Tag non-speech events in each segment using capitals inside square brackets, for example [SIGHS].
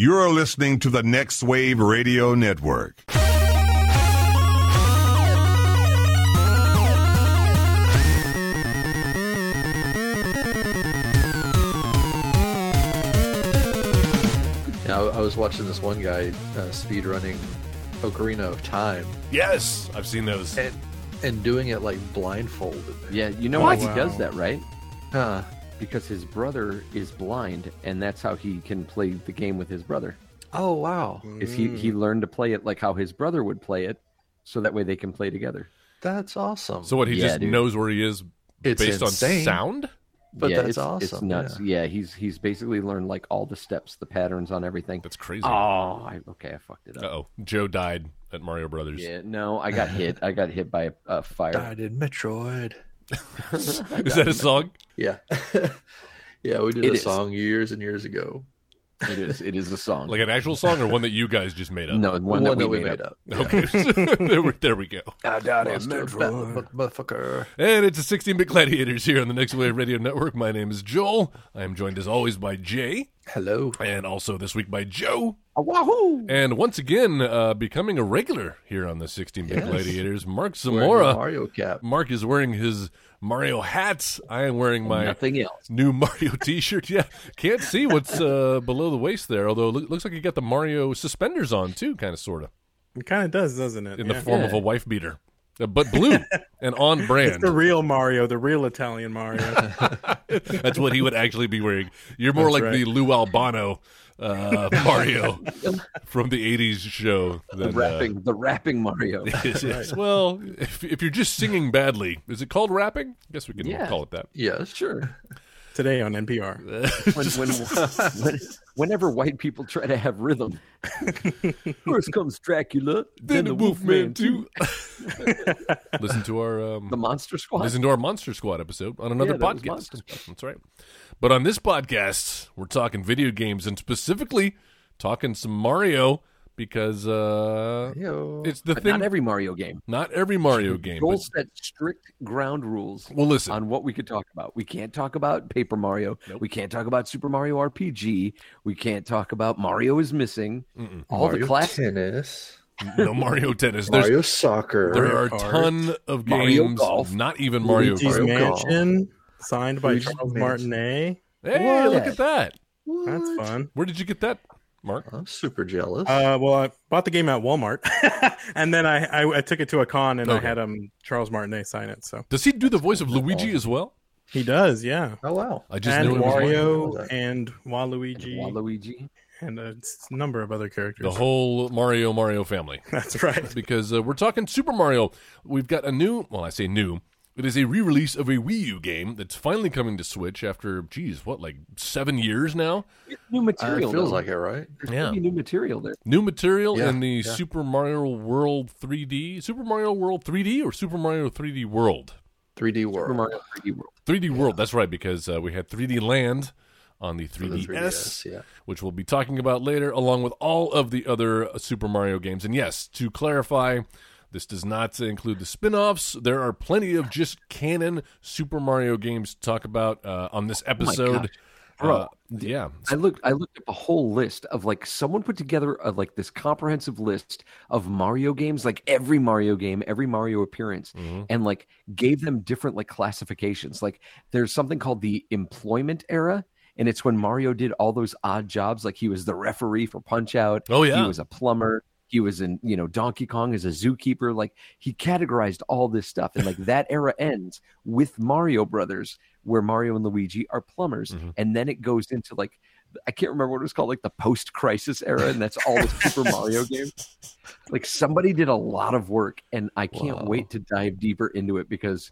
You're listening to the Next Wave Radio Network. Yeah, I, I was watching this one guy uh, speed running Ocarina of Time Yes, I've seen those. and and doing it like blindfolded. Yeah, you know What? why he does that, right? Huh. Because his brother is blind, and that's how he can play the game with his brother. Oh wow, Is he he learned to play it like how his brother would play it, so that way they can play together. that's awesome. So what? He Yeah, just dude. knows where he is It's based insane. on sound. But yeah, that's it's, It's awesome, nuts. Yeah. he's he's basically learned like all the steps, the patterns on everything. That's crazy. Oh, I, okay, I fucked it Uh up. oh, Joe died at Mario Brothers. Yeah, no, I got hit. I got hit by a, a fire. died in Metroid. [LAUGHS] Is that a song? Yeah, [LAUGHS] yeah, we did It a is. song years and years ago. It is. It is a song. Like an actual song or one that you guys just made up? no, one, that we made, up. Okay, [LAUGHS] there, we, there we go. I doubt it, motherfucker. And it's a 16 bit gladiators here on the Next Wave Radio Network. My name is Joel. I am joined as always by Jay, Hello. and also this week by Joe. Wahoo! And once again, uh, becoming a regular here on the 16 bit Yes. gladiators, Mark Wearing Zamora. Mario cap. Mark is wearing his Mario hats. I am wearing my Nothing else. new [LAUGHS] Mario T-shirt. Yeah, can't see what's uh, below the waist there. Although it looks like you got the Mario suspenders on too, kind of, sort of, It kind of does, doesn't it? in Yeah. the form of a wife beater, Uh, but blue [LAUGHS] and on It's brand. the real Mario, the real Italian Mario. [LAUGHS] That's what he would actually be wearing. You're more That's like the Lou Albano uh, [LAUGHS] Mario [LAUGHS] from the '80s show. The Than, uh, rapping, the rapping Mario. [LAUGHS] Yes, yes. Well, if, if you're just singing badly, is it called rapping? I guess we can Yeah. call it that. Yes. Sure. Today on NPR. When, when, when, whenever white people try to have rhythm, first comes Dracula, then the Wolfman too. listen to our um, the Monster Squad. listen to our Monster Squad episode on another Yeah, podcast. Monster That's right. But on this podcast, we're talking video games and specifically talking some Mario because uh, Yo. it's the But thing. not every Mario game. not every Mario game. Joel But, set strict ground rules well, listen. on what we could talk about. We can't talk about Paper Mario. Nope. We can't talk about Super Mario RPG. We can't talk about Mario is missing. All Mario the classics. tennis. no Mario Tennis. There's, Mario soccer. there are a ton of Mario games. Golf, not even Mario Luigi's Kart. Mario Golf. Mansion, signed by Luigi's Charles Mansion. Martinet. Hey, look at that. That's fun. Where did you get that, Mark? I'm super jealous. Uh, well, I bought the game at Walmart, [LAUGHS] and then I, I I took it to a con and I Okay. had um Charles Martinet sign it. So Does he do the voice of Luigi as well? he does, yeah. oh wow. I just and knew it was one. Wario and Waluigi Waluigi. and a number of other characters. the whole Mario Mario family. [LAUGHS] That's right. because uh, we're talking Super Mario. We've got a new, well, I say new. It is a re-release of a Wii U game that's finally coming to Switch after, geez, what, like seven years now? New Uh, material. it feels though. like it, right? There's Yeah. new material there. New material Yeah, in the yeah. Super Mario World 3D, Super Mario World 3D or Super Mario 3D World? 3D World. Super World. Mario 3D World. 3D World. That's right, because uh, we had 3D Land on the 3DS, the 3DS, yeah. which we'll be talking about later, along with all of the other uh, Super Mario games. And yes, to clarify, this does not include the spin offs. There are plenty of just canon Super Mario games to talk about uh, on this episode. gosh. Bro. Uh, yeah. I looked. I looked up a whole list of like someone put together a, like this comprehensive list of Mario games, like every Mario game, every Mario appearance, Mhm. and like gave them different like classifications. Like there's something called the employment era, and it's when Mario did all those odd jobs. Like he was the referee for Punch Out. Oh, yeah. He was a plumber. He was in you know Donkey Kong as a zookeeper. Like he categorized all this stuff, and like that era [LAUGHS] ends with Mario Brothers, where Mario and Luigi are plumbers, Mhm. and then it goes into like I can't remember what it was called, like the post-crisis era, and that's all the Super Mario [LAUGHS] games. Like somebody did a lot of work, and I can't Wow. wait to dive deeper into it because,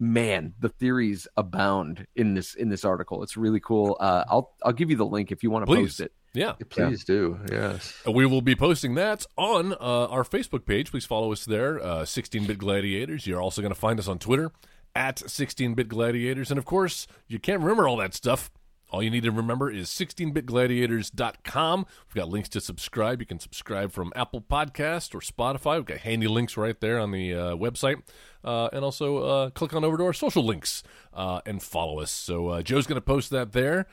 man, the theories abound in this in this article. It's really cool. Uh, I'll I'll give you the link if you want to post it. Yeah. Please do. Yes. Uh, We will be posting that on uh, our Facebook page. Please follow us there, uh, 16-Bit Gladiators. You're also going to find us on Twitter at 16-Bit Gladiators. And, of course, you can't remember all that stuff. All you need to remember is 16bitgladiators.com. We've got links to subscribe. You can subscribe from Apple Podcast or Spotify. We've got handy links right there on the uh, website. Uh, and also uh, click on over to our social links uh, and follow us. So uh, Joe's going to post that there.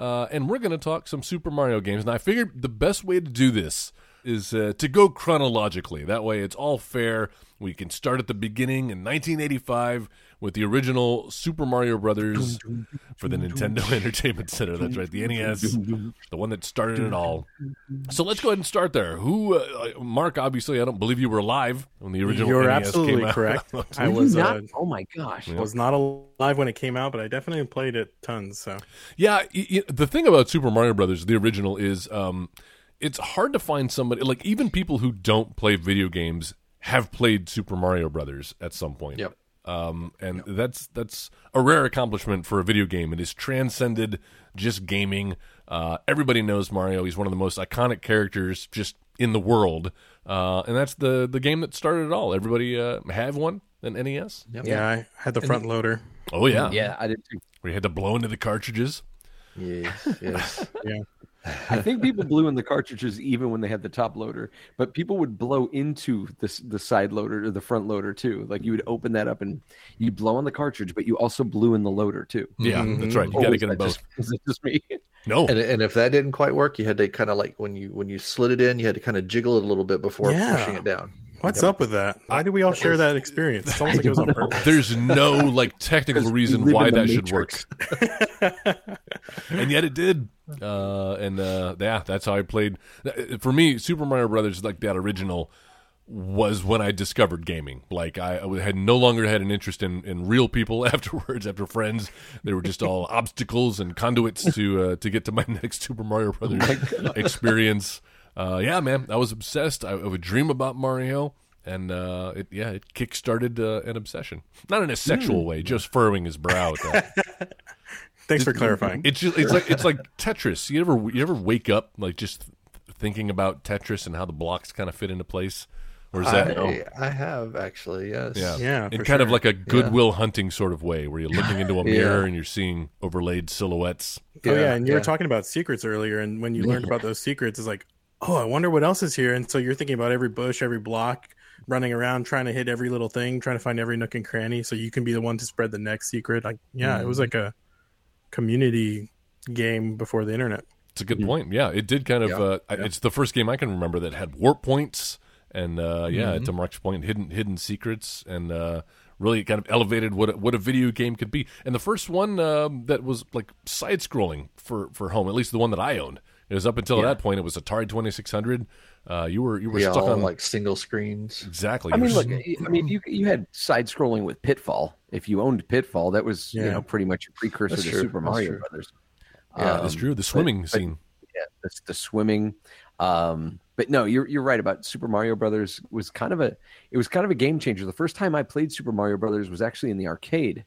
Uh, and we're going to talk some Super Mario games. And I figured the best way to do this is uh, to go chronologically. That way, it's all fair. We can start at the beginning in 1985 with the original Super Mario Brothers for the Nintendo [LAUGHS] Entertainment Center. That's right, the NES, the one that started it all. So let's go ahead and start there. Who, uh, Mark? Obviously, I don't believe you were alive when the original. You're NES absolutely came out. correct. [LAUGHS] I was not? uh, oh my gosh. was not alive when it came out, but I definitely played it tons. So Yeah, y- y- the thing about Super Mario Brothers, the original, is um, it's hard to find somebody like even people who don't play video games have played Super Mario Brothers at some point. Yep. Um, and that's that's a rare accomplishment for a video game. It has transcended just gaming. Uh, everybody knows Mario. He's one of the most iconic characters just in the world, uh, and that's the the game that started it all. Everybody uh, have one an NES. Yep. yeah, I had the front loader. Oh yeah, Yeah, I did too. We had to blow into the cartridges. Yes, yes. [LAUGHS] I think people blew in the cartridges even when they had the top loader, but people would blow into the the side loader or the front loader too. Like you would open that up and you blow on the cartridge, but you also blew in the loader too. Yeah, Mhm. that's right. You got to get them both. Just, [LAUGHS] is it just me? No, and and if that didn't quite work, you had to kind of like when you when you slid it in, you had to kind of jiggle it a little bit before Yeah. pushing it down. What's up with that? Why do we all share that experience? It's almost like it was on purpose. There's no like technical reason why in the that should work, [LAUGHS] and yet it did. Uh, and uh, yeah, that's how I played. For me, Super Mario Brothers, like that original, was when I discovered gaming. Like I, I had no longer had an interest in, in real people [LAUGHS] afterwards. After friends, they were just all obstacles and conduits to uh, to get to my [LAUGHS] next Super Mario Brothers experience. Uh, yeah, man, I was obsessed. I, I would dream about Mario. And uh, it, yeah, it kick-started uh, an obsession. Not in a sexual way, just furrowing his brow. At that. [LAUGHS] Thanks for clarifying. It's just it's like it's like Tetris. You ever you ever wake up like just thinking about Tetris and how the blocks kind of fit into place, or is that I, I have actually, yes. yeah Yeah, in for kind of like a Goodwill Hunting sort of way where you're looking into a [LAUGHS] Yeah. mirror and you're seeing overlaid silhouettes. oh yeah, and you yeah. were talking about secrets earlier, and when you learned about those secrets, it's like, oh, I wonder what else is here. And so you're thinking about every bush, every block, running around trying to hit every little thing, trying to find every nook and cranny, so you can be the one to spread the next secret. Like, yeah, it was Mm-hmm. like a community game before the internet. It's a good point. Yeah, it did kind of. Yeah. Uh, I It's the first game I can remember that had warp points and uh, yeah, to Mark's point, hidden hidden secrets and. Uh, Really, kind of elevated what a, what a video game could be, and the first one um, that was like side scrolling for, for home, at least the one that I owned. It was up until that point. It was Atari Twenty Six Hundred. Uh, you were you were Yeah, stuck on like single screens. exactly. I mean, look. I mean, you you had side scrolling with Pitfall. If you owned Pitfall, that was you know pretty much a precursor That's to true. Super Mario true. Brothers. yeah, Um, that's true. The swimming but- scene. yeah, the, the swimming. Um, but no, you're you're right about Super Mario Brothers was kind of a it was kind of a game changer. The first time I played Super Mario Brothers was actually in the arcade,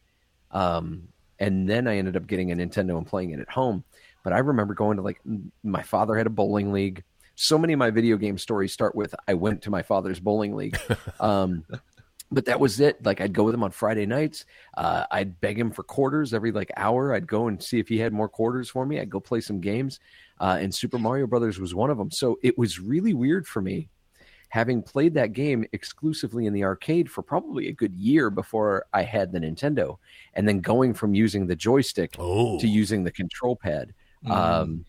um, and then I ended up getting a Nintendo and playing it at home. But I remember going to like my father had a bowling league. So many of my video game stories start with I went to my father's bowling league. [LAUGHS] Um, but that was it. Like I'd go with him on Friday nights. Uh, I'd beg him for quarters every like hour. I'd go and see if he had more quarters for me. I'd go play some games, uh, and Super Mario Brothers was one of them. So it was really weird for me, having played that game exclusively in the arcade for probably a good year before I had the Nintendo, and then going from using the joystick Oh, to using the control pad. Mm-hmm. Um,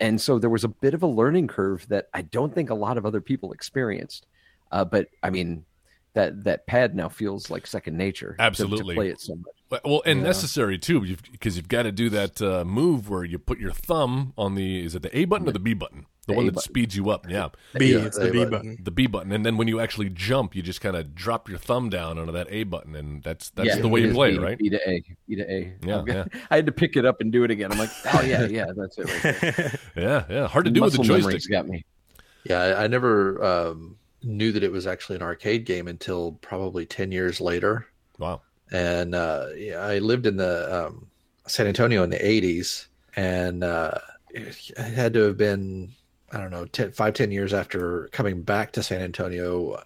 and so there was a bit of a learning curve that I don't think a lot of other people experienced. Uh, but I mean, that that pad now feels like second nature. Absolutely. to, play it so much. well, and necessary too, because you've, got to do that uh, move where you put your thumb on the is it the A button or the B button, the, The one A that button. speeds you up. Yeah, B, Yeah, it's the A B button. button. the B button, and then when you actually jump, you just kind of drop your thumb down onto that A button, and that's that's Yeah, the way you play, B, it, right? B to A, B to A. Yeah, I've yeah. [LAUGHS] I had to pick it up and do it again. I'm like, oh yeah, yeah, that's it. Right. [LAUGHS] Yeah, yeah. Hard to do with the joystick. memory's got me. Yeah, I, I never um, knew that it was actually an arcade game until probably 10 years later. Wow. And uh, yeah, I lived in the um, San Antonio in the 80s, and uh, it had to have been, I don't know, 10, five, 10 years after coming back to San Antonio.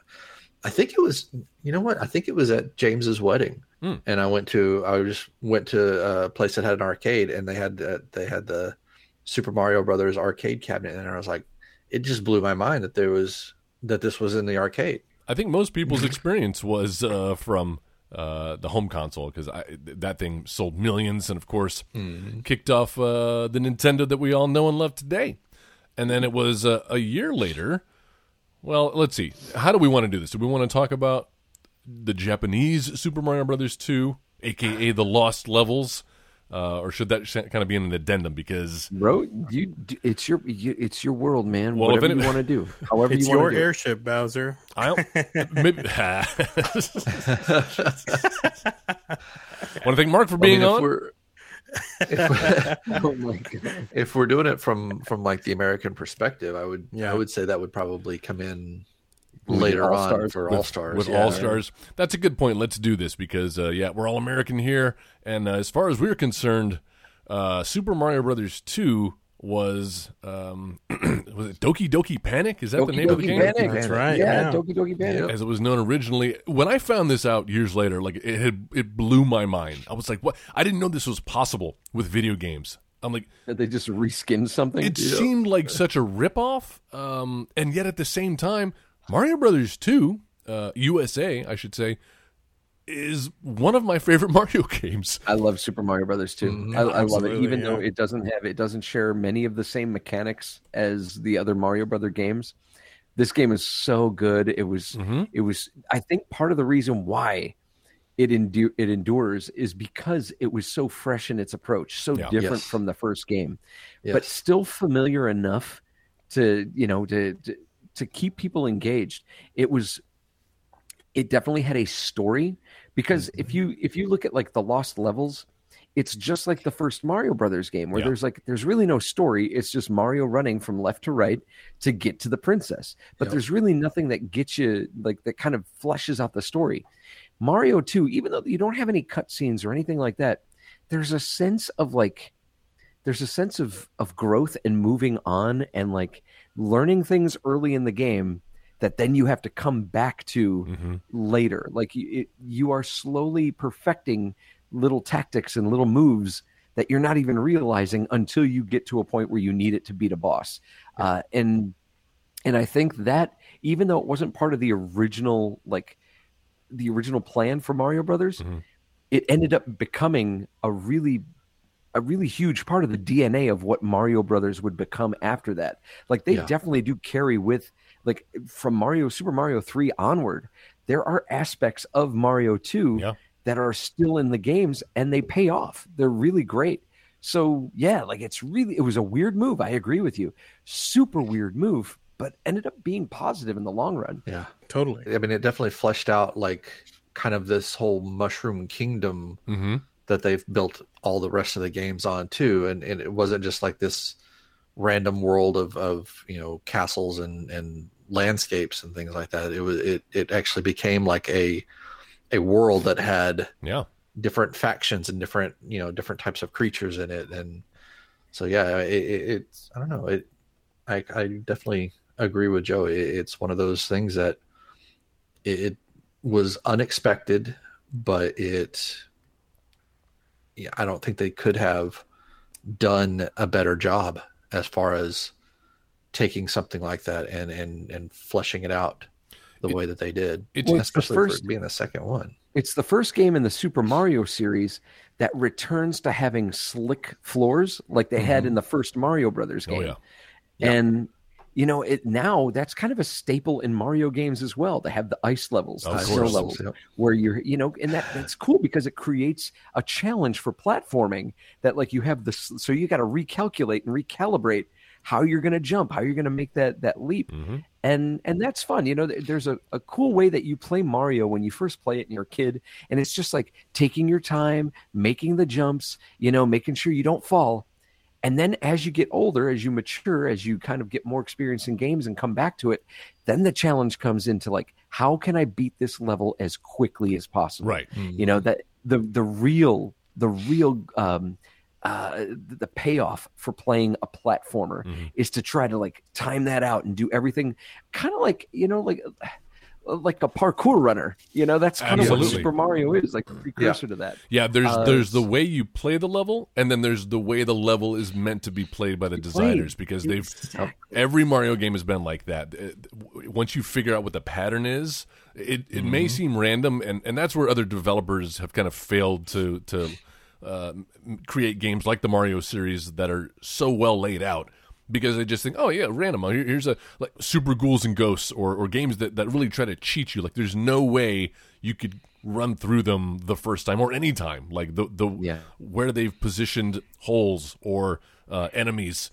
I think it was, you know what? I think it was at James's wedding. Hmm. And I went to, I just went to a place that had an arcade, and they had, the, they had the Super Mario Brothers arcade cabinet, and I was like, it just blew my mind that there was that this was in the arcade. I think most people's experience was uh, from uh, the home console because that thing sold millions and of course kicked off uh, the Nintendo that we all know and love today. And then it was uh, a year later. Well, let's see. How do we want to do this? Do we want to talk about the Japanese Super Mario Brothers 2, aka the Lost Levels? Uh, or should that kind of be in an addendum? Because Bro, you, it's your you, it's your world, man. Well, if Whatever any- you want to do, [LAUGHS] however It's you your do. airship, Bowser. I don't, maybe. want to thank Mark for I being mean, on. We're if, [LAUGHS] [LAUGHS] Oh my god! if we're doing it from from like the American perspective, I would Yeah. I would say that would probably come in later on All-Stars. for with- All Stars. with yeah. All Stars. That's a good point. Let's do this because uh, yeah, we're all American here, and uh, as far as we're concerned, uh, Super Mario Brothers Two was um, was it [CLEARS THROAT] Doki Doki Panic? Is that the Doki name of the Doki game? Panic. That's right. Yeah, Yeah. Doki Doki Panic. As it was known originally, when I found this out years later, like it had, it blew my mind. I was like, "What? I didn't know this was possible with video games." I'm like, Did They just reskinned something. it seemed like such a ripoff, um, and yet at the same time, Mario Brothers Two, uh, USA, I should say, is one of my favorite [LAUGHS] Mario games. I love Super Mario Brothers too. Mhm. I, I love it, Absolutely, even though it doesn't have it doesn't share many of the same mechanics as the other Mario Brother games. This game is so good. It was Mhm. it was. I think part of the reason why it endu- it endures is because it was so fresh in its approach, so Yeah. different Yes. from the first game, Yes. but still familiar enough to you know to, to to keep people engaged. It was it definitely had a story because Mm-hmm. if you if you look at like the lost levels it's just like the first mario brothers game where Yeah. there's like there's really no story it's just mario running from left to right to get to the princess but there's really nothing that gets you like that kind of fleshes out the story mario 2 even though you don't have any cutscenes or anything like that there's a sense of like there's a sense of of growth and moving on and like learning things early in the game that then you have to come back to hmm later. Like you, it, you are slowly perfecting little tactics and little moves that you're not even realizing until you get to a point where you need it to beat a boss. Uh, and and I think that even though it wasn't part of the original like the original plan for Mario Brothers, Mhm. it ended up becoming a really a really huge part of the DNA of what Mario Brothers would become after that. Like they Yeah. definitely do carry with like from Mario Super Mario 3 onward, there are aspects of Mario 2 Yeah. that are still in the games and they pay off. They're really great. So, yeah, like it's really it was a weird move. I agree with you. Super weird move, but ended up being positive in the long run. yeah. Totally. I mean, it definitely fleshed out like kind of this whole Mushroom Kingdom hmm that they've built all the rest of the games on too, and and it wasn't just like this random world of of you know castles and and landscapes and things like that. It was it it actually became like a a world that had Yeah. different factions and different you know different types of creatures in it and so yeah it, it, it's i don't know it i i definitely agree with joe it, it's one of those things that it, it was unexpected but it yeah i don't think they could have done a better job as far as taking something like that and and and fleshing it out the It- way that they did it's- Well, it's the first- for being the second one It's the first game in the Super Mario series that returns to having slick floors like they had mm-hmm. in the first Mario Brothers Oh game. yeah. Yeah. And you know, it now that's kind of a staple in Mario games as well. They have the ice levels, the snow levels, where you're, you know, and that that's cool because it creates a challenge for platforming. That like you have this, so you got to recalculate and recalibrate how you're going to jump, how you're going to make that that leap, hmm and and that's fun. You know, there's a, a cool way that you play Mario when you first play it and you're a kid, and it's just like taking your time, making the jumps, you know, making sure you don't fall. And then as you get older, as you mature, as you kind of get more experience in games and come back to it, then the challenge comes into like, how can I beat this level as quickly as possible? Right. You know, that the the real the real um uh the payoff for playing a platformer Mhm. is to try to like time that out and do everything kind of like you know like like a parkour runner. You know, that's kind of what Super Mario is, like a precursor to that. Yeah, there's Uh, there's the way you play the level, and then there's the way the level is meant to be played by the designers because they've Exactly. every Mario game has been like that. Once you figure out what the pattern is, it, it may seem random, and, and that's where other developers have kind of failed to to uh, create games like the Mario series that are so well laid out because they just think, oh yeah, random. Here- Here's a like Super Ghouls and Ghosts or, or games that, that really try to cheat you. Like there's no way you could run through them the first time or any time. Like the the Yeah. where they've positioned holes or uh, enemies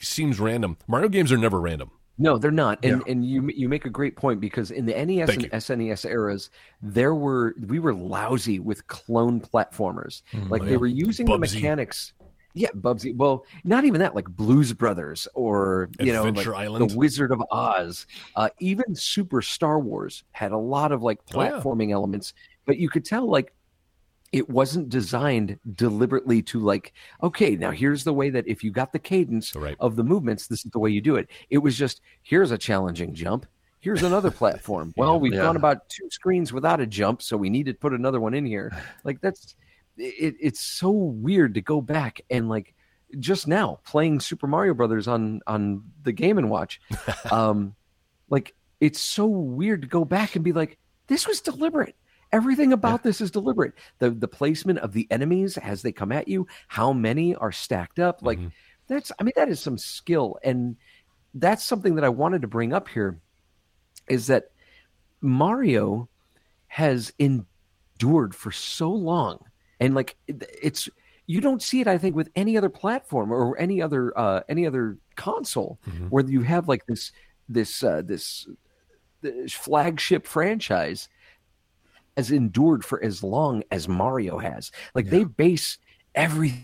seems random. Mario games are never random. No, they're not. And and you you make a great point because in the NES Thank and SNES eras, there were we were lousy with clone platformers. like they were using the mechanics. Yeah, Bubsy. Well, not even that. Like Blues Brothers or you know, like Island. the Wizard of Oz. Uh, even Super Star Wars had a lot of like Oh, yeah. platforming elements, but you could tell like it wasn't designed deliberately to like okay now here's the way that if you got the cadence Right. of the movements this is the way you do it it was just here's a challenging jump here's another platform [LAUGHS] well we've Yeah. gone about two screens without a jump so we need to put another one in here [LAUGHS] like that's it, it's so weird to go back and like just now playing super mario brothers on on the game and watch. [LAUGHS] Um like it's so weird to go back and be like this was deliberate. Everything about this is deliberate. The the placement of the enemies as they come at you how many are stacked up like that's i mean that is some skill. And that's something that i wanted to bring up here is that mario has endured for so long and like it's you don't see it i think with any other platform or any other uh any other console where you have like this this uh this, this flagship franchise has endured for as long as mario has. Like they base every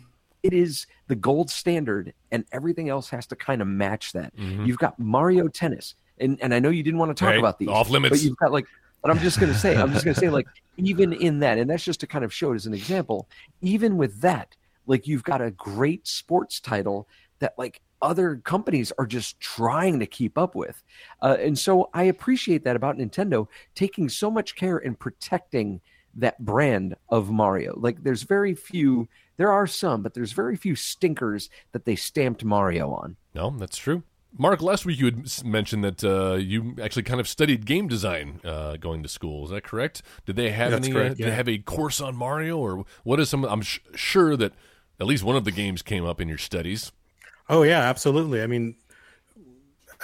it is the gold standard and everything else has to kind of match that. You've got mario tennis and and i know you didn't want to talk Right. about these Off limits. but you've got like but i'm just going to say i'm just going to say like [LAUGHS] even in that and that's just to kind of show it as an example even with that like you've got a great sports title that like other companies are just trying to keep up with. Uh, and so i appreciate that about nintendo taking so much care in protecting that brand of mario. Like there's very few there are some but there's very few stinkers that they stamped mario on. No, that's true. Mark, last week you had mentioned that uh, you actually kind of studied game design uh, going to school. Is that correct? Did they have That's any? correct, uh, did they have a course on Mario, or what is some? I'm sh- sure that at least one of the games came up in your studies. Oh yeah, absolutely. I mean,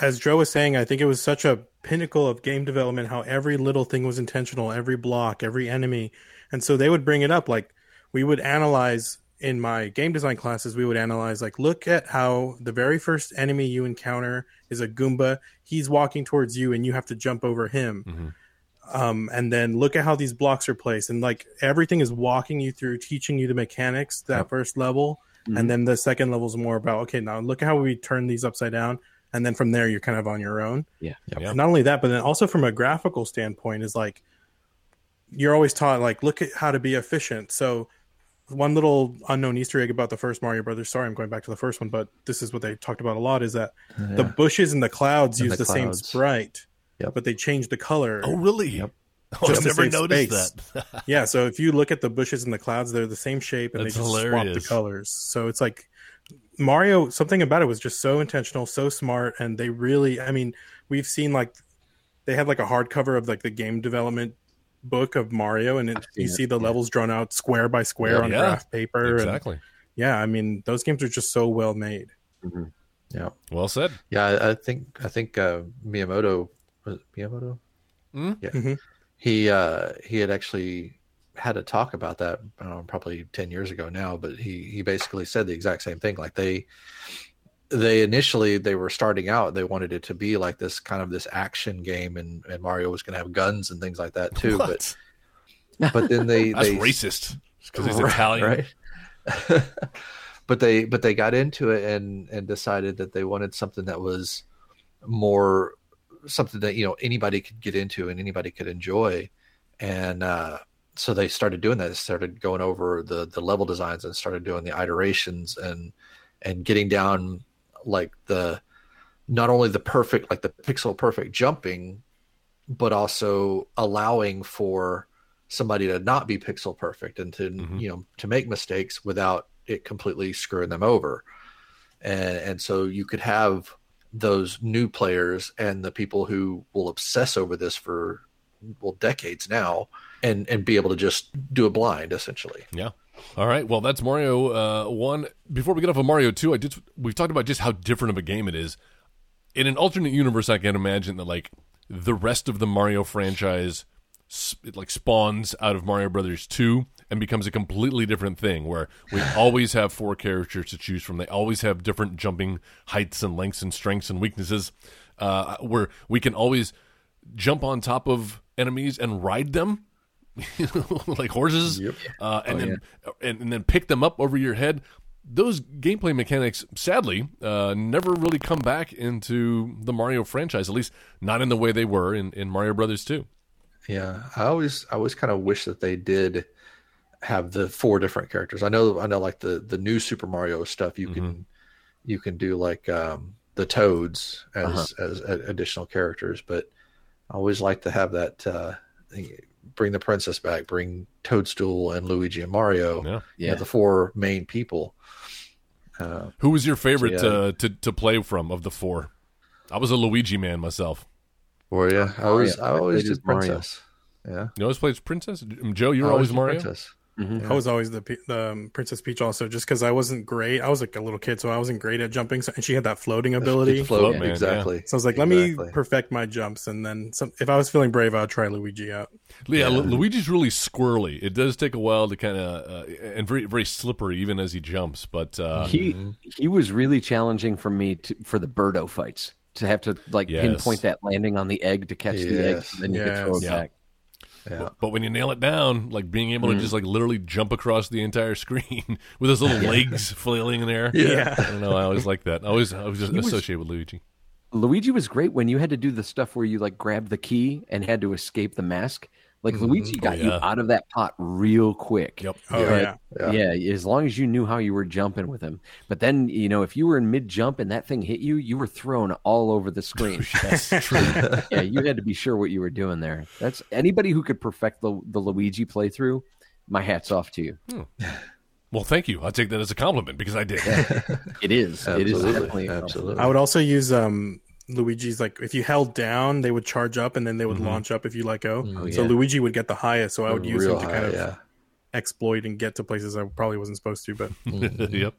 as Joe was saying, I think it was such a pinnacle of game development how every little thing was intentional, every block, every enemy. And so they would bring it up like we would analyze in my game design classes, we would analyze like look at how the very first enemy you encounter is a Goomba. He's walking towards you and you have to jump over him. Um, and then look at how these blocks are placed. And like everything is walking you through teaching you the mechanics that first level. And then the second level is more about okay now look at how we turn these upside down. And then from there you're kind of on your own. Yeah. Yeah. not only that but then also from a graphical standpoint is like you're always taught like look at how to be efficient. So one little unknown easter egg about the first mario brothers sorry i'm going back to the first one but this is what they talked about a lot is that the bushes and the clouds And use the the, same sprite Yep. but they changed the color Oh, really? [LAUGHS] Oh, Just I've never noticed space. that. [LAUGHS] yeah so if you look at the bushes and the clouds they're the same shape and That's they just swap hilarious. the colors so it's like mario something about it was just so intentional so smart and they really i mean we've seen like they had like a hardcover of like the game development book of mario and it, I've you it, see the yeah. levels drawn out square by square Yeah. on Yeah. graph paper and exactly. yeah i mean those games are just so well made Yeah, Well said. yeah. I, I think I think uh, Miyamoto was it Miyamoto. Mm? Yeah, Mhm. he uh, he had actually had a talk about that uh, probably ten years ago now, but he he basically said the exact same thing. Like they they initially they were starting out, they wanted it to be like this kind of this action game, and and Mario was going to have guns and things like that [LAUGHS] too. What? But but then they [LAUGHS] That's they racist because he's [LAUGHS] Right, Italian. right? but they but they got into it and and decided that they wanted something that was more something that you know anybody could get into and anybody could enjoy and uh so they started doing that they started going over the the level designs and started doing the iterations and and getting down like the not only the perfect like the pixel perfect jumping but also allowing for somebody to not be pixel perfect and to Mhm. you know to make mistakes without it completely screwing them over and and so you could have those new players and the people who will obsess over this for well decades now and and be able to just do a blind essentially Yeah. All right. Well, that's Mario uh, one. Before we get off of Mario two, I just we've talked about just how different of a game it is. In an alternate universe, I can imagine that like the rest of the Mario franchise, it like spawns out of Mario Brothers two and becomes a completely different thing. Where we [LAUGHS] always have four characters to choose from. They always have different jumping heights and lengths and strengths and weaknesses. Uh, where we can always jump on top of enemies and ride them [LAUGHS] like horses, uh, and then and, and then pick them up over your head. Those gameplay mechanics, sadly, uh, never really come back into the Mario franchise. At least not in the way they were in, in Mario Brothers Two. Yeah, I always I always kind of wish that they did have the four different characters. I know I know like the the new Super Mario stuff you can you can do like um the Toads as as a- additional characters, but I always like to have that uh bring the princess back, bring Toadstool and Luigi and Mario. Yeah. You know, the four main people. Uh, Who was your favorite So, yeah. uh, to to play from of the four? I was a Luigi man myself. or yeah, I always I I always played as did Mario. princess. Yeah, You always played Princess. Um, Joe, you I were always did Mario. princess. Mhm. I was always the the um, Princess Peach also, just because I wasn't great. I was like a little kid, so I wasn't great at jumping. So, and she had that floating ability. Float, Float man, exactly. So I was like, let Exactly. me perfect my jumps, and then some, if I was feeling brave, I'd try Luigi out. Yeah, Lu- Luigi's really squirrely. It does take a while to kind of uh, and very very slippery even as he jumps. But uh, He he was really challenging for me to, for the Birdo fights to have to like Yes. pinpoint that landing on the egg to catch the egg, and then you could throw it Yeah. back. Yeah. But when you nail it down, like being able to mm. just like literally jump across the entire [LAUGHS] screen with his little legs flailing in the air. Yeah. I don't know. I always like that. I always I was just was- associated with Luigi. Luigi was great when you had to do the stuff where you like grabbed the key and had to escape the mask. Like Luigi got you yeah. out of that pot real quick. Yep. Oh But, yeah, yeah. as long as you knew how you were jumping with him. But then, you know, if you were in mid jump and that thing hit you, you were thrown all over the screen. [LAUGHS] Yes, true. [LAUGHS] yeah, you had to be sure what you were doing there. That's anybody who could perfect the, the Luigi playthrough. My hat's off to you. well, thank you. I'll take that as a compliment because I did. [LAUGHS] It is. It is Absolutely. definitely Absolutely. I would also use um Luigi's like if you held down, they would charge up, and then they would mm-hmm. launch up if you let go. Oh, So yeah. Luigi would get the highest, so I would use him to high, kind of yeah. exploit and get to places I probably wasn't supposed to. But [LAUGHS] yep.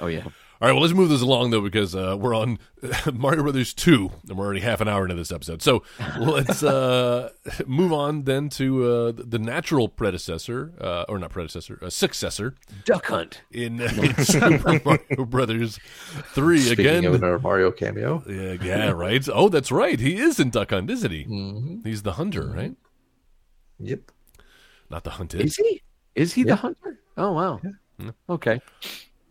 Oh yeah. All right, well, let's move this along though because uh, we're on [LAUGHS] Mario Brothers two, and we're already half an hour into this episode. So let's uh, [LAUGHS] move on then to uh, the natural predecessor, uh, or not predecessor, uh, successor Duck Hunt. in, [LAUGHS] in Super Mario Brothers three Speaking again. of another Mario cameo, Yeah, yeah, right. Oh, that's right. He is in Duck Hunt, isn't he? Mm-hmm. He's the hunter, right? yep. Not the hunted. Is he? Is he the hunter? Oh wow. Okay.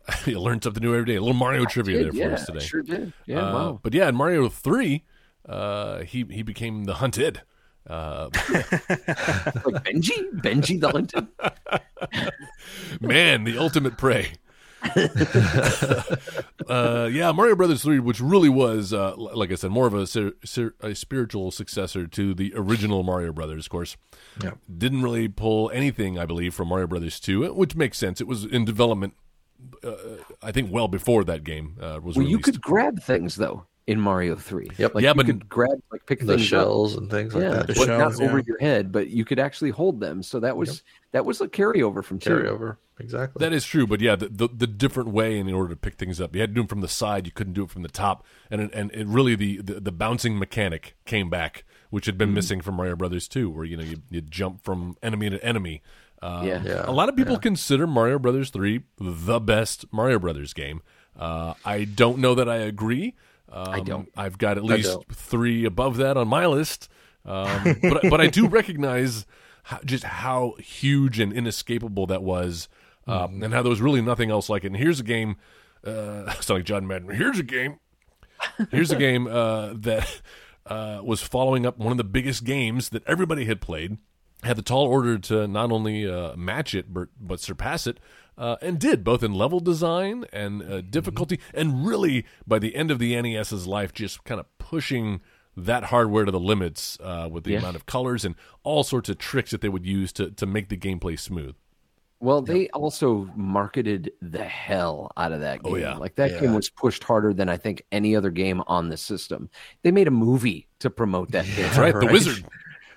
[LAUGHS] you learn something new every day. A little Mario trivia there for yeah, us today. Sure did. Yeah. Uh, wow. But yeah, in Mario three, uh, he he became the hunted. Uh, [LAUGHS] Like Benji? Benji the hunted? [LAUGHS] man, the ultimate prey. uh, yeah, Mario Brothers three, which really was, uh, like I said, more of a, ser- ser- a spiritual successor to the original Mario Brothers. Of course, Yeah. didn't really pull anything, I believe, from Mario Brothers two, which makes sense. It was in development, uh, I think, well before that game uh, was Well, you could grab things though in Mario Three. Yep. Like Yeah, you but- could grab like pick The things up. shells and things like Yeah, that. The but shells, not over yeah. your head, but you could actually hold them. So that was that was a carryover from two. Carryover. Exactly. That is true, but yeah, the, the the different way in order to pick things up, you had to do them from the side. You couldn't do it from the top, and it- and it really the, the the bouncing mechanic came back, which had been Mm-hmm. missing from Mario Brothers two, where you know you, you jump from enemy to enemy. Uh, Yeah. Yeah, a lot of people consider Mario Brothers three the best Mario Brothers game. Uh, I don't know that I agree. Um, I don't. I've got at least three above that on my list, um, [LAUGHS] but but I do recognize how, just how huge and inescapable that was, uh, and how there was really nothing else like it. And here's a game, uh, [LAUGHS] it's like John Madden. Here's a game. Here's a [LAUGHS] game uh, that uh, was following up one of the biggest games that everybody had played. Had the tall order to not only uh, match it but but surpass it, uh, and did both in level design and uh, difficulty, and really by the end of the NES's life, just kind of pushing that hardware to the limits uh, with the Yeah. amount of colors and all sorts of tricks that they would use to to make the gameplay smooth. Well, they also marketed the hell out of that game. Oh, yeah. Like that Yeah. game was pushed harder than I think any other game on the system. They made a movie to promote that game. That's right, the [LAUGHS] wizard.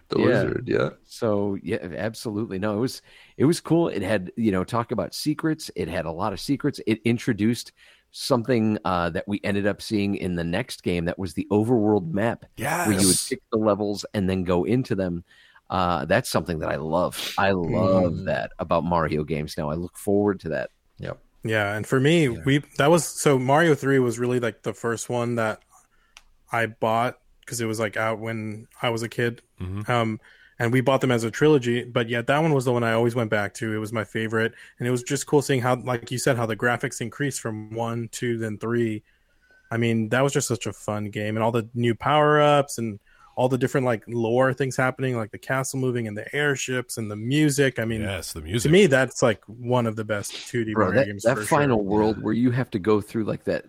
The Yeah. wizard, yeah. So yeah, absolutely. No, it was it was cool. It had you know talk about secrets. It had a lot of secrets. It introduced something uh, that we ended up seeing in the next game that was the overworld map, where you would pick the levels and then go into them. Uh, that's something that I love. I love Mm. that about Mario games. Now I look forward to that. Yep. Yeah, and for me, we that was so Mario Three was really like the first one that I bought because it was like out when I was a kid. Mhm. Um, and we bought them as a trilogy, but yet that one was the one I always went back to. It was my favorite, and it was just cool seeing how, like you said, how the graphics increased from one, two, then three. I mean, that was just such a fun game, and all the new power ups and all the different like lore things happening, like the castle moving and the airships and the music. I mean, yes, the music. to me, that's like one of the best 2D Bro, Mario that, games. that for final sure. world where you have to go through like that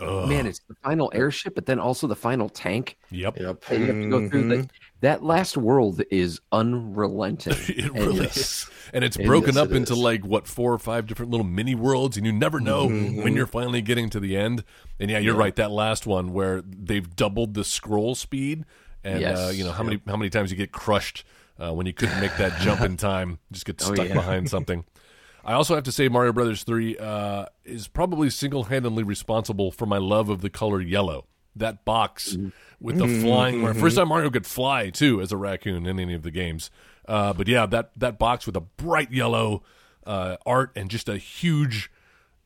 Ugh. man, it's the final airship, but then also the final tank. Yep. Yep. that you have to go through. That, mm-hmm. that last world is unrelenting. [LAUGHS] It And really it's- is. And it's it broken is, up it into is. like what four or five different little mini worlds, and you never know mm-hmm. when you're finally getting to the end. And yeah, you're right. That last one where they've doubled the scroll speed, and uh, you know how many how many times you get crushed uh, when you couldn't make that [LAUGHS] jump in time, just get Oh, stuck yeah. behind something. I also have to say, Mario Brothers Three uh, is probably single handedly responsible for my love of the color yellow. That box with the flying. Where first time Mario could fly too as a raccoon in any of the games. Uh, but yeah, that that box with a bright yellow uh, art and just a huge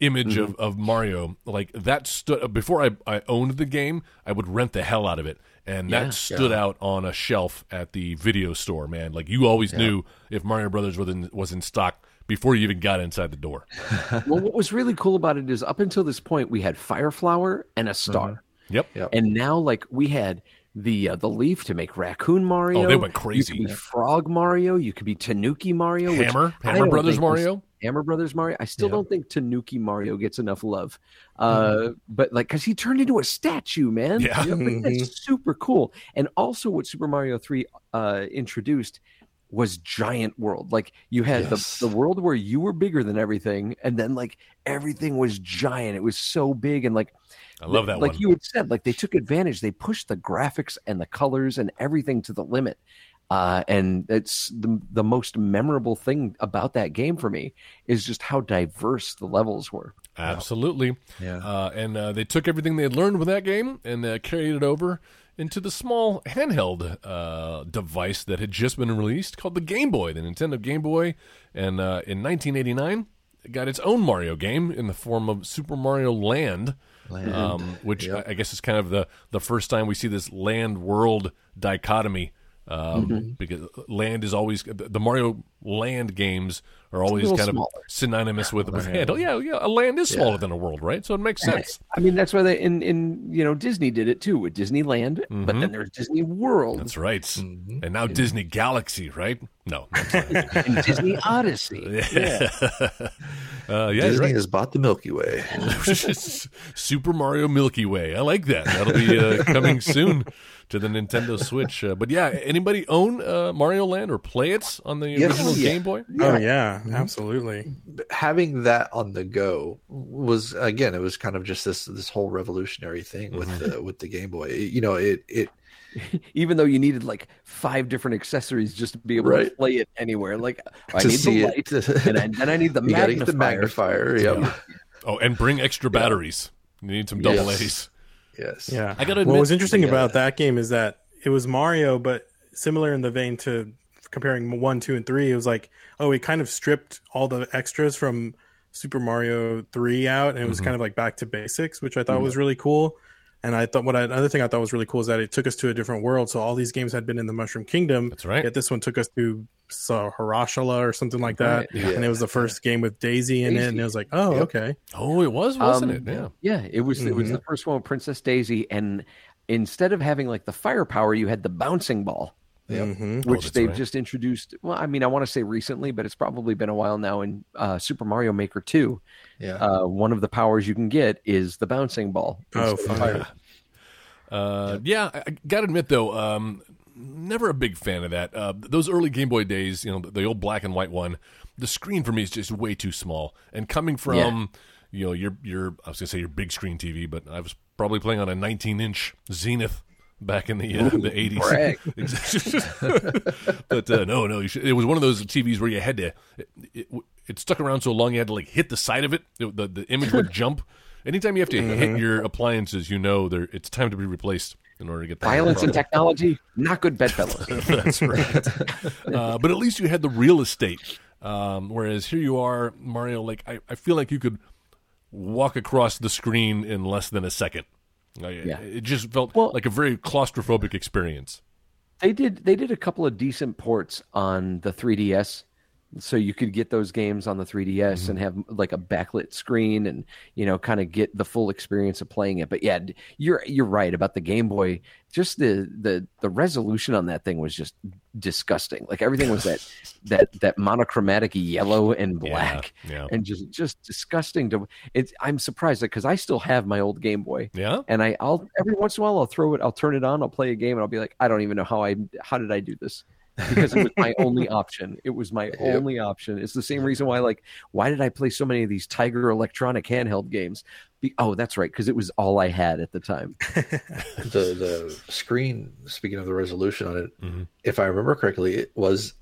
image of, of Mario like that stood before I, I owned the game I would rent the hell out of it and Yeah. that stood out on a shelf at the video store man like you always knew if Mario Brothers was in, was in stock before you even got inside the door [LAUGHS] well, what was really cool about it is up until this point we had Fire Flower and a star, yep Yep. and now like we had the uh, the leaf to make Raccoon Mario. Oh, they went crazy. You could be Frog Mario. You could be Tanuki Mario. Hammer I Hammer Brothers think was- Mario Hammer Brothers Mario. I still Yeah. don't think Tanuki Mario gets enough love. Uh, But like, because he turned into a statue, man. Yeah. Like, Mhm. that's super cool. And also, what Super Mario Three uh, introduced was giant world. Like you had Yes. the the world where you were bigger than everything, and then like everything was giant. It was so big, and like I love that like one you had said, like they took advantage. They pushed the graphics and the colors and everything to the limit. Uh, and it's the the most memorable thing about that game for me is just how diverse the levels were. absolutely Yeah. Uh, and uh, they took everything they had learned with that game and uh, carried it over into the small handheld uh, device that had just been released called the Game Boy, the Nintendo Game Boy. And uh, in 1989, it got its own Mario game in the form of Super Mario Land, Land. um, which Yep. I, I guess is kind of the, the first time we see this land world dichotomy. Um, Mm-hmm. Because land is always the Mario Land games are always little kind of synonymous with, [LAUGHS] with hand. Oh yeah, yeah, a land is smaller than a world, right? So it makes sense. I mean, that's why they in in you know Disney did it too with Disneyland, but then there's Disney World Mm-hmm. That's right. Mm-hmm. And now Disney Galaxy, right? No. [LAUGHS] and Disney Odyssey. [LAUGHS] yeah. uh, yeah, Disney right. has bought the Milky Way. Super Mario Milky Way. I like that. That'll be uh, coming soon to the Nintendo Switch. Uh, but yeah, anybody own uh, Mario Land or play it on the Yes. original Yeah. Game Boy? Oh yeah, absolutely. having that on the go was again it was kind of just this this whole revolutionary thing with Mm-hmm. the with the game boy It- you know it it [LAUGHS] Even though you needed like five different accessories just to be able to play it anywhere, like I to need see the light, it and I, then I need the [LAUGHS] you magnifier. get the magnifier yep. Yeah. [LAUGHS] Oh, and bring extra batteries. You need some double Yes. A's. Yes Yeah. I gotta what was interesting Yeah. about that game is that it was Mario, but similar in the vein to comparing one, two, and three. It was like, oh, it kind of stripped all the extras from Super Mario three out, and it was mm-hmm. kind of like back to basics, which I thought was mm-hmm. really cool. And I thought what I, another thing I thought was really cool is that it took us to a different world. So all these games had been in the Mushroom Kingdom. That's right. Yet this one took us to so, Harashala or something like that, Right, yeah. and it was the first game with Daisy in it, and Daisy. it was like, oh, Yep. okay, Oh, it was, wasn't Um, it? Yeah. Yeah, it was it was the first one with Princess Daisy, and instead of having like the firepower, you had the bouncing ball, Yep. Mhm. Oh, which that's they've right. just introduced. Well, I mean, I want to say recently, but it's probably been a while now in uh, Super Mario Maker Two. yeah Uh, one of the powers you can get is the bouncing ball. Oh, instead of fire. [LAUGHS] Uh, yeah, I, I gotta admit though, um, never a big fan of that. Uh, those early Game Boy days, you know, the, the old black and white one, the screen for me is just way too small. And coming from, you know, your your I was gonna say your big screen TV, but I was probably playing on a 19 inch Zenith back in the uh, the 80s. [LAUGHS] but uh, no, no, you should, it was one of those TVs where you had to. It, it, it stuck around so long you had to like hit the side of it. it the the image would [LAUGHS] jump. Anytime you have to hit your appliances, you know there it's time to be replaced in order to get that Violence and technology, not good bedfellows. [LAUGHS] That's right. uh, but at least you had the real estate. Um, whereas here you are, Mario. Like I, I feel like you could walk across the screen in less than a second. Uh, Yeah. It just felt Well- like a very claustrophobic experience. they did they did a couple of decent ports on the 3ds so you could get those games on the 3ds mm-hmm. and have like a backlit screen and you know kind of get the full experience of playing it. But yeah you're you're right about the game boy. Just the the the resolution on that thing was just disgusting. Like everything was that [LAUGHS] that that monochromatic yellow and black yeah. and just just disgusting to it's i'm surprised because i still have my old game boy. Yeah. and I, I'll every once in a while I'll throw it, I'll turn it on, I'll play a game, and I'll be like, I don't even know how I how did I do this because it was my [LAUGHS] only option. It was my only option. It's the same reason why like why did I play so many of these Tiger Electronic handheld games? Be, oh, that's right, because it was all I had at the time. [LAUGHS] the the screen. Speaking of the resolution on it, Mhm. if I remember correctly, it was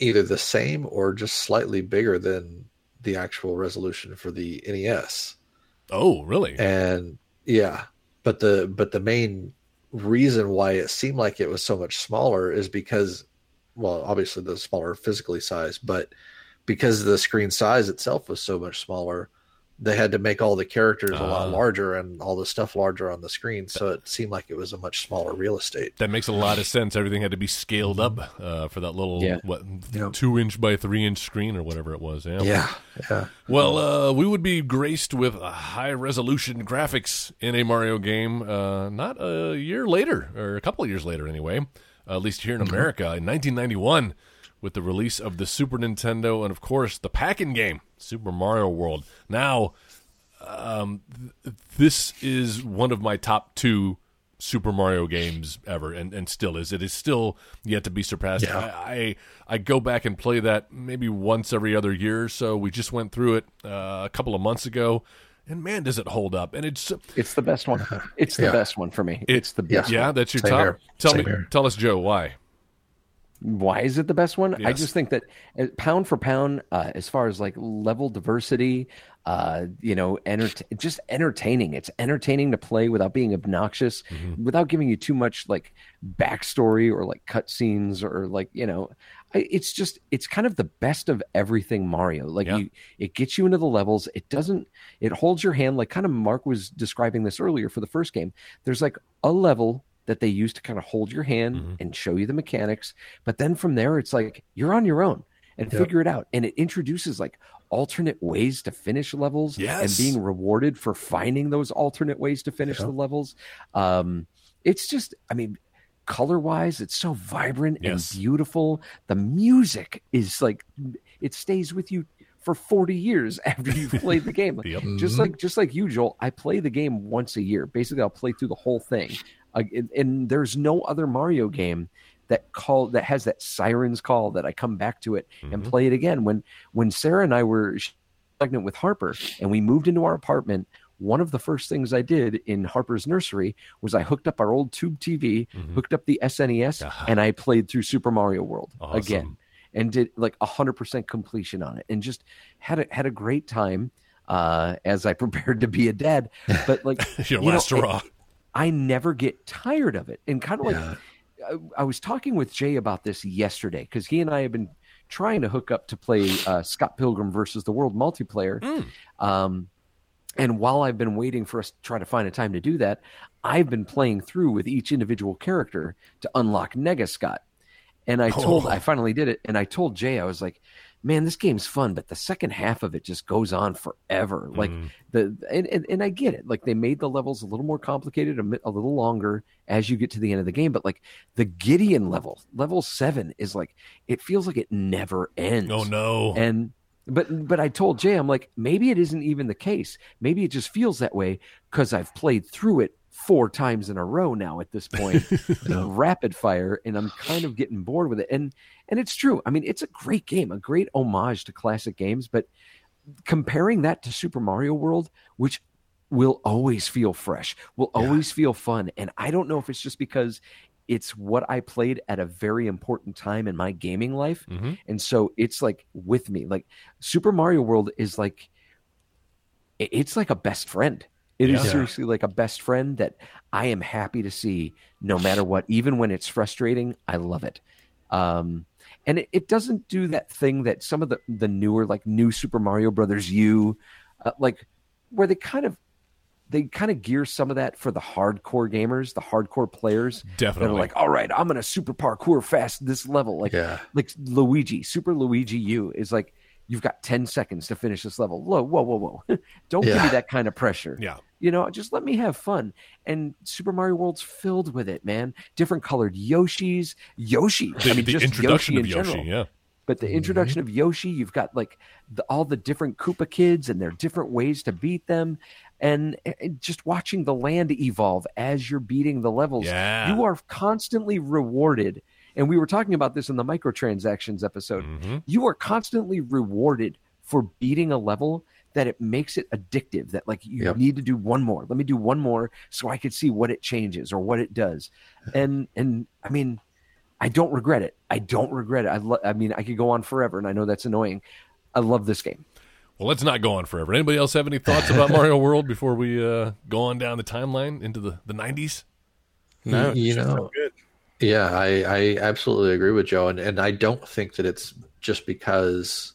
either the same or just slightly bigger than the actual resolution for the NES. Oh, really? And yeah, but the but the main reason why it seemed like it was so much smaller is because, well, obviously the smaller physically size, but because the screen size itself was so much smaller, they had to make all the characters a lot Ah. larger and all the stuff larger on the screen. So it seemed like it was a much smaller real estate. That makes a lot of sense. Everything had to be scaled up uh, for that little Yeah. what Yep. two inch by three inch screen or whatever it was. Yeah. Yeah, yeah. Well, uh, we would be graced with uh, high resolution graphics in a Mario game uh, not a year later, or a couple of years later anyway, uh, at least here in America in 1991 with the release of the Super Nintendo and, of course, the pack-in game, Super Mario World. Now, um, th- this is one of my top two Super Mario games ever, and, and still is. It is still yet to be surpassed. Yeah. I, I I go back and play that maybe once every other year or so. We just went through it uh, a couple of months ago, and man, does it hold up! And it's It's the best one. [LAUGHS] It's the Yeah. best one for me. it- it's the best. yeah, that's your Same top. here. Tell Same me, here. tell us, Joe, why? Why is it the best one? I just think that uh, pound for pound, uh, as far as like level diversity, uh, you know, enter- just entertaining. It's entertaining to play without being obnoxious, Mm-hmm. without giving you too much like backstory or like cutscenes or like you know, it's just it's kind of the best of everything Mario. Like Yeah. you, it gets you into the levels. It doesn't. It holds your hand. Like kind of Mark was describing this earlier for the first game. There's like a level that they use to kind of hold your hand Mhm. and show you the mechanics. But then from there, it's like you're on your own and Yep. figure it out. And it introduces like alternate ways to finish levels Yes. and being rewarded for finding those alternate ways to finish Yep. the levels. Um, it's just, I mean, color wise, it's so vibrant Yes. and beautiful. The music is like, it stays with you for 40 years [LAUGHS] after you've played the game. [LAUGHS] Yep. Just Mhm. like just like you, Joel, I play the game once a year. Basically, I'll play through the whole thing. Uh, and, and there's no other Mario game that call that has that sirens call that I come back to it and Mhm. play it again. When when Sarah and I were pregnant with Harper and we moved into our apartment, one of the first things I did in Harper's nursery was I hooked up our old tube TV, Mhm. hooked up the SNES, Ah. and I played through Super Mario World Awesome. again and did like a hundred percent completion on it and just had a had a great time uh as I [LAUGHS] prepared to be a dad. But like [LAUGHS] Your you know, last hurrah. I never get tired of it. And kind of like Yeah. I, I was talking with Jay about this yesterday because he and I have been trying to hook up to play uh, Scott Pilgrim versus the World multiplayer. Mm. Um, and while I've been waiting for us to try to find a time to do that, I've been playing through with each individual character to unlock Nega Scott. And I told, Oh. I finally did it, and I told Jay, I was like, "Man, this game's fun, but the second half of it just goes on forever. Like Mm. the and, and and I get it. Like they made the levels a little more complicated, a, a little longer as you get to the end of the game. But like the Gideon level, level seven is like it feels like it never ends. Oh no. And but but I told Jay, I'm like, maybe it isn't even the case. Maybe it just feels that way because I've played through it four times in a row now at this point, [LAUGHS] rapid fire, and I'm kind of getting bored with it. And and it's true. I mean, it's a great game, a great homage to classic games, but comparing that to Super Mario World, which will always feel fresh, will always feel fun. And I don't know if it's just because it's what I played at a very important time in my gaming life. Mhm. And so it's like with me. Like Super Mario World is like it's like a best friend. It is Yeah. seriously like a best friend that I am happy to see no matter what, even when it's frustrating. I love it. Um, and it, it doesn't do that thing that some of the, the newer, like new Super Mario Brothers U, uh, like where they kind of they kind of gear some of that for the hardcore gamers, the hardcore players Definitely. They're like, all right, I'm gonna super parkour fast this level. Like Yeah. like Luigi, Super Luigi U is like you've got 10 seconds to finish this level. Whoa, whoa, whoa, whoa. [LAUGHS] Don't give me that kind of pressure. yeah. You know, just let me have fun. And Super Mario World's filled with it, man. Different colored Yoshis, Yoshi. The, I mean, the just introduction Yoshi of in Yoshi, general. yeah. But the mm-hmm. introduction of Yoshi, you've got like the, all the different Koopa kids and their different ways to beat them. And, and just watching the land evolve as you're beating the levels, Yeah. you are constantly rewarded. And we were talking about this in the microtransactions episode. Mhm. You are constantly rewarded for beating a level that it makes it addictive. That like you Yep. need to do one more. Let me do one more so I could see what it changes or what it does. And and I mean, I don't regret it. I don't regret it. I lo- I mean, I could go on forever, and I know that's annoying. I love this game. Well, let's not go on forever. Anybody else have any thoughts about [LAUGHS] Mario World before we uh, go on down the timeline into the, the 90s? No, You it's know, good. Yeah, I, I absolutely agree with Joe, and, and I don't think that it's just because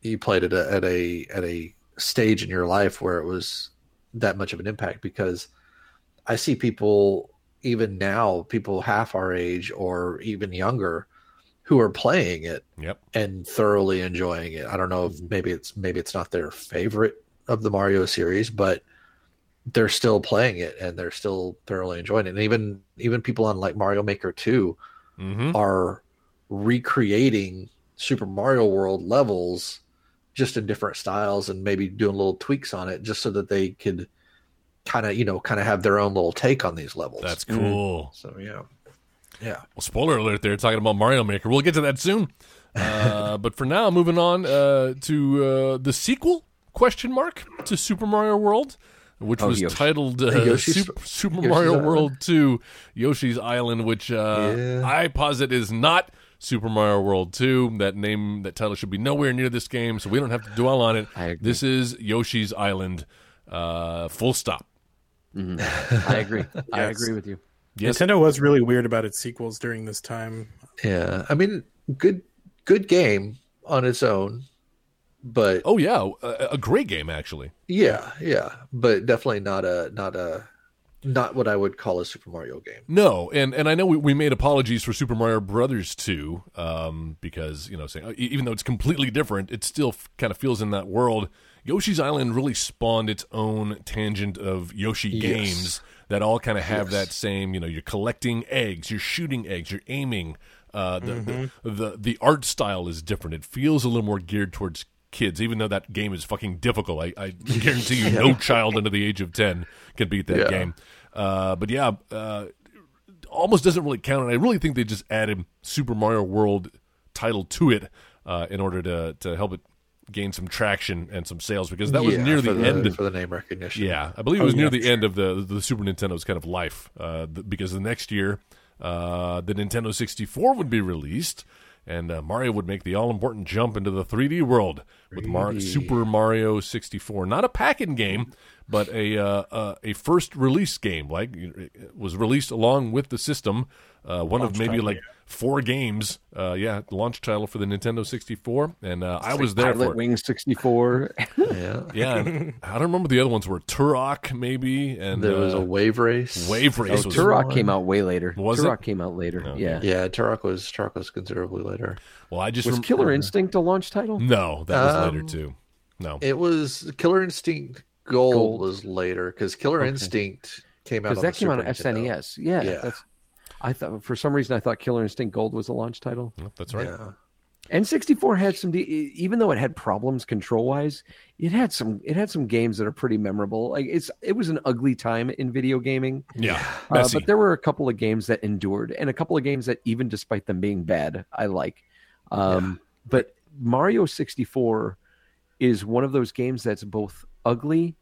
you played it at a at a stage in your life where it was that much of an impact. Because I see people even now, people half our age or even younger, who are playing it Yep. and thoroughly enjoying it. I don't know if maybe it's maybe it's not their favorite of the Mario series, but they're still playing it and they're still thoroughly enjoying it. And even even people on like Mario Maker 2 Mm-hmm. are recreating Super Mario World levels just in different styles and maybe doing little tweaks on it just so that they could kind of, you know, kind of have their own little take on these levels. That's cool. so yeah. Yeah. Well, spoiler alert they're talking about Mario Maker. We'll get to that soon. Uh, [LAUGHS] but for now, moving on uh, to uh, the sequel, question mark, to Super Mario World, which Oh, was Yoshi. titled uh, Yoshi's- Super, Super Yoshi's Mario Island. World 2 Yoshi's Island, which uh, Yeah. I posit is not Super Mario World 2. That name, that title should be nowhere near this game, so we don't have to dwell on it. I agree. This is Yoshi's Island, uh, full stop. [LAUGHS] I agree. I agree with you. Yes. Nintendo was really weird about its sequels during this time. Yeah. I mean, good good game on its own, but Oh, yeah, a, a great game, actually. yeah, yeah, but definitely not a not a not what I would call a Super Mario game. No, and and I know we, we made apologies for Super Mario Brothers 2 um, because you know saying even though it's completely different, it still f- kind of feels in that world. Yoshi's Island really spawned its own tangent of Yoshi Yes. games that all kind of have Yes. that same. You know, you're collecting eggs, you're shooting eggs, you're aiming. Uh, the, the the the art style is different. It feels a little more geared towards kids, even though that game is fucking difficult. I, I [LAUGHS] guarantee you, no child under the age of ten can beat that Yeah. game. Uh, but yeah, uh, almost doesn't really count. And I really think they just added Super Mario World title to it uh, in order to to help it gain some traction and some sales because that was near for the, end. for the name recognition. Yeah, I believe it was Oh, near yeah, the for end of the the Super Nintendo's kind of life, uh, th- because the next year, uh, the Nintendo 64 would be released, and uh, Mario would make the all important jump into the 3D world with Mar- Super Mario 64. Not a pack-in game, but a uh, uh, a first release game. Like it was released along with the system. Uh, one of maybe like four games. Uh, yeah, launch title for the Nintendo 64, and uh, I was there Pilot for it. Wing 64. [LAUGHS] yeah. Yeah, I don't remember the other ones were Turok maybe, and There was uh, a wave race. Wave Oh, Race was Turok came out way later. Was it? Turok came out later. Yeah. Yeah, Turok was Turok was considerably later. Well, I just Was rem- Killer Instinct a launch title? No, that was later Um, too. No, It was Killer Instinct Gold, Gold. was later because Killer Okay. Instinct came out Because that the came out on SNES. Yeah, Yeah. That's, I thought for some reason I thought Killer Instinct Gold was a launch title. No, that's right. Yeah. N64 had some, de- even though it had problems control wise, it had some, it had some games that are pretty memorable. Like it's, it was an ugly time in video gaming, Yeah, uh, but there were a couple of games that endured, and a couple of games that, even despite them being bad, I like. Um, But Mario 64 is one of those games that's both ugly,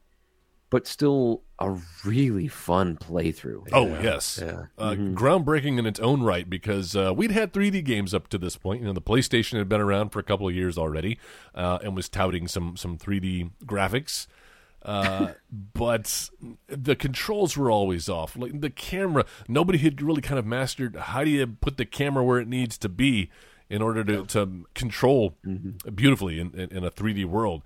but still a really fun playthrough. oh yes, Yeah. Uh, Mm-hmm. groundbreaking in its own right because uh, we'd had 3D games up to this point. You know, the PlayStation had been around for a couple of years already uh, and was touting some some 3D graphics. Uh, [LAUGHS] but the controls were always off. Like the camera, nobody had really kind of mastered how do you put the camera where it needs to be in order to, to control Mm-hmm. beautifully in, in, in a 3D world.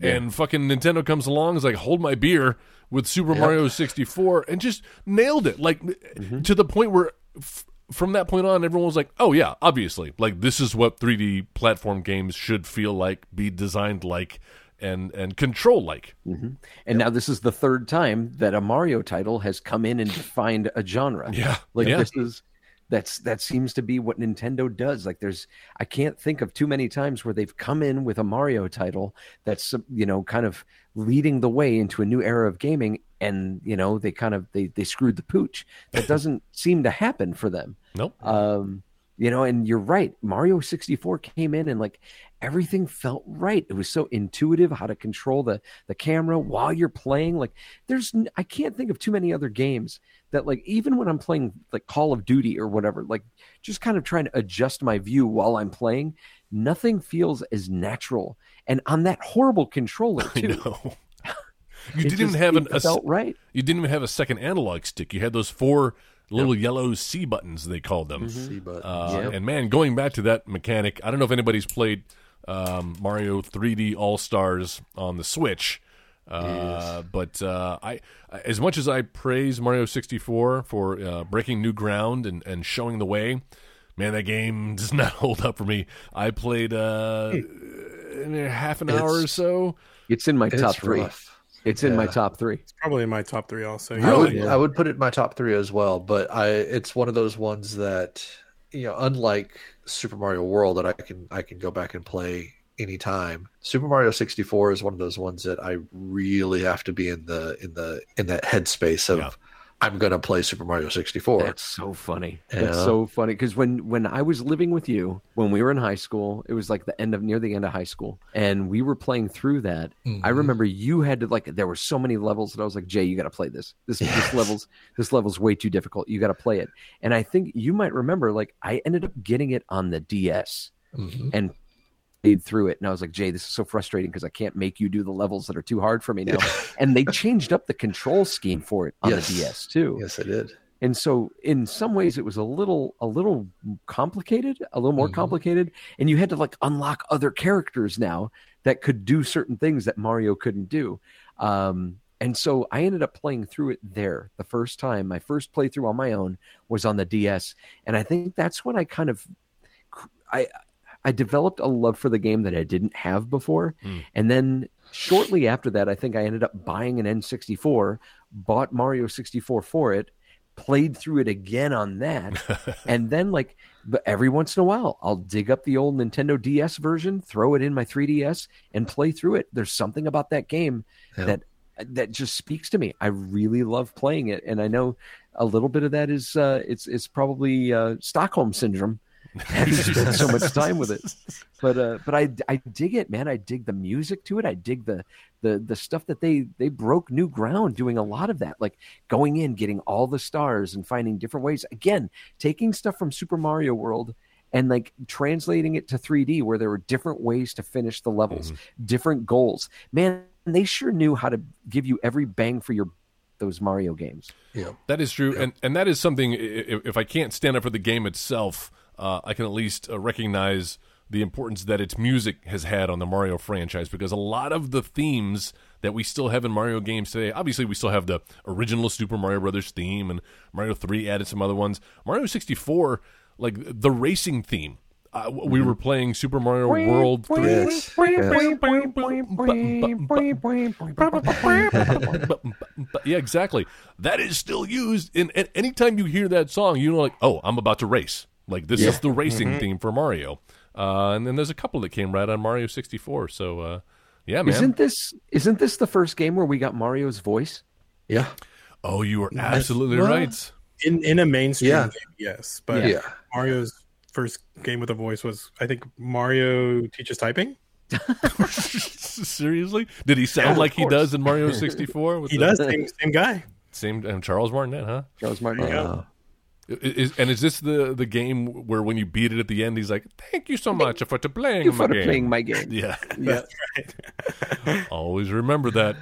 And fucking Nintendo comes along, is like, hold my beer with Super Mario 64 and just nailed it. Like, Mm-hmm. to the point where f- from that point on, everyone was like, oh, yeah, obviously. Like, this is what 3D platform games should feel like, be designed like, and, and control like. And now this is the third time that a Mario title has come in and defined a genre. Yeah, Like yeah. this is that's that seems to be what Nintendo does. Like there's I can't think of too many times where they've come in with a Mario title that's you know kind of leading the way into a new era of gaming and you know they kind of they they screwed the pooch. That doesn't seem to happen for them. Nope. Um you know and you're right. Mario 64 came in and like everything felt right. It was so intuitive how to control the the camera while you're playing. Like there's i can't think of too many other games that like even when I'm playing like Call of Duty or whatever, like just kind of trying to adjust my view while I'm playing, nothing feels as natural. And on that horrible controller [LAUGHS] too. know. [LAUGHS] You didn't even have an, a, right. you didn't even have a second analog stick. You had those four little yellow C buttons they called them. See, but Uh, Yep. And man, going back to that mechanic, I don't know if anybody's played um, Mario 3D All Stars on the Switch. Uh, but uh, I, as much as I praise Mario 64 for uh, breaking new ground and, and showing the way, man, that game [LAUGHS] does not hold up for me. I played uh, in half an hour or so. It's in my top three. rough. It's in my top three. It's probably in my top three also. I would Really? I would put it in my top three as well, but I it's one of those ones that you know, unlike Super Mario World that I can I can go back and play anytime. Super Mario 64 is one of those ones that I really have to be in the in the in that headspace of Yeah. I'm gonna play Super Mario 64. That's so funny. Yeah. That's so funny because when when I was living with you when we were in high school, it was like the end of near the end of high school, and we were playing through that. I Mhm. remember you had to like there were so many levels that I was like, Jay, you got to play this. This Yes. this levels this level's way too difficult. You got to play it. And I think you might remember like I ended up getting it on the DS Mhm. and through it, and I was like, Jay, this is so frustrating because I can't make you do the levels that are too hard for me now. and they changed up the control scheme for it on Yes. the DS too Yes, I did. and so in some ways it was a little a little complicated a little more Mhm. complicated and you had to like unlock other characters now that could do certain things that mario couldn't do um and so i ended up playing through it there the first time my first playthrough on my own was on the ds and i think that's when i kind of i i developed a love for the game that i didn't have before. Mm. and then shortly after that i think i ended up buying an n64 bought mario 64 for it played through it again on that. [LAUGHS] And then like but every once in a while i'll dig up the old nintendo ds version throw it in my 3ds and play through it. There's something about that game Yeah. that that just speaks to me. I really love playing it. And i know a little bit of that is uh it's it's probably uh stockholm syndrome having [LAUGHS] spent so much time with it. [LAUGHS] But uh but i i dig it man. I dig the music to it. I dig the the the stuff that they they broke new ground doing a lot of that like going in getting all the stars and finding different ways. Again taking stuff from super mario world and like translating it to 3d where there were different ways to finish the levels different goals. Man they sure knew how to give you every bang for your those mario games. Yeah. That is true, and and that is something. If, if I can't stand up for the game itself, uh, I can at least uh, recognize the importance that its music has had on the Mario franchise. Because a lot of the themes that we still have in Mario games today, obviously, we still have the original Super Mario Brothers theme, and Mario Three added some other ones. Mario sixty four, like the racing theme. Uh, we were playing Super Mario World 3. Yes. but, but- yeah, exactly. That is still used. In, and anytime you hear that song, you know, like, oh, I'm about to race. Like this is the racing theme for Mario. uh, and then there's a couple that came right on Mario 64. So uh, yeah, man. Isn't this isn't this the first game where we got Mario's voice? Yeah. oh, you are absolutely well, right. In in a mainstream Yeah. game, yes. But Yeah. Mario's first game with a voice was I think Mario teaches typing. [LAUGHS] Seriously, did he sound Yeah, of like he does in Mario 64? With He the does same same guy. Same um, Charles Martinet, huh? Charles Martin. Yeah. Uh, Is, and is this the the game where when you beat it at the end, he's like, "Thank you so much for to playing you my for game." playing my game. [LAUGHS] yeah, Yeah. [LAUGHS] always remember that.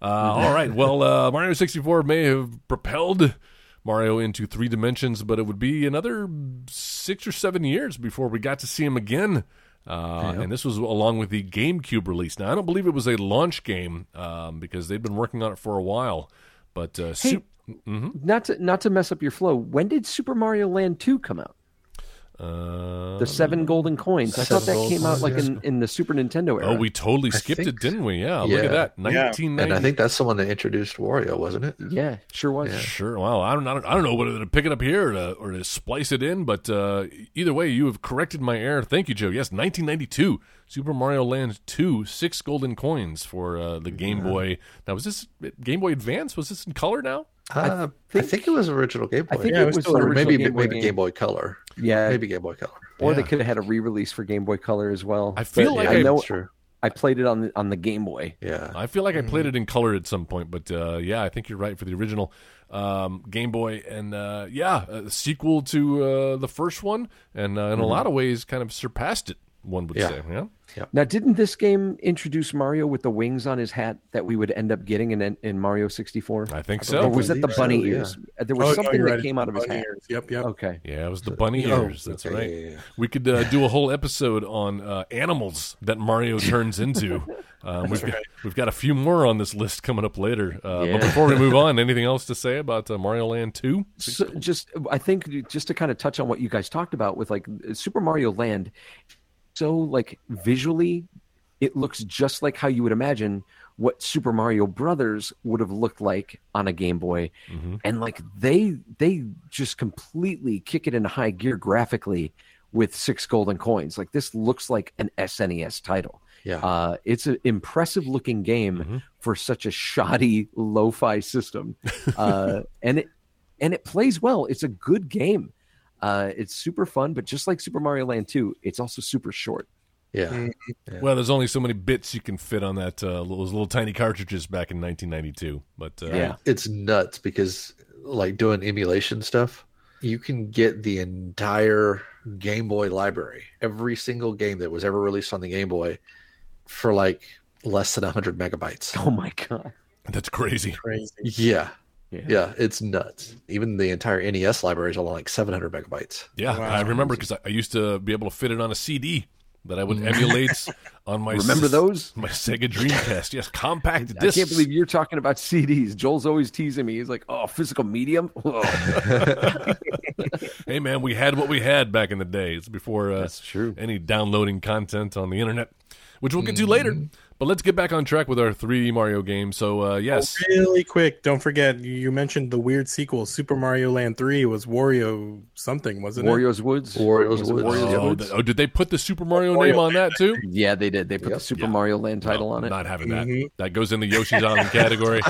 Uh, all right, well, uh, Mario 64 may have propelled Mario into three dimensions, but it would be another six or seven years before we got to see him again. Uh, And this was along with the GameCube release. Now, I don't believe it was a launch game um, because they'd been working on it for a while. But uh, Hey, Su- Mhm. Not to not to mess up your flow. When did Super Mario Land Two come out? uh, The seven golden coins. I thought that came out like in, in the Super Nintendo era. oh, we totally skipped it, didn't we? Yeah, yeah. look at Yeah. that, Yeah. and I think that's the one that introduced Wario, wasn't it? yeah, sure was. Sure. Wow. I don't, I don't. I don't know whether to pick it up here or to, or to splice it in, but uh, either way, you have corrected my error. Thank you, Joe. Yes, 1992, Super Mario Land 2, six golden coins for uh, the Game Boy. Now, was this Game Boy Advance? Was this in color now? Uh, I, think- think, it was original Game Boy. I think Yeah, it it was was still the or original maybe Game Boy maybe game. Game Boy Color. Yeah, Maybe Game Boy Color. or they could have had a re-release for Game Boy Color as well. I feel But like I I- know true. I played it on the on the Game Boy. Yeah. I feel like I played it in color at some point, but uh, yeah, I think you're right for the original um, Game Boy, and uh, yeah, a sequel to uh, the first one, and uh, in a lot of ways, kind of surpassed it. One would Yeah. say, yeah. Now, didn't this game introduce Mario with the wings on his hat that we would end up getting in in Mario 64? I think Or so. was that the bunny so, ears? Uh, There was Oh, something you're that right. came out of his hat. ears. Yep, yep. Okay. Yeah, it was the bunny Oh, ears. That's okay, right. yeah, yeah, yeah. We could uh, do a whole episode on uh, animals that Mario turns into. [LAUGHS] Um, we've, got, we've got a few more on this list coming up later. Uh, Yeah. But before we move [LAUGHS] on, anything else to say about uh, Mario Land 2? So just I think just to kind of touch on what you guys talked about with like Super Mario Land, so like visually, it looks just like how you would imagine what Super Mario Brothers would have looked like on a Game Boy, and like they they just completely kick it into high gear graphically with six golden coins. Like this looks like an SNES title. Yeah. Uh, it's an impressive looking game for such a shoddy [LAUGHS] lo-fi system, [LAUGHS] uh, and it and it plays well. It's a good game. Uh, it's super fun, but just like Super Mario Land 2, it's also super short. Yeah. Well, there's only so many bits you can fit on that uh, those little tiny cartridges back in 1992. But uh, Yeah. It's nuts because like doing emulation stuff, you can get the entire Game Boy library, every single game that was ever released on the Game Boy for like less than 100 megabytes. Oh my god! that's crazy. Crazy. Yeah. Yeah. Yeah, it's nuts. Even the entire NES library is only like 700 megabytes. Yeah, Wow. I remember because I, I used to be able to fit it on a CD that I would emulate [LAUGHS] on my Remember s- those? my Sega Dreamcast. Yes, compact I discs. can't believe you're talking about CDs. Joel's always teasing me. He's like, "Oh, physical medium." [LAUGHS] Hey man, we had what we had back in the day. It's before uh, That's true. any downloading content on the internet, which we'll get to later. But let's get back on track with our 3D Mario game. So uh, yes, Really quick, don't forget you mentioned the weird sequel. Super Mario Land Three was Wario something, wasn't Wario's Woods. Wario's Was it Woods, Wario's oh, Woods? th- oh, did they put the Super Mario Mario name on that too? Yeah, they did. They put Yep. the Super Yeah. Mario Land title No, on it. Not having that. Mhm. That goes in the Yoshi's [LAUGHS] Island category.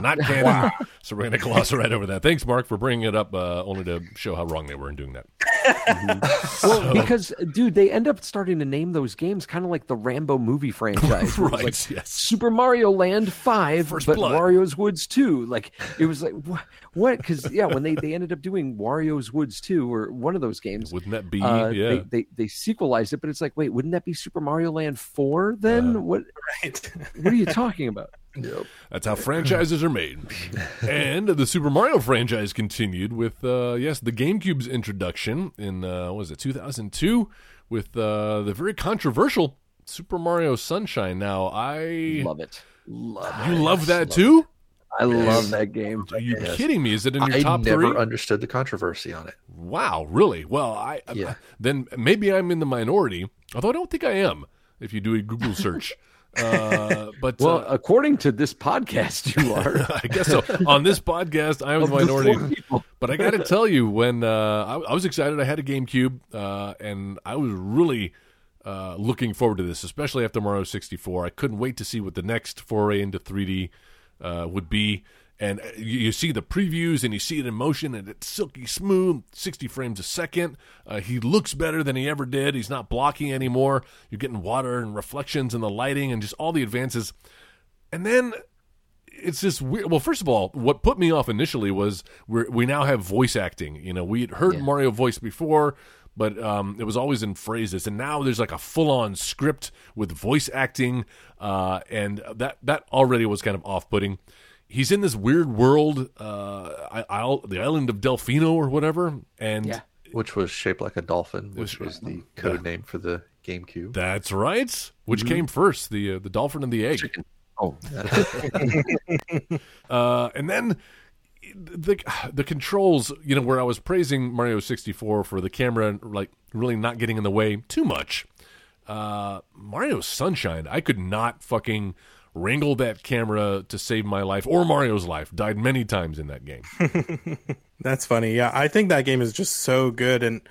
not canon. So we're going to gloss right over that. Thanks, Mark, for bringing it up, uh, only to show how wrong they were in doing that. [LAUGHS] Well, because dude, they end up starting to name those games kind of like the Rambo movie franchise. [LAUGHS] where it was like [LAUGHS] yes. Super Mario Land Five, First but Blood. Wario's Woods Two. Like it was like what? What? Because yeah, when they they ended up doing Wario's Woods Two or one of those games, Wouldn't that be? uh, yeah. they, they they sequelized it. But it's like, wait, wouldn't that be Super Mario Land Four then? Uh, what it? What are you talking about? [LAUGHS] Yep. That's how franchises are made. and the Super Mario franchise continued with, uh, yes, the GameCube's introduction in, uh, what was it, 2002, with uh, the very controversial Super Mario Sunshine. Now, I. Love it. Love you it. love that too? I love that game. Are you Yes. kidding me? Is it in your top? I top never understood the controversy on it. Wow, really? Well, I Yeah. then maybe I'm in the minority, although I don't think I am. If you do a Google [LAUGHS] search, uh, but Well, uh, according to this podcast, you [LAUGHS] are. I guess so. On this podcast, I am the the minority. But I got to tell you, when uh, I, I was excited, I had a GameCube, uh, and I was really uh, looking forward to this, especially after Mario 64. I couldn't wait to see what the next foray into 3D uh, would be. And uh, you, you see the previews and you see it in motion, and it's silky smooth, 60 frames a second. Uh, he looks better than he ever did. He's not blocking anymore. You're getting water and reflections and the lighting and just all the advances. And then it's just weird. Well, first of all, what put me off initially was we we now have voice acting. You know, we had heard Yeah. Mario voice before, but um, it was always in phrases, and now there's like a full on script with voice acting, uh, and that that already was kind of off putting. He's in this weird world, uh, I, I'll, the island of Delfino or whatever, and Yeah. which was shaped like a dolphin, which was- was the code name for the GameCube. that's right. Which came first, the uh, the dolphin and the egg? Oh, [LAUGHS] Uh, and then the the controls, you know, where I was praising Mario 64 for the camera, like really not getting in the way too much. Uh, Mario Sunshine, I could not fucking wrangle that camera to save my life or Mario's life. Died many times in that game. [LAUGHS] That's funny. Yeah, I think that game is just so good. And,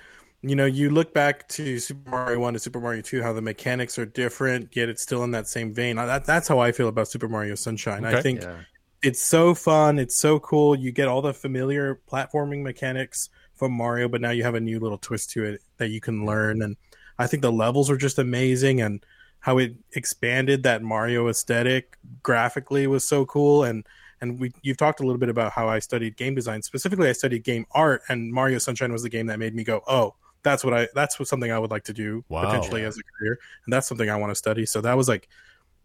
you know, you look back to Super Mario 1 to Super Mario 2, how the mechanics are different, yet it's still in that same vein. That, that's how I feel about Super Mario Sunshine. Okay. I think Yeah. It's so fun. It's so cool. You get all the familiar platforming mechanics from Mario, but now you have a new little twist to it that you can learn. And I think the levels are just amazing. And how it expanded that Mario aesthetic graphically was so cool. And and we you've talked a little bit about how I studied game design. Specifically, I studied game art, and Mario Sunshine was the game that made me go, "Oh, that's what I that's what something I would like to do Wow. potentially as a career, and that's something I want to study." So that was like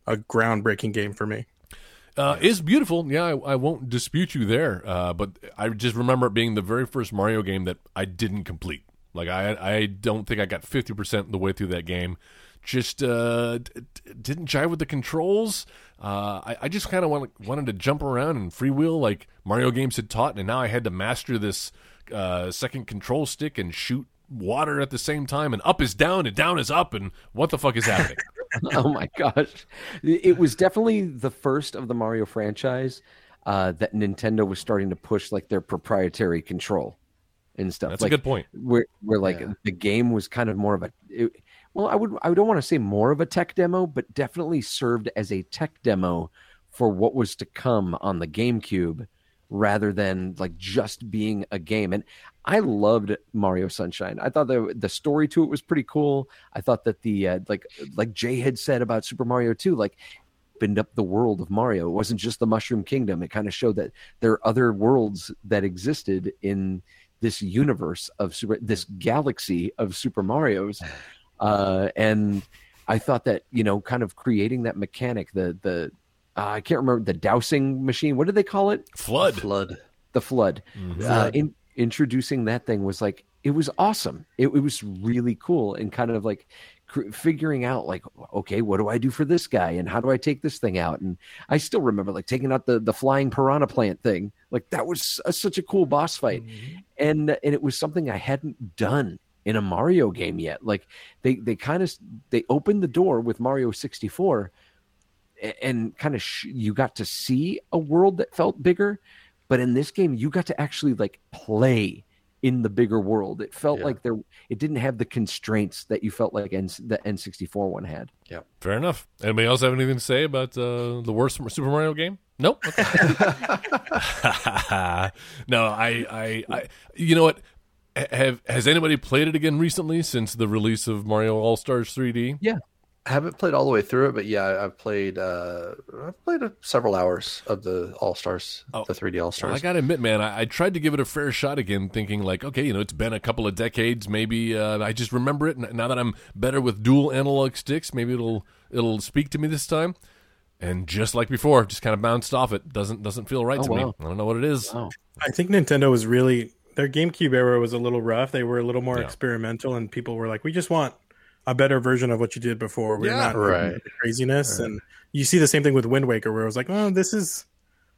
a groundbreaking game for me. Uh, is beautiful. Yeah, I, I won't dispute you there. Uh, but I just remember it being the very first Mario game that I didn't complete. Like I, I don't think I got fifty percent the way through that game. Just uh, d- didn't jive with the controls. Uh, I, I just kind of want, wanted to jump around and freewheel like Mario games had taught, and now I had to master this uh, second control stick and shoot water at the same time. And up is down, and down is up, and what the fuck is happening? [LAUGHS] [LAUGHS] oh my gosh it was definitely the first of the mario franchise uh, that nintendo was starting to push like their proprietary control and stuff That's like a good point. where where like Yeah. the game was kind of more of a it, well i would i don't want to say more of a tech demo but definitely served as a tech demo for what was to come on the gamecube rather than like just being a game. And i loved mario sunshine. I thought the the story to it was pretty cool. I thought that the uh, like like jay had said about super mario 2 like opened up the world of mario. It wasn't just the mushroom kingdom. It kind of showed that there are other worlds that existed in this universe of super this galaxy of super mario's. [SIGHS] Uh and i thought that you know kind of creating that mechanic the the uh, i can't remember the dousing machine what did they call it? FLUDD. FLUDD. the FLUDD. Uh, in, introducing that thing was like it was awesome. It, it was really cool and kind of like cr- figuring out like okay what do i do for this guy and how do i take this thing out? And i still remember like taking out the the flying piranha plant thing. Like that was a, such a cool boss fight. And and it was something i hadn't done in a mario game yet. Like they they kind of they opened the door with mario 64 a- and kind of sh- you got to see a world that felt bigger but in this game you got to actually like play in the bigger world it felt Yeah. like there it didn't have the constraints that you felt like N- the n64 one had yeah Fair enough. Anybody else have anything to say about uh, the worst Super Mario game? Nope. [LAUGHS] Okay. [LAUGHS] no, I, I, I, you know what? Have has anybody played it again recently since the release of Mario All Stars 3D? I haven't played all the way through it, but yeah, I- I've played. Uh, I've played several hours of the All Stars, Oh. the 3D All Well, Stars. I gotta admit, man, I, I tried to give it a fair shot again, thinking like, okay, you know, it's been a couple of decades, maybe uh, I just remember it. N- Now that I'm better with dual analog sticks, maybe it'll it'll speak to me this time. And just like before, just kind of bounced off it. Doesn't doesn't feel right Oh, to me. I don't know what it is. oh I think Nintendo was really their GameCube era was a little rough. They were a little more Yeah. experimental, and people were like, "We just want a better version of what you did before. We're Yeah. not Right. the craziness." And you see the same thing with Wind Waker, where it was like, "Oh, this is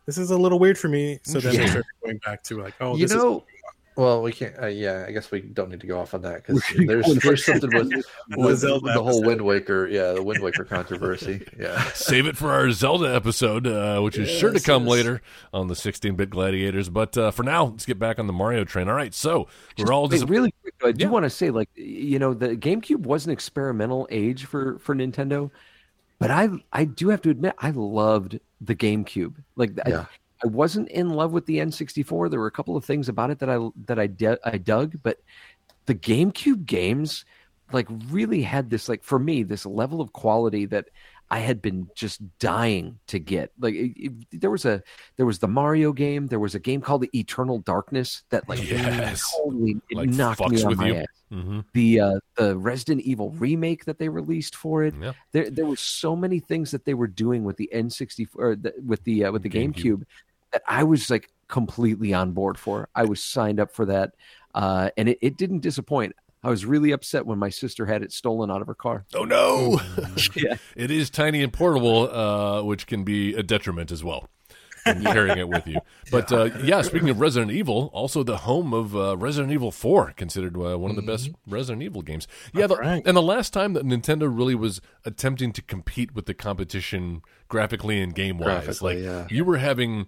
this is a little weird for me." So then they started going back to like, "Oh, you this is know, Well, we can't. Uh, yeah, I guess we don't need to go off on that because [LAUGHS] there's there's something with, The [LAUGHS] with Zelda the whole. Wind Waker. Yeah, the Wind Waker controversy. Yeah. [LAUGHS] Save it for our Zelda episode, uh, which is sure to come yes. later on the 16-bit Gladiators. But uh, for now, let's get back on the Mario train. All right, so we're all Wait, dis- really quick. I do Yeah. want to say, like, you know, the GameCube was an experimental age for for Nintendo, but I I do have to admit, I loved the GameCube. Like, Yeah. I wasn't in love with the N64. There were a couple of things about it that I that I de- I dug, but the GameCube games like really had this like for me this level of quality that I had been just dying to get. Like it, it- there was a there was the Mario game, there was a game called the Eternal Darkness that like Yes. totally Like, knocked me on my you. ass. Mhm. The uh, the Resident Evil remake that they released for it. Yeah. There there were so many things that they were doing with the N64 or the, with the uh, with the GameCube. GameCube that I was like completely on board for. I was signed up for that, uh, and it, it didn't disappoint. I was really upset when my sister had it stolen out of her car. Oh no! [LAUGHS] Yeah. it is tiny and portable, uh, which can be a detriment as well. in [LAUGHS] carrying it with you, but uh, yeah. Speaking of Resident Evil, also the home of uh, Resident Evil Four, considered uh, one of the best Resident Evil games. Yeah, the, right. and the last time that Nintendo really was attempting to compete with the competition graphically and game wise, Graphically, like yeah. you were having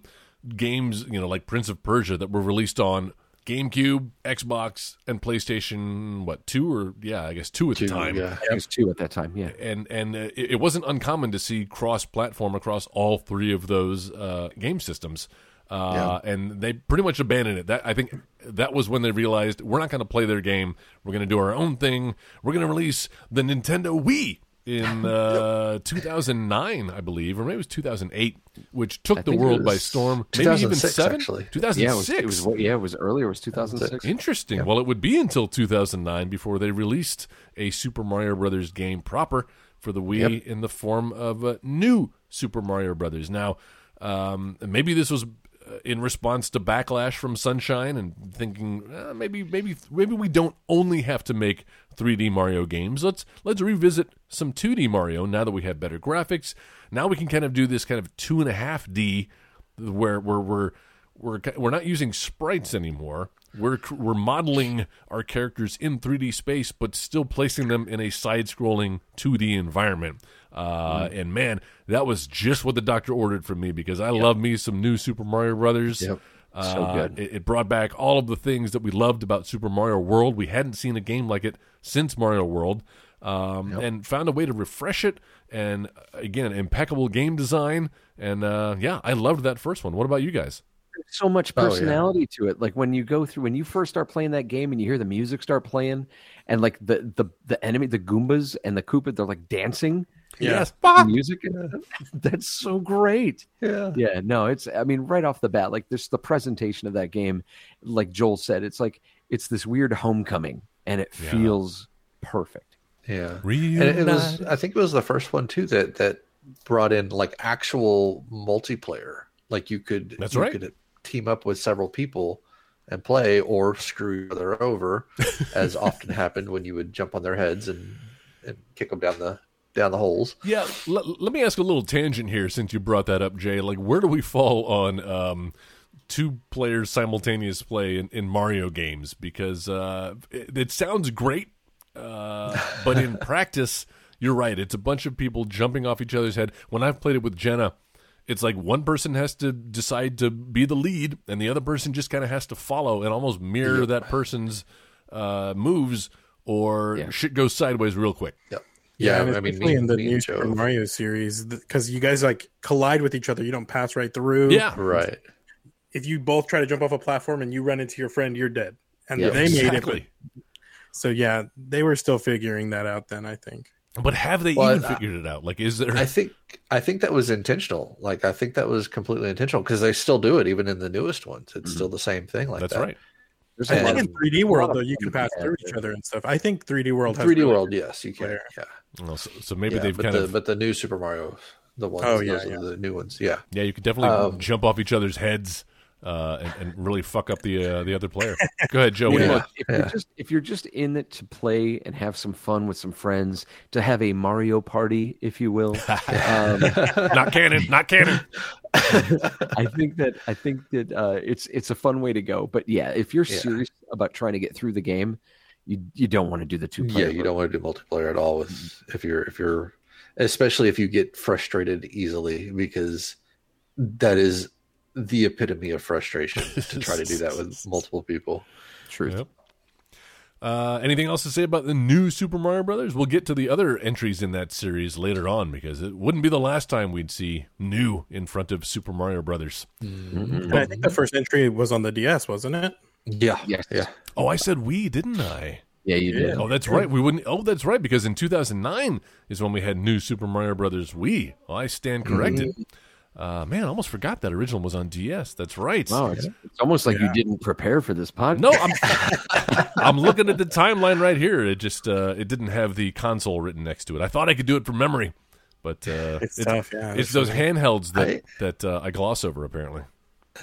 games, you know, like Prince of Persia that were released on GameCube, Xbox, and PlayStation. What two or yeah, I guess two at Two, the time Yeah. I was two at that time. Yeah. and and uh, it, it wasn't uncommon to see cross-platform across all three of those uh, game systems. Uh, And they pretty much abandoned it. That I think that was when they realized we're not going to play their game. We're going to do our own thing. We're going to release the Nintendo Wii in [LAUGHS] uh, 2009, I believe, or maybe it was 2008, which took the world by storm. Maybe even 2006 seven. actually. 2006. Yeah, it was, it was yeah, it was earlier. It was 2006. Interesting. Well, it would be until 2009 before they released a Super Mario Brothers game proper for the Wii in the form of a new Super Mario Brothers. Now, um, maybe this was in response to backlash from Sunshine and thinking uh, maybe maybe maybe we don't only have to make 3D Mario games. Let's let's revisit some 2D Mario now that we have better graphics. Now we can kind of do this kind of two and a half D where where we're we're we're we're not using sprites anymore. We're we're modeling our characters in 3D space, but still placing them in a side-scrolling 2D environment. Uh, And man, that was just what the doctor ordered from me because I love me some new Super Mario Brothers. Yep. Uh, So good. It, it brought back all of the things that we loved about Super Mario World. We hadn't seen a game like it since Mario World, um, and found a way to refresh it. And again, impeccable game design. And uh, yeah, I loved that first one. What about you guys? So much Oh, yeah. personality to it. Like when you go through when you first start playing that game and you hear the music start playing and like the the the enemy the Goombas and the Koopa they're like dancing Yeah. to [LAUGHS] music. [LAUGHS] That's so great. Yeah. Yeah, no, it's I mean right off the bat like this the presentation of that game like Joel said it's like it's this weird homecoming and it Yeah. feels perfect. Yeah. Real And it was I think it was the first one too that that brought in like actual multiplayer. Like you could That's you right. could team up with several people and play or screw each other over [LAUGHS] as often happened when you would jump on their heads and and kick them down the down the holes. Yeah, let, let me ask a little tangent here since you brought that up, Jay. Like, where do we fall on um, two players simultaneous play in, in Mario games? Because uh, it, it sounds great, uh, but in [LAUGHS] practice, you're right. It's a bunch of people jumping off each other's head. When I've played it with Jenna, it's like one person has to decide to be the lead, and the other person just kind of has to follow and almost mirror that person's uh, moves, or Yeah. shit goes sideways real quick. Yep. Yeah, and I mean, especially me, in the me new Super Mario series, because you guys like collide with each other. You don't pass right through. Yeah, Right. If you both try to jump off a platform and you run into your friend, you're dead. And Yeah, they made it. exactly. But, so yeah, they were still figuring that out then. I think. But have they Well, even I- figured it out? Like, is there? I think I think that was intentional. Like I think that was completely intentional because they still do it even in the newest ones. It's still the same thing like That's that. right. There's I a And- think lot in 3D World though, you can pass through it. each other and stuff. I think 3D World has 3D really- World, yes, you can. player. Yeah. Well, so, so maybe Yeah, they've but kind the, of. but the new Super Mario, the ones, Oh, yeah, those yeah. are the new ones. Yeah. yeah, you could definitely um, jump off each other's heads uh, and, and really fuck up the uh, the other player. Go ahead, Joe. What do you Yeah. if yeah. you're just if you're just in it to play and have some fun with some friends, to have a Mario party, if you will, [LAUGHS] um, [LAUGHS] Not canon. Not canon. [LAUGHS] I think that I think that uh, it's it's a fun way to go. But yeah, if you're Yeah. serious about trying to get through the game, you you don't want to do the two Yeah, player. you don't want to do multiplayer at all with if you're if you're especially if you get frustrated easily because that is the epitome of frustration to try to do that with [LAUGHS] multiple people. truth. Yep. Uh, anything else to say about the new Super Mario Brothers? We'll get to the other entries in that series later on because it wouldn't be the last time we'd see new in front of Super Mario Brothers. And I think the first entry was on the DS, wasn't it? Yeah. Yes. Yeah. Oh, I said we, didn't I? Yeah, you did. Oh, that's right. We wouldn't. Oh, that's right. Because in 2009 is when we had new Super Mario Brothers Wii. Well, I stand corrected. Uh, man, I almost forgot that original was on DS. That's right. Wow, it's, it's almost like you didn't prepare for this podcast. No, I'm [LAUGHS] I'm looking at the timeline right here. It just uh, it didn't have the console written next to it. I thought I could do it from memory, but uh, [LAUGHS] It's tough, yeah. It's those handhelds that I- that uh, I gloss over apparently.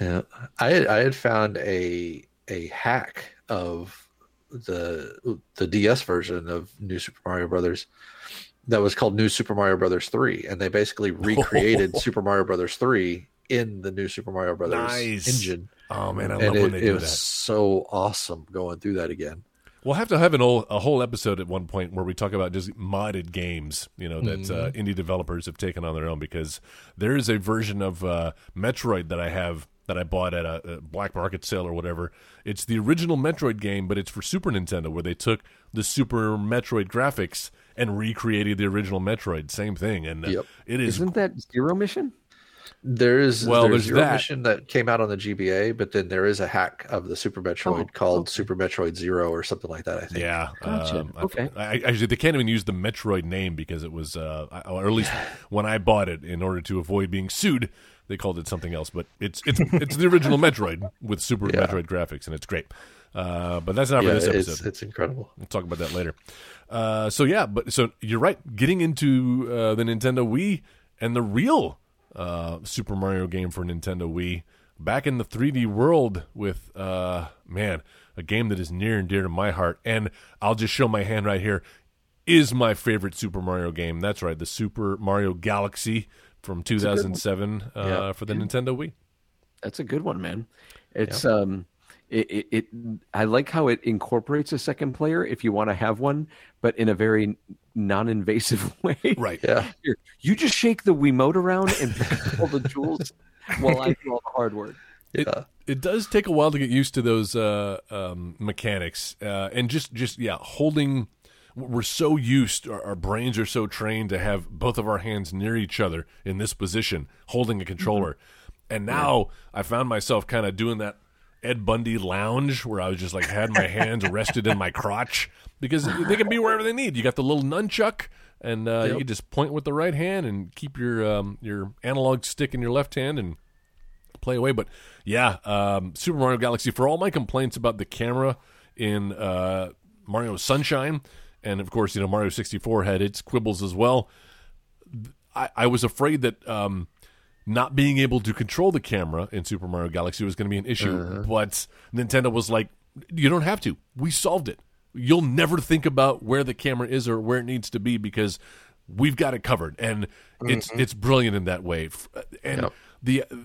Yeah, I had, I had found a a hack of the the DS version of New Super Mario Brothers that was called New Super Mario Brothers Three, and they basically [LAUGHS] recreated Super Mario Brothers Three in the New Super Mario Brothers Nice. engine, Oh man, I and love it, when they it do was that. so awesome going through that again. We'll have to have an old, a whole episode at one point where we talk about just modded games, you know, that uh, Mm-hmm. indie developers have taken on their own. Because there is a version of uh, Metroid that I have that I bought at a, a black market sale or whatever. It's the original Metroid game, but it's for Super Nintendo, where they took the Super Metroid graphics and recreated the original Metroid. Same thing, and uh, Yep. it is Isn't that Zero Mission? There's Well, there's, there's Zero that. Mission that came out on the GBA, but then there is a hack of the Super Metroid Oh, called okay. Super Metroid Zero or something like that. I think. Yeah. Gotcha. Um, Okay. I, actually, they can't even use the Metroid name because it was, uh, I- or at least [LAUGHS] when I bought it, in order to avoid being sued, they called it something else. But it's it's it's the original [LAUGHS] Metroid with Super Yeah. Metroid graphics, and it's great. Uh, but that's not Yeah, for this it's episode. it's incredible. We'll talk about that later. Uh, so yeah, but so you're right. Getting into uh, the Nintendo Wii and the real uh, Super Mario game for Nintendo Wii, back in the 3D world with uh, man, a game that is near and dear to my heart. And I'll just show my hand right here. Is my favorite Super Mario game. That's right, the Super Mario Galaxy from 2007 uh, Yeah. for the Nintendo Wii. That's a good one, man. It's um, it, it, it I like how it incorporates a second player if you want to have one, but in a very non-invasive [LAUGHS] way. Right. Yeah. Here, you just shake the Wiimote around and [LAUGHS] pick all the jewels while I do all the hard work. it, Yeah. it does take a while to get used to those uh, um, mechanics uh, and just just yeah holding we're so used our, our brains are so trained to have both of our hands near each other in this position holding a controller and now i found myself kind of doing that ed bundy lounge where i was just like had my hands rested in my crotch because they can be wherever they need you got the little nunchuck and uh, you can just point with the right hand and keep your um, your analog stick in your left hand and play away. But yeah, um, Super Mario Galaxy. For all my complaints about the camera in uh, Mario Sunshine, and of course, you know Mario sixty four had its quibbles as well. I, I was afraid that um, not being able to control the camera in Super Mario Galaxy was going to be an issue, uh-huh. but Nintendo was like, "You don't have to. We solved it. You'll never think about where the camera is or where it needs to be because we've got it covered." And it's mm-hmm. it's brilliant in that way. Uh, and Yep. the uh,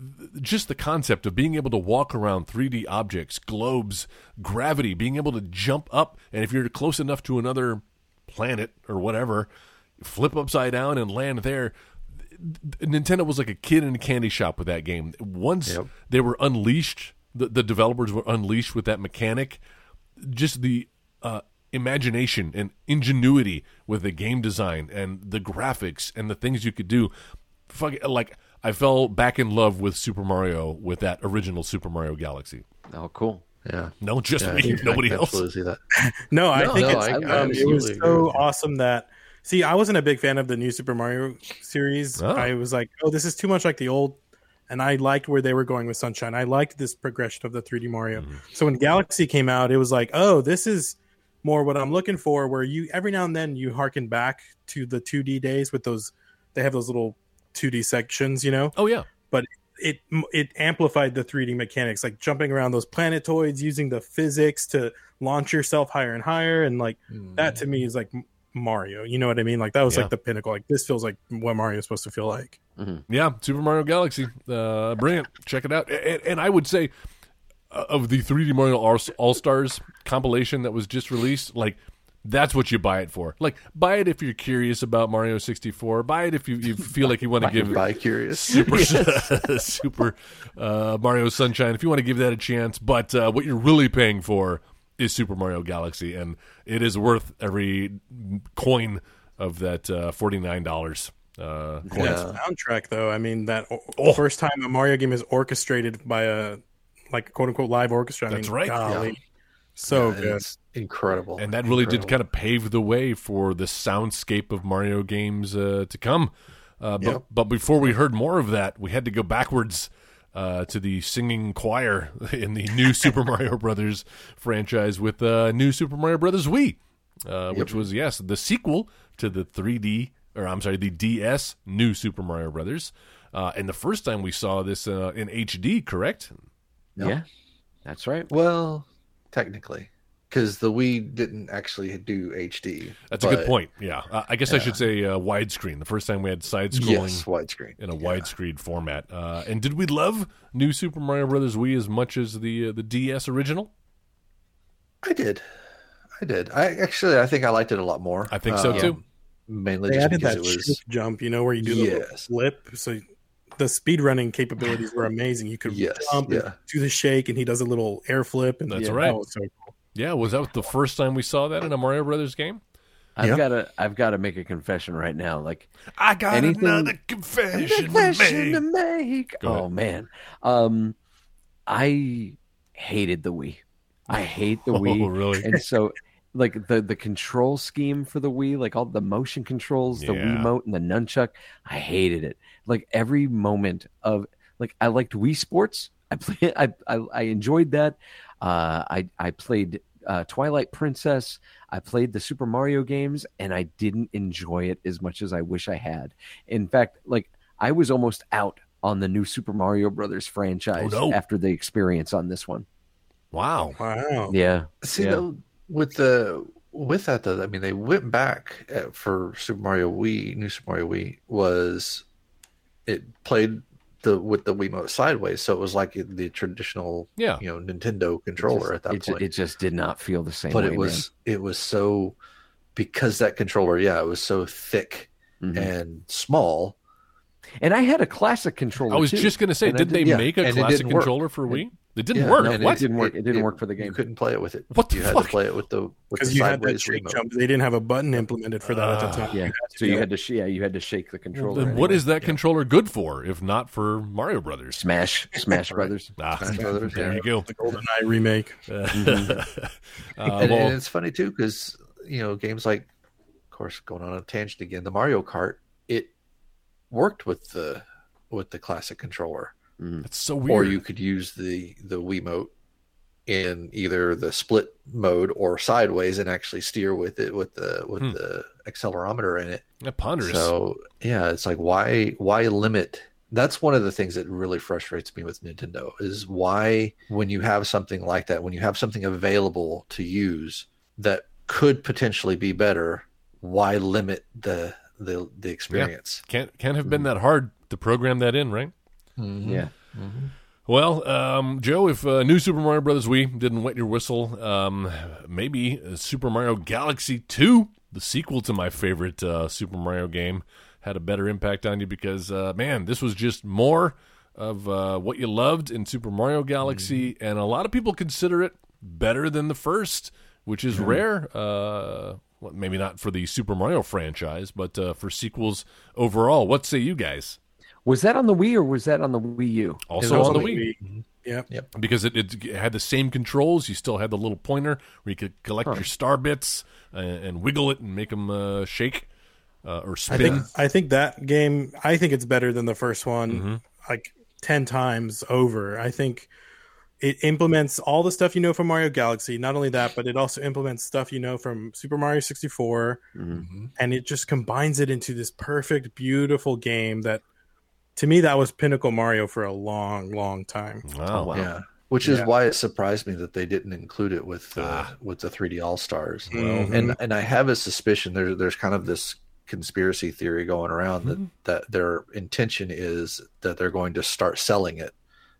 just the concept of being able to walk around 3D objects, globes, gravity, being able to jump up, and if you're close enough to another planet or whatever, flip upside down and land there. Nintendo was like a kid in a candy shop with that game. Once Yep. they were unleashed, the, the developers were unleashed with that mechanic. Just the uh, imagination and ingenuity with the game design and the graphics and the things you could do. Fuck, like I fell back in love with Super Mario with that original Super Mario Galaxy. Oh, cool. Yeah. No, just Yeah, me, can- I nobody else. see that. No, I No, think no, it's, I- I um, it was so with you. awesome that. See, I wasn't a big fan of the new Super Mario series. Oh. I was like, oh, this is too much like the old. And I liked where they were going with Sunshine. I liked this progression of the 3D Mario. Mm-hmm. So when Galaxy came out, it was like, oh, this is more what I'm looking for. Where you every now and then you harken back to the 2D days with those. They have those little 2D sections, you know Oh yeah, but it it amplified the 3D mechanics, like jumping around those planetoids, using the physics to launch yourself higher and higher, and like that to me is like Mario. You know what I mean? Like that was Yeah. like the pinnacle. Like this feels like what Mario is supposed to feel like. Yeah, Super Mario Galaxy, uh, brilliant. Check it out. And, and I would say, of the 3D Mario All Stars compilation that was just released, like that's what you buy it for. Like buy it if you're curious about Mario 64. Buy it if you, you feel like you want to give By curious. Super [LAUGHS] [LAUGHS] Super uh, Mario Sunshine if you want to give that a chance. But uh, what you're really paying for is Super Mario Galaxy, and it is worth every coin of that uh, forty nine dollars. Uh, coin. Yeah. soundtrack though. I mean, that Oh. first time a Mario game is orchestrated by a like quote unquote live orchestra. I That's mean, right. golly. Yeah. So And good. It's incredible. and that really did kind of pave the way for the soundscape of Mario games uh, to come. Uh, but, Yep. but before we heard more of that, we had to go backwards uh, to the singing choir [LAUGHS] in the new Super Mario Brothers franchise with uh, new Super Mario Brothers Wii, uh, which was yes the sequel to the 3D or I'm sorry the DS new Super Mario Brothers. Uh, and the first time we saw this uh, in HD, correct? Yeah, that's right. Well, technically, because the Wii didn't actually do HD. That's a good point. Yeah, uh, I guess I should say uh, widescreen. The first time we had side scrolling. Yes, widescreen. in a widescreen format. Uh, and did we love New Super Mario Brothers Wii as much as the uh, the DS original? I did. I did. I actually, I think I liked it a lot more. I think so, Um, too. Mainly They just added because that it was. jump, you know, where you do the little Yes. flip. So the speed running capabilities were [SIGHS] amazing. You could Yes, jump and yeah. do the shake, and he does a little air flip. And That's yeah, right. that was so cool. Yeah, was that the first time we saw that in a Mario Brothers game? I've Yeah. got to I've got to make a confession right now. Like I got Anything- another confession, confession to to make. make. Go ahead. Oh man, um, I hated the Wii. I hate the [LAUGHS] Oh, Wii. really? And so, like the the control scheme for the Wii, like all the motion controls, the Yeah. Wiimote and the nunchuck, I hated it. Like every moment of like I liked Wii Sports. I play. [LAUGHS] I I, I enjoyed that. Uh, I I played uh, Twilight Princess. I played the Super Mario games, and I didn't enjoy it as much as I wish I had. In fact, like I was almost out on the new Super Mario Brothers franchise Oh, no. after the experience on this one. Wow. Wow. Yeah, See, Yeah. though, with the with that though, I mean, they went back at, for Super Mario Wii, New Super Mario Wii was it played the with the Wiimote sideways, so it was like the traditional, Yeah. you know, Nintendo controller at that it, ju- point. it just did not feel the same. but way, it was it was so because that controller, yeah, it was so thick man. Mhm. and small. and I had a classic controller. I was too. just going to say, did they yeah, make a and classic didn't work. controller for Wii? It didn't Yeah, work. and what? It didn't work. It didn't work for the game. You couldn't play it with it. What the you had fuck? to play it with the with Because you had that shake Wiimote. jump. They didn't have a button implemented for that at the Ah. time. Yeah, so you had to sh- yeah you had to shake the controller. Then what anyway. is that controller good for, if not for Mario Brothers? Smash Smash [LAUGHS] Brothers? Ah, Smash [LAUGHS] Brothers, there yeah. you go. The GoldenEye remake. [LAUGHS] Uh, and, well, and it's funny too because you know games like, of course, going on a tangent again, the Mario Kart, it worked with the with the classic controller, it's so weird. or you could use the the Wiimote in either the split mode or sideways and actually steer with it with the with Hmm. the accelerometer in it. Yeah, ponderous. So yeah, it's like why why limit? That's one of the things that really frustrates me with Nintendo is why when you have something like that, when you have something available to use that could potentially be better, why limit the the the experience? can't can't have been that hard to program that in, right? Mhm. Yeah. Well, um, Joe, if uh, new Super Mario Brothers Wii didn't wet your whistle, um, maybe uh, Super Mario Galaxy 2, the sequel to my favorite uh, Super Mario game, had a better impact on you because, uh, man, this was just more of uh, what you loved in Super Mario Galaxy, and a lot of people consider it better than the first, which is rare. Uh, well, maybe not for the Super Mario franchise, but uh, for sequels overall. What say you guys? Was that on the Wii or was that on the Wii U? Also was on the on the Wii. Yep. because it, it had the same controls. You still had the little pointer where you could collect your star bits and, and wiggle it and make them uh, shake uh, or I spin. think I think that game. I think it's better than the first one, Mm-hmm. like ten times over. I think it implements all the stuff you know from Mario Galaxy. Not only that, but it also implements stuff you know from Super Mario sixty four, and it just combines it into this perfect, beautiful game that. To me, that was pinnacle Mario for a long, long time. wow. wow. Yeah. Which is Yeah. why it surprised me that they didn't include it with uh, Ah. with the 3D All Stars. Mhm. And and I have a suspicion there there's kind of this conspiracy theory going around that that their intention is that they're going to start selling it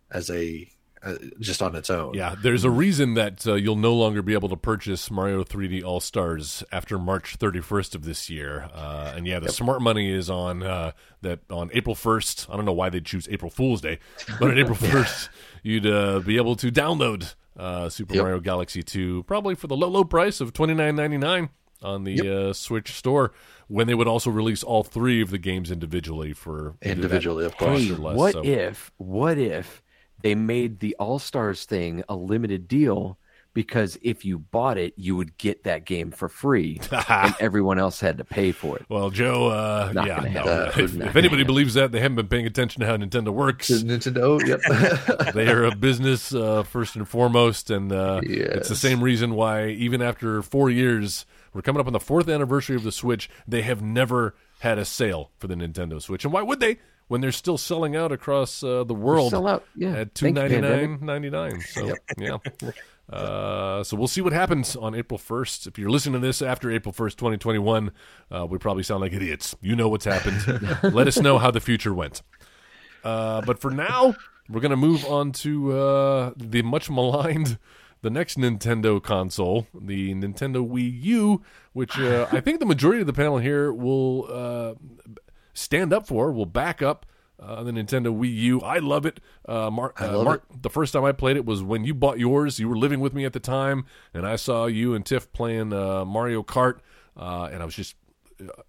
as a uh, just on its own. Yeah, there's a reason that uh, you'll no longer be able to purchase Mario 3D All Stars after March 31st of this year. Uh, and yeah, the smart money is on uh, that on April 1st. I don't know why they choose April Fool's Day, but on April [LAUGHS] 1st, you'd uh, be able to download uh, Super Yep. Mario Galaxy 2 probably for the low, low price of $29.99 on the uh, Switch store. When they would also release all three of the games individually for Individually, of cost Hey, or less. what so- if? What if they made the All Stars thing a limited deal? Because if you bought it, you would get that game for free, [LAUGHS] and everyone else had to pay for it. Well, Joe, uh, Not yeah, no. happen. if, Not if anybody happen. believes that, they haven't been paying attention to how Nintendo works. Nintendo. Yep. [LAUGHS] they are a business uh, first and foremost, and uh, it's the same reason why even after four years, we're coming up on the fourth anniversary of the Switch. They have never had a sale for the Nintendo Switch, and why would they? When they're still selling out across uh, the world Sell out, yeah. at two ninety nine ninety nine. So [LAUGHS] yeah. Uh, so we'll see what happens on April 1st. If you're listening to this after April 1st, 2021, uh, we probably sound like idiots. You know what's happened. [LAUGHS] Let us know how the future went. Uh, but for now, we're going to move on to uh, the much maligned, the next Nintendo console, the Nintendo Wii U, which uh, I think the majority of the panel here will uh, stand up for, will back up. Uh, the Nintendo Wii U, I love it. Uh, Mark, uh, love Mark, the first time I played it was when you bought yours. You were living with me at the time, and I saw you and Tiff playing uh, Mario Kart, uh, and I was just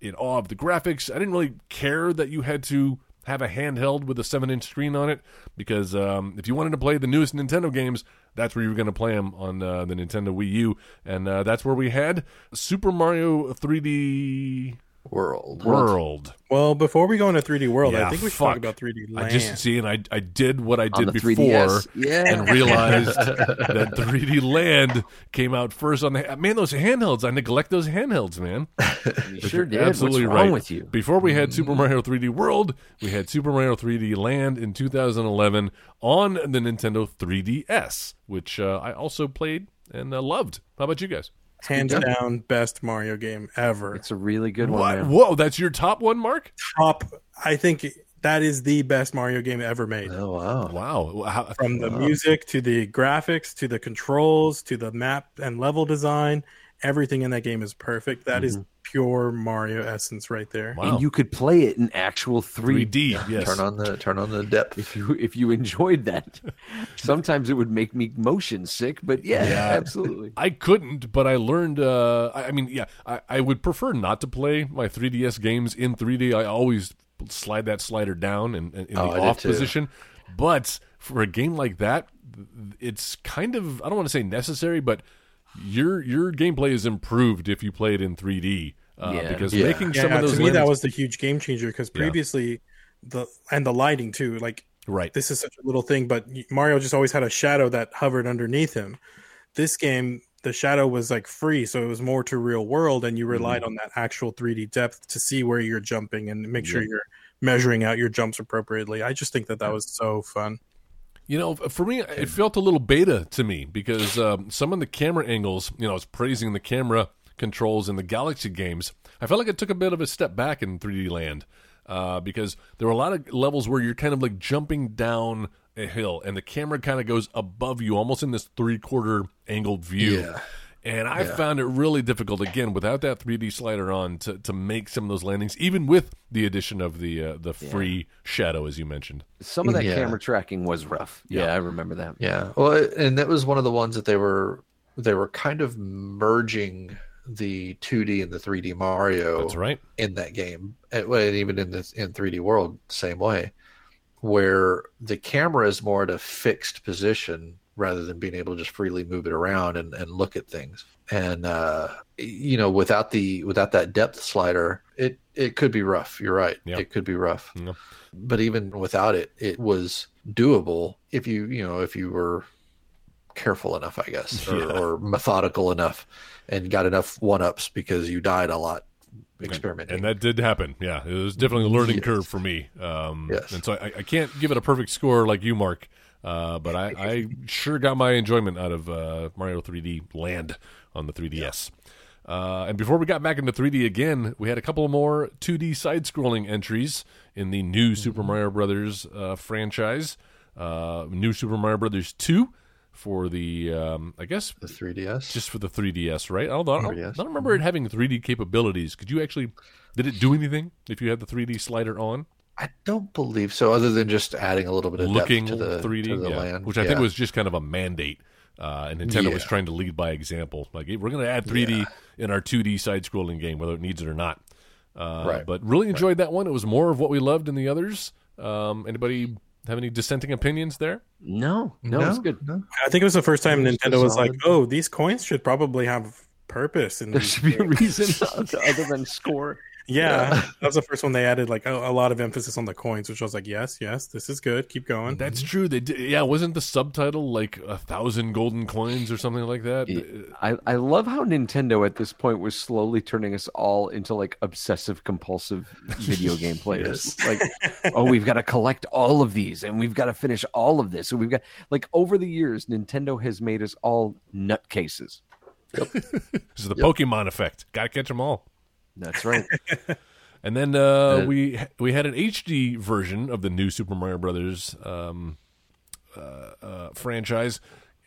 in awe of the graphics. I didn't really care that you had to have a handheld with a seven-inch screen on it because um, if you wanted to play the newest Nintendo games, that's where you were going to play them on uh, the Nintendo Wii U, and uh, that's where we had Super Mario 3D World. World. Well, before we go into 3D World, Yeah, I think we should fuck. talk about 3D Land. I just see, and I I did what I did before. Yeah. and realized [LAUGHS] that 3D Land came out first on the man. Those handhelds, I neglect those handhelds, man. [LAUGHS] You sure did. Absolutely What's wrong right. with you? Before we had Super Mario 3D World, we had Super Mario 3D Land in 2011 on the Nintendo 3DS, which uh, I also played and uh, loved. How about you guys? Hands down, best Mario game ever. It's a really good one. What? man. Whoa, that's your top one, Mark? Top. I think that is the best Mario game ever made. Oh wow. Wow. How, From the music to the graphics to the controls to the map and level design, everything in that game is perfect. That is pure Mario essence right there. wow. And you could play it in actual 3D. 3D, yes. Turn on the turn on the depth. If you if you enjoyed that, [LAUGHS] sometimes it would make me motion sick. But yeah, absolutely. I couldn't, but I learned. Uh, I, I mean, yeah, I, I would prefer not to play my 3DS games in 3D. I always slide that slider down in, in, in Oh, the did off position. But for a game like that, it's kind of I don't want to say necessary, but your your gameplay is improved if you play it in 3D. Uh, Yeah. because Yeah. making Yeah, some of those to me that was the huge game changer because previously the and the lighting too. Like right. this is such a little thing, but Mario just always had a shadow that hovered underneath him. This game, the shadow was like free, so it was more to real world, and you Mm-hmm. relied on that actual 3D depth to see where you're jumping and make sure you're measuring out your jumps appropriately. I just think that that was so fun. You know, for me, it felt a little beta to me because um, some of the camera angles, you know, I was praising the camera controls in the Galaxy games. I felt like it took a bit of a step back in 3D Land uh, because there were a lot of levels where you're kind of like jumping down a hill and the camera kind of goes above you, almost in this three quarter angled view. Yeah. And I found it really difficult again without that 3D slider on to, to make some of those landings, even with the addition of the uh, the free shadow, as you mentioned. Some of that Yeah. camera tracking was rough. Yeah, I remember that. Yeah. Well, and that was one of the ones that they were they were kind of merging the 2D and the 3D Mario That's right. in that game. And, and even in the in 3D World, same way, where the camera is more at a fixed position rather than being able to just freely move it around and, and look at things. And uh, you know, without the without that depth slider, it it could be rough. You're right. Yeah. It could be rough. Yeah. But even without it, it was doable if you you know if you were careful enough, I guess, or, [LAUGHS] Yeah. or methodical enough, and got enough one ups because you died a lot experimenting. And that did happen. Yeah, it was definitely a learning Yes. curve for me. Um, Yes. And so I, I can't give it a perfect score like you, Mark. Uh, but I, I sure got my enjoyment out of uh, Mario 3D Land on the 3DS. Uh, and before we got back into 3D again, we had a couple more 2D side-scrolling entries in the new Super Mario Brothers uh, franchise. uh, New Super Mario Brothers two for the um, I guess The 3DS. just for the 3DS, right? I don't, 3DS. I don't remember it having 3D capabilities. Could you actually did it do anything if you had the 3D slider on? I don't believe so, other than just adding a little bit of Looking depth to the 3D, to the yeah. land, which I think was just kind of a mandate. Uh, and Nintendo was trying to lead by example. Like, hey, we're going to add 3D in our 2D side-scrolling game, whether it needs it or not. Uh, Right. But really enjoyed that one. It was more of what we loved in the others. Um, anybody have any dissenting opinions there? No, no, it's good. No? I think it was the first time It was Nintendo was like, "Oh, these coins should probably have purpose." And There should be a reason [LAUGHS] other than score. Yeah, [LAUGHS] that was the first one they added like a, a lot of emphasis on the coins, which I was like, "Yes, yes, this is good. Keep going." That's true. They did, yeah, wasn't the subtitle like a thousand golden coins or something like that? I, I love how Nintendo at this point was slowly turning us all into like obsessive compulsive video game [LAUGHS] players. Like, [LAUGHS] oh, we've got to collect all of these and we've got to finish all of this. And we've got like over the years, Nintendo has made us all nutcases. This is the Pokemon effect. Got to catch them all. That's right. [LAUGHS] And then uh, we we had an HD version of the new Super Mario Brothers um, uh, uh, franchise.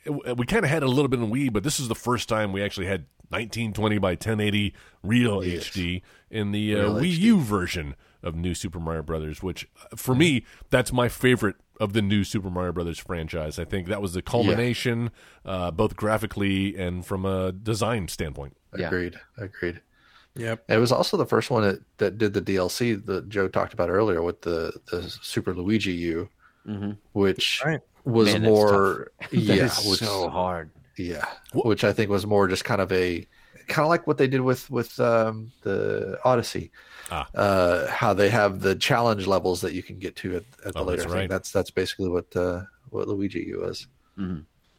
We kind of had a little bit in Wii, but this is the first time we actually had 1920 by 1080 real HD in the uh, Real Wii HD. U version of New Super Mario Brothers. Which, uh, for me, that's my favorite of the new Super Mario Brothers franchise. I think that was the culmination, uh, both graphically and from a design standpoint. Agreed. Yeah. Agreed. Agreed. Yep. It was also the first one that, that did the DLC that Joe talked about earlier with the, the Super Luigi U, Mhm. which Right. was Man, more [LAUGHS] yeah, is which, so hard. yeah, which I think was more just kind of a kind of like what they did with with um, the Odyssey. Ah. Uh, how they have the challenge levels that you can get to at, at the Oh, later that's thing. right. That's that's basically what uh, what Luigi U is.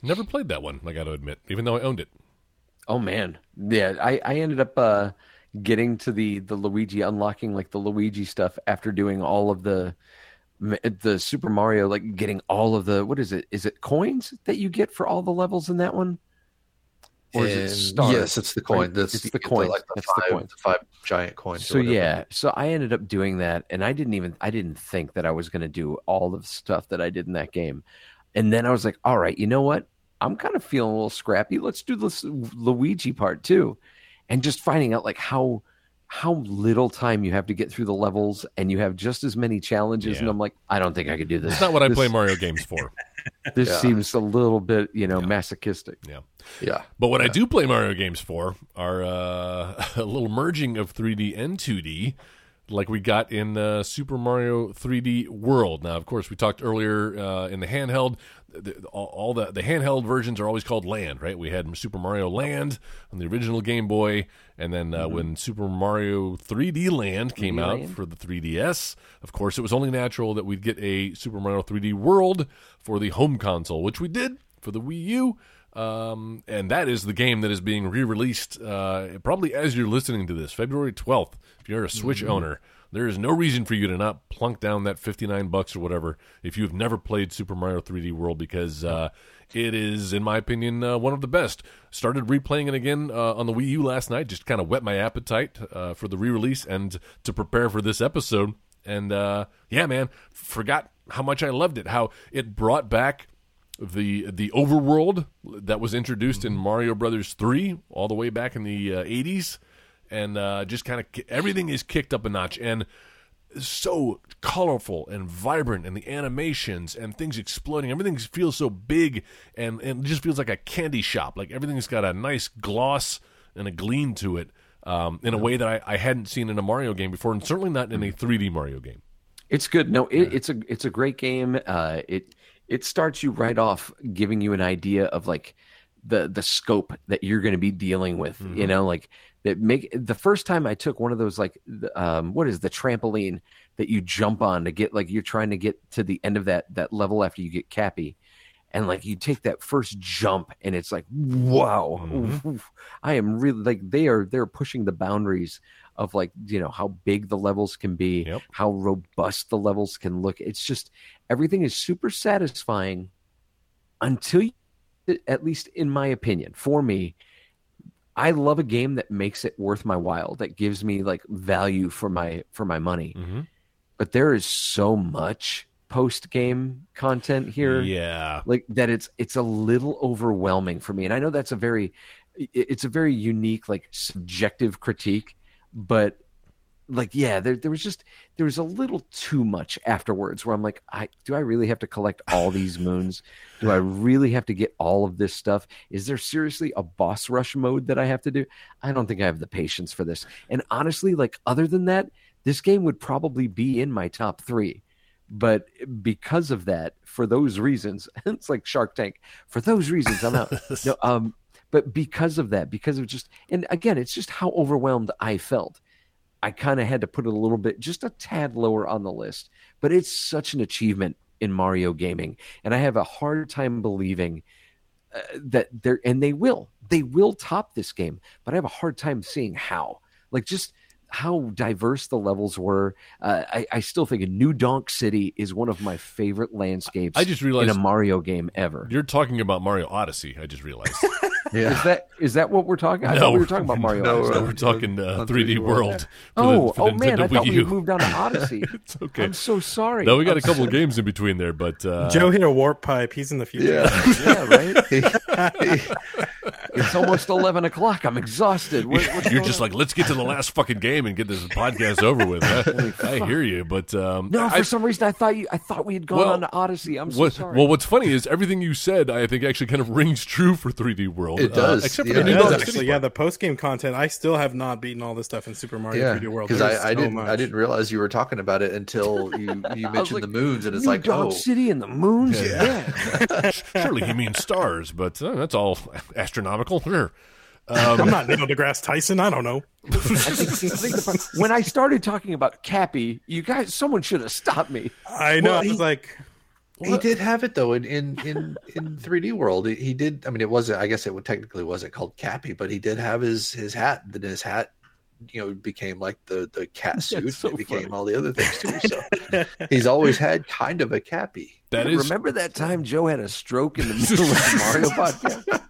Never played that one. I got to admit, even though I owned it. Oh man, yeah. I I ended up uh, getting to the the Luigi unlocking like the Luigi stuff after doing all of the the Super Mario like getting all of the what is it? Is it coins that you get for all the levels in that one? Or is it stars? Yes, it's the coin. Right? That's It's the coin. like the That's the five, coins. the five giant coins. So yeah, so I ended up doing that, and I didn't even I didn't think that I was going to do all of the stuff that I did in that game, and then I was like, all right, you know what? I'm kind of feeling a little scrappy. Let's do this Luigi part too, and just finding out like how how little time you have to get through the levels, and you have just as many challenges, and I'm like, I don't think I could do this. It's not what I This- play Mario games for. [LAUGHS] This Yeah. seems a little bit, you know, masochistic. Yeah. yeah. But what I do play Mario games for are uh, [LAUGHS] a little merging of 3D and 2D, like we got in uh, Super Mario 3D World. Now, of course, we talked earlier uh, in the handheld. The, all, all the the handheld versions are always called Land, right? We had Super Mario Land on the original Game Boy, and then uh, when Super Mario 3D Land came 3D out Land? for the 3DS, of course, it was only natural that we'd get a Super Mario 3D World for the home console, which we did for the Wii U. Um, and that is the game that is being re-released uh, probably as you're listening to this, February 12th. If you're a Switch owner, there is no reason for you to not plunk down that 59 bucks or whatever if you've never played Super Mario 3D World because uh, it is, in my opinion, uh, one of the best. Started replaying it again uh, on the Wii U last night, just kind of whet my appetite uh, for the re-release and to prepare for this episode. And uh, yeah, man, forgot how much I loved it. How it brought back the the overworld that was introduced in Mario Brothers 3 all the way back in the uh, 80s and uh, just kind of everything is kicked up a notch and so colorful and vibrant and the animations and things exploding. Everything feels so big and, and it just feels like a candy shop. Like everything's got a nice gloss and a gleam to it um, in a way that I, I hadn't seen in a Mario game before and certainly not in a 3D Mario game. It's good. No, it, it's a it's a great game. Uh, it it starts you right off, giving you an idea of like the the scope that you're going to be dealing with. You know, like that make the first time I took one of those like um, what is the trampoline that you jump on to get like you're trying to get to the end of that that level after you get Cappy. And like you take that first jump, and it's like, wow, I am really like they are they're pushing the boundaries of like you know how big the levels can be, Yep. how robust the levels can look. It's just everything is super satisfying until you, at least in my opinion, for me, I love a game that makes it worth my while, that gives me like value for my for my money. mm-hmm. But there is so much post game content here Yeah. like that it's it's a little overwhelming for me and i know that's a very it's a very unique like subjective critique but like yeah there, there was just there was a little too much afterwards where i'm like i do i really have to collect all these moons? Do i really have to get all of this stuff? Is there seriously a boss rush mode that i have to do? I don't think i have the patience for this. And honestly like other than that this game would probably be in my top three. But because of that for those reasons [LAUGHS] it's like shark tank. For those reasons i'm out. [LAUGHS] No um but because of that because of just and again it's just how overwhelmed i felt. I kind of had to put it a little bit just a tad lower on the list but it's such an achievement in mario gaming. And i have a hard time believing uh, that they're and they will they will top this game but i have a hard time seeing how. Like just how diverse the levels were uh, I, I still think a new donk city is one of my favorite landscapes I just realized in a mario game ever you're talking about Mario Odyssey. I just realized. [LAUGHS] yeah. is that is that what we're talking i thought we were talking about [LAUGHS] mario No, Odyssey. No, we're talking uh, 3D 3D World. World. for oh the, oh the man i Nintendo thought we U. moved on to [LAUGHS] odyssey It's okay. i'm so sorry No, we got a couple of games in between there, but uh, Joe hit a warp pipe. He's in the future. Yeah. yeah right it's almost 11 o'clock i'm exhausted What- what's you're just on? like, let's get to the last fucking game and get this podcast over with. I, I hear you, but um, no for I, some reason i thought you i thought we had gone Well, on to odyssey i'm so what, sorry well, what's funny is everything you said, I think, actually kind of rings true for 3D World. It uh, does, except for yeah. the It new does actually. City Yeah, the post game content. I still have not beaten all this stuff in Super Mario Yeah, 3D World. because I, I so didn't much. I didn't realize you were talking about it until [LAUGHS] you, you mentioned like, the moons, and it's New like, Donk oh, city and the moons Yeah. yeah. [LAUGHS] Surely he means stars, but uh, that's all [LAUGHS] astronomical. Sure. [LAUGHS] I'm um, not Neil deGrasse Tyson. I don't know. I think, I think the when I started talking about Cappy, you guys, someone should have stopped me. I know. Well, I was he- like, he did have it though in in in, in 3D World. He, he did. I mean, it wasn't. I guess it would technically wasn't called Cappy, but he did have his his hat. Then his hat, you know, became like the the cat suit. so it became funny. all the other things too. So [LAUGHS] he's always had kind of a Cappy. That is Remember that time Joe had a stroke in the middle of the [LAUGHS] Mario podcast?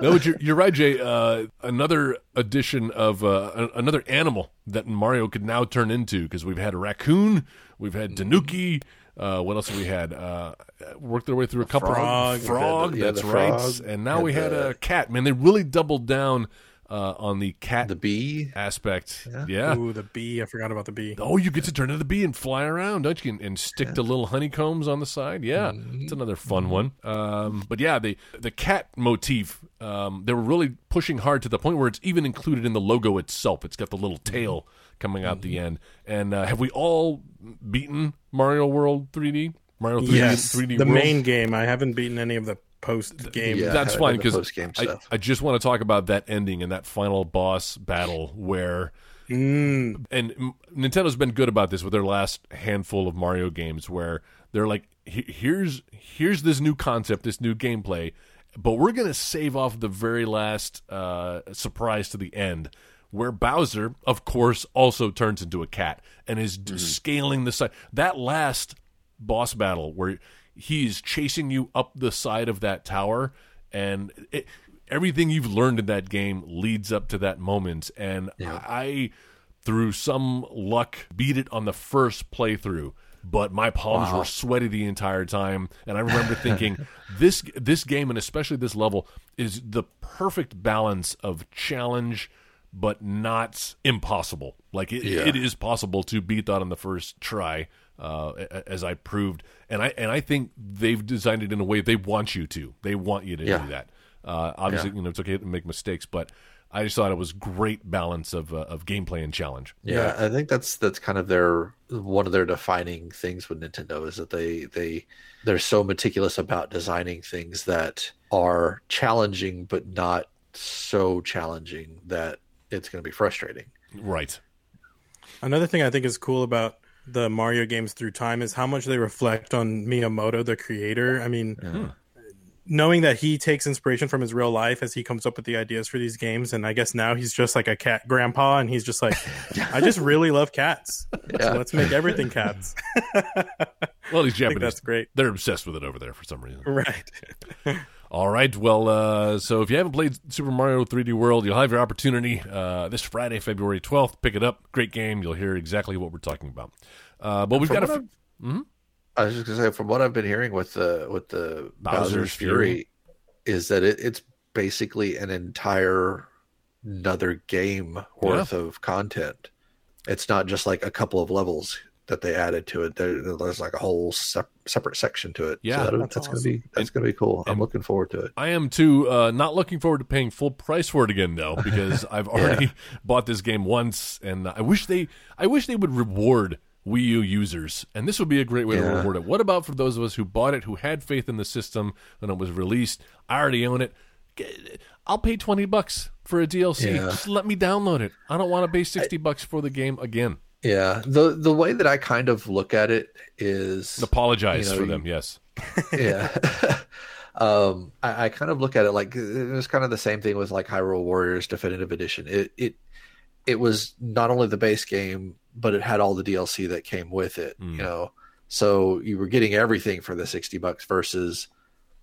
No, but you're, you're right, Jay. Uh, another addition of uh, a- another animal that Mario could now turn into because we've had a raccoon, we've had Tanooki. Uh, what else have we had? Uh, worked their way through a couple frog. of frog. Yeah, the that's right. frog. And now we had a cat. Man, they really doubled down uh, on the cat The bee. aspect. Yeah. yeah. ooh, the bee. I forgot about the bee. Oh, you get to turn into the bee and fly around, don't you? And, and stick the little honeycombs on the side. Yeah, Mm-hmm. it's another fun one. Um, but yeah, the the cat motif, um, they were really pushing hard to the point where it's even included in the logo itself. It's got the little Mm-hmm. tail coming out the end. And uh, have we all beaten Mario World 3D? Mario 3D, Yes, 3D the World? main game. I haven't beaten any of the post game. Yeah. That's fine because post-game I. I just want to talk about that ending and that final boss battle where Mm, and Nintendo's been good about this with their last handful of Mario games, where they're like, "Here's here's this new concept, this new gameplay, but we're gonna save off the very last uh, surprise to the end." Where Bowser, of course, also turns into a cat and is d- scaling the side. That last boss battle where he's chasing you up the side of that tower, and it, everything you've learned in that game leads up to that moment. And I, through some luck, beat it on the first playthrough. But my palms were sweaty the entire time, and I remember [LAUGHS] thinking, this this game and especially this level is the perfect balance of challenge, but not impossible. Like it, Yeah. it is possible to beat that on the first try, uh, as I proved, and I and I think they've designed it in a way they want you to. They want you to Yeah. do that. Uh, obviously, you know it's okay to make mistakes, but I just thought it was great balance of uh, of gameplay and challenge. Yeah, I think that's that's kind of their one of their defining things with Nintendo is that they they they're so meticulous about designing things that are challenging but not so challenging that it's going to be frustrating. Right. Another thing I think is cool about the Mario games through time is how much they reflect on Miyamoto, the creator. I mean, hmm. knowing that he takes inspiration from his real life as he comes up with the ideas for these games, and I guess now he's just like a cat grandpa, and he's just like, [LAUGHS] I just really love cats, Yeah. so let's make everything cats. [LAUGHS] [LAUGHS] Well, these I think Japanese, that's great, they're obsessed with it over there for some reason. right? All right. Well, uh, so if you haven't played Super Mario 3D World, you'll have your opportunity uh, this Friday, February 12th. Pick it up. Great game. You'll hear exactly what we're talking about. Uh, but we've From got a. f- I've- I was just gonna say, from what I've been hearing with the with the Bowser's Bowser's, Fury, is that it, it's basically an entire another game worth of content. It's not just like a couple of levels that they added to it. There, there's like a whole sep- separate section to it. Yeah. so that'll- That's that's, gonna be that's gonna be cool. I'm looking forward to it. I am too. Uh, not looking forward to paying full price for it again, though, [LAUGHS] because I've already [LAUGHS] bought this game once, and I wish they, I wish they would reward Wii U users, and this would be a great way to reward it. What about for those of us who bought it, who had faith in the system when it was released? I already own it. I'll pay twenty bucks for a DLC. Yeah. Just let me download it. I don't want to pay sixty bucks for the game again. Yeah, the the way that I kind of look at it is Apologize You know, for them. Yes. [LAUGHS] [LAUGHS] yeah. [LAUGHS] um, I, I kind of look at it like it was kind of the same thing with like Hyrule Warriors Definitive Edition. It it it was not only the base game, but it had all the DLC that came with it. Mm. You know, so you were getting everything for the sixty bucks versus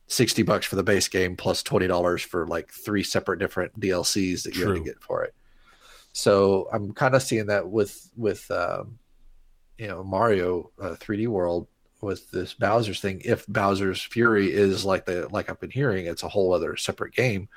sixty bucks for the base game plus twenty dollars for like three separate different DLCs that you had True. to get for it. So I'm kind of seeing that with with um, you know Mario uh, 3D World with this Bowser's thing. If Bowser's Fury is like the like I've been hearing, it's a whole other separate game.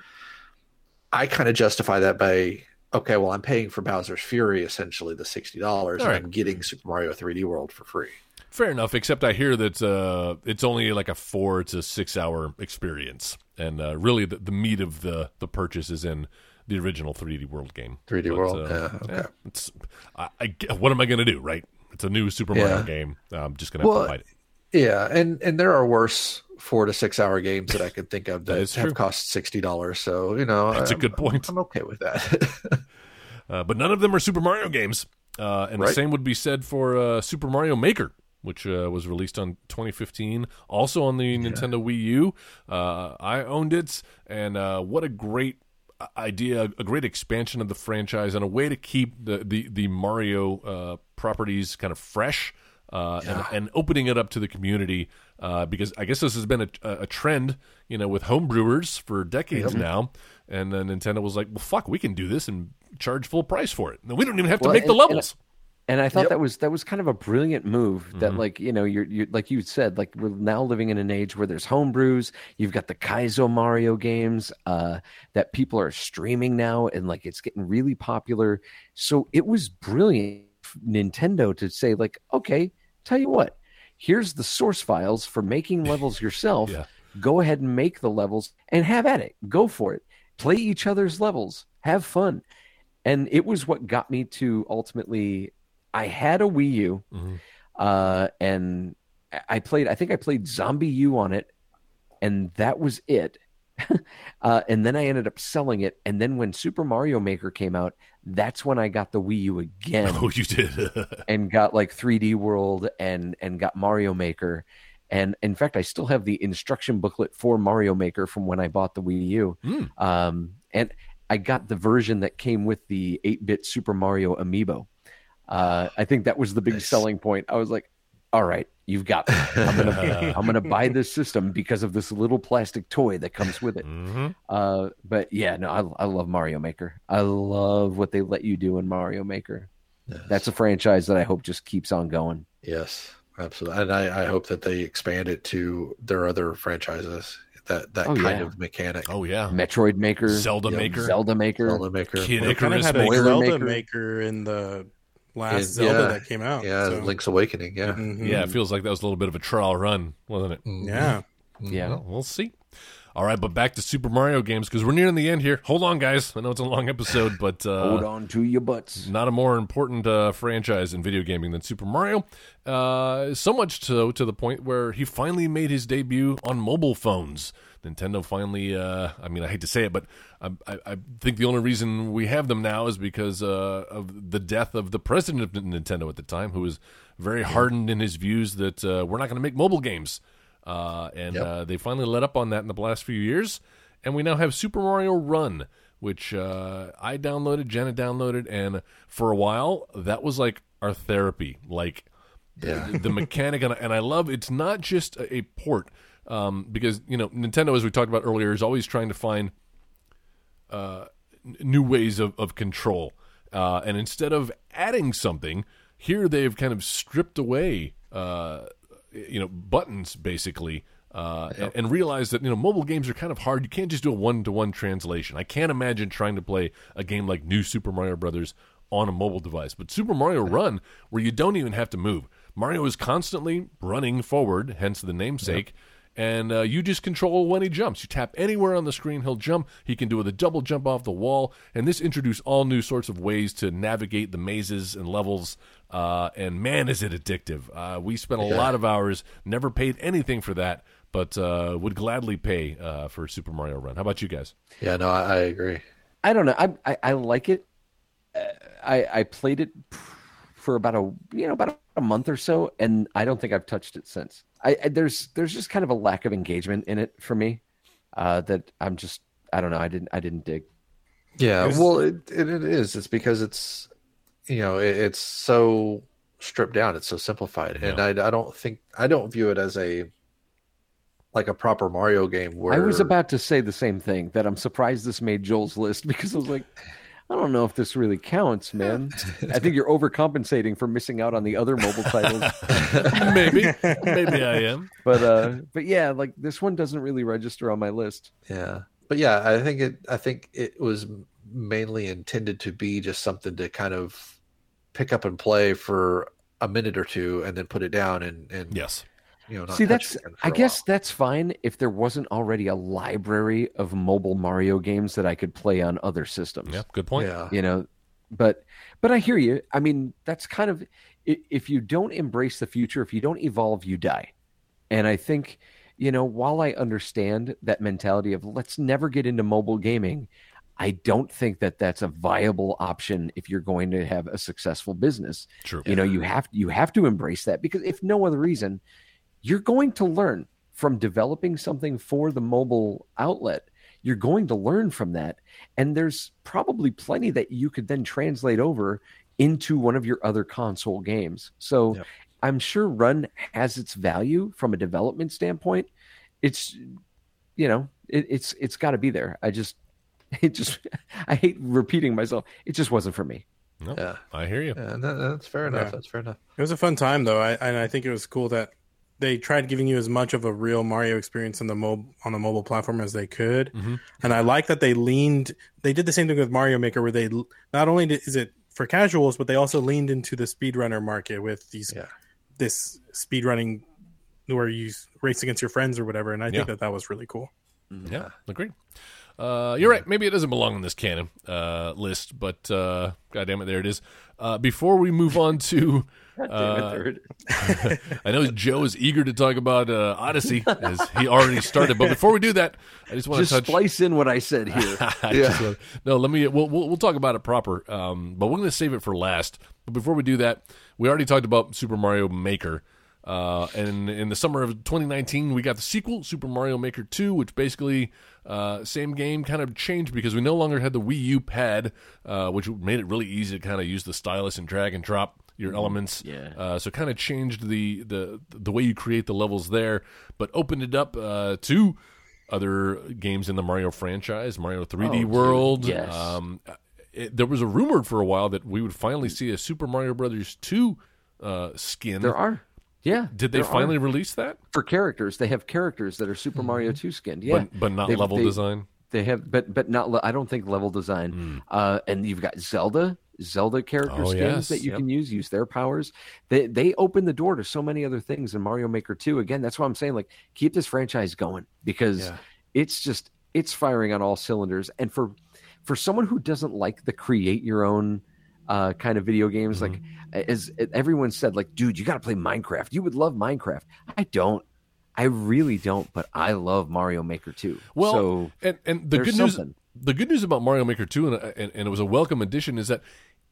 I kind of justify that by okay, well I'm paying for Bowser's Fury essentially the sixty dollars, and right. I'm getting Super Mario 3D World for free. Fair enough, except I hear that uh, it's only like a four to six hour experience, and uh, really the, the meat of the the purchase is in the original 3D World game. 3D But, World, uh, yeah, okay. it's I, I what am I going to do? Right? It's a new Super Mario Yeah. game. I'm just going to Well, fight it. Yeah, and and there are worse four to six hour games that I can think of [LAUGHS] That that, have true. cost sixty dollars. So you know, That's a I'm- good point. I'm, I'm okay with that. [LAUGHS] Uh, but none of them are Super Mario games. Uh, and the same would be said for uh, Super Mario Maker, which uh, was released on 2015, also on the Nintendo Wii U. Uh, I owned it, and uh, what a great idea, a great expansion of the franchise, and a way to keep the, the, the Mario uh, properties kind of fresh. Uh, and, and opening it up to the community uh, because I guess this has been a, a trend, you know, with home brewers for decades now. And then Nintendo was like, "Well, fuck, we can do this and charge full price for it. And we don't even have to Well, make the and- and- levels." And I thought Yep. that was that was kind of a brilliant move. Mm-hmm. That like you know you're you're like you said like we're now living in an age where there's homebrews. You've got the Kaizo Mario games uh, that people are streaming now, and like it's getting really popular. So it was brilliant, Nintendo, to say like, okay, tell you what, here's the source files for making [LAUGHS] levels yourself. Yeah. Go ahead and make the levels and have at it. Go for it. Play each other's levels. Have fun and it was what got me to ultimately i had a wii u Mhm. uh, and i played i think i played ZombiU on it and that was it [LAUGHS] uh, and then i ended up selling it and then when super mario maker came out that's when i got the wii u again [LAUGHS] Oh, you did. [LAUGHS] and got like 3D World and and got Mario Maker. And in fact, I still have the instruction booklet for Mario Maker from when I bought the Wii U. Hmm. Um, and I got the version that came with the 8-bit Super Mario amiibo. Uh, I think that was the big Nice. selling point. I was like, "All right, you've got me. I'm gonna [LAUGHS] I'm gonna buy this system because of this little plastic toy that comes with it." Mhm. Uh, but yeah, no, I, I love Mario Maker. I love what they let you do in Mario Maker. That's a franchise that I hope just keeps on going. Yes, absolutely. And I, I hope that they expand it to their other franchises. That that Oh, kind yeah. of mechanic. Oh yeah, Metroid Maker, Zelda Yeah, Maker, Zelda Maker. Zelda Maker. Kid kind of Icarus Maker. Zelda Zelda Maker. maker. in the last In- Zelda yeah. that came out. Yeah, so- Link's Awakening. Yeah. Mhm. Yeah, it feels like that was a little bit of a trial run, wasn't it? Mhm. yeah. Yeah. Well, we'll see. All right, but back to Super Mario games because we're nearing the end here. Hold on, guys. I know it's a long episode, [LAUGHS] but uh, Hold on to your butts. not a more important uh, franchise in video gaming than Super Mario. Uh, so much so to the point where he finally made his debut on mobile phones. Nintendo finally, uh, I mean, I hate to say it, but I, I, I think the only reason we have them now is because uh, of the death of the president of Nintendo at the time, who was very hardened in his views that uh, we're not going to make mobile games. Uh, and Yep. uh, they finally let up on that in the last few years. And we now have Super Mario Run, which uh, I downloaded, Jenna downloaded, and for a while that was like our therapy. Like Yeah. the, the mechanic, and, I- and I love it's not just a, a port. Um, because you know Nintendo, as we talked about earlier, is always trying to find uh, n- new ways of, of control. Uh, and instead of adding something, here they've kind of stripped away, uh, you know, buttons basically, uh, and, and realized that you know mobile games are kind of hard. You can't just do a one to one translation. I can't imagine trying to play a game like New Super Mario Brothers on a mobile device. But Super Mario Run, where you don't even have to move, Mario is constantly running forward, hence the namesake. And uh, you just control when he jumps. You tap anywhere on the screen, he'll jump. He can do it a double jump off the wall. And this introduced all new sorts of ways to navigate the mazes and levels. Uh, and man, is it addictive! Uh, we spent a lot of hours, never paid anything for that, but uh, would gladly pay uh, for Super Mario Run. How about you guys? Yeah, no, I, I agree. I don't know. I I, I like it. Uh, I I played it for about a you know about a month or so, and I don't think I've touched it since. I, I there's there's just kind of a lack of engagement in it for me uh, that I'm just I don't know. I didn't I didn't dig. Yeah, There's- well, it, it, it is. It's because it's you know it, it's so stripped down. It's so simplified, and I, I don't think I don't view it as a like a proper Mario game. Where I was about to say the same thing that I'm surprised this made Joel's list [LAUGHS] because I was like, I don't know if this really counts, man. [LAUGHS] I think you're overcompensating for missing out on the other mobile titles. [LAUGHS] maybe, maybe I am. [LAUGHS] But uh, but yeah, like this one doesn't really register on my list. yeah, but yeah, I think it. I think it was mainly intended to be just something to kind of pick up and play for a minute or two, and then put it down and and Yes. You know not See, that's it again for I a guess while. that's fine if there wasn't already a library of mobile Mario games that I could play on other systems. Yeah. Good point. Yeah, You know, but but I hear you. I mean, that's kind of if you don't embrace the future, if you don't evolve, you die. And I think, you know, while I understand that mentality of let's never get into mobile gaming, I don't think that that's a viable option if you're going to have a successful business. True. You know, you have you have to embrace that because if no other reason, you're going to learn from developing something for the mobile outlet. You're going to learn from that, and there's probably plenty that you could then translate over into one of your other console games. So, Yep. I'm sure Run has its value from a development standpoint. It's you know, it, it's it's got to be there. I just [LAUGHS] it just I hate repeating myself. It just wasn't for me. No, Yeah. I hear you. yeah, that, that's fair enough. Yeah. That's fair enough. It was a fun time though, I, and I think it was cool that they tried giving you as much of a real Mario experience on the mob on the mobile platform as they could. Mhm. And I like that they leaned. They did the same thing with Mario Maker, where they not only did, is it for casuals, but they also leaned into the speedrunner market with these Yeah. this speedrunning where you race against your friends or whatever. And I Yeah. think that that was really cool. Yeah, agreed. Uh, you're right. Maybe it doesn't belong in this canon uh, list, but uh, God damn it, there it is. Uh, before we move on to, uh, Damn it, there it- [LAUGHS] I know Joe is eager to talk about uh, Odyssey as he already started. But before we do that, I just want just to touch. splice in what I said [LAUGHS] here. I wanna- no, let me. We'll, we'll we'll talk about it proper. Um, but we're going to save it for last. But before we do that, we already talked about Super Mario Maker. Uh, and in the summer of 2019, we got the sequel, Super Mario Maker 2, which basically uh, same game kind of changed because we no longer had the Wii U pad, uh, which made it really easy to kind of use the stylus and drag and drop your elements. Yeah. Uh, so kind of changed the, the the way you create the levels there, but opened it up uh, to other games in the Mario franchise, Mario 3D Oh, dude, World. yes. Um, it, there was a rumor for a while that we would finally see a Super Mario Brothers 2 uh, skin. There are. Yeah. Did they there are. finally release that? for characters? They have characters that are Super Mario 2 skinned. Yeah. But, but not They- level they- design? They have but but not I don't think level design. Hmm. Uh and you've got Zelda, Zelda character Oh, skins yes. that you Yep. can use, use their powers. They they open the door to so many other things in Mario Maker 2. Again, that's why I'm saying like keep this franchise going because Yeah. it's just it's firing on all cylinders and for for someone who doesn't like the create your own uh, kind of video games. Like as everyone said, like, dude, you got to play Minecraft. You would love Minecraft. I don't. I really don't. But I love Mario Maker 2. Well, so and and the good news the good news about Mario Maker 2 and, and and it was a welcome addition is that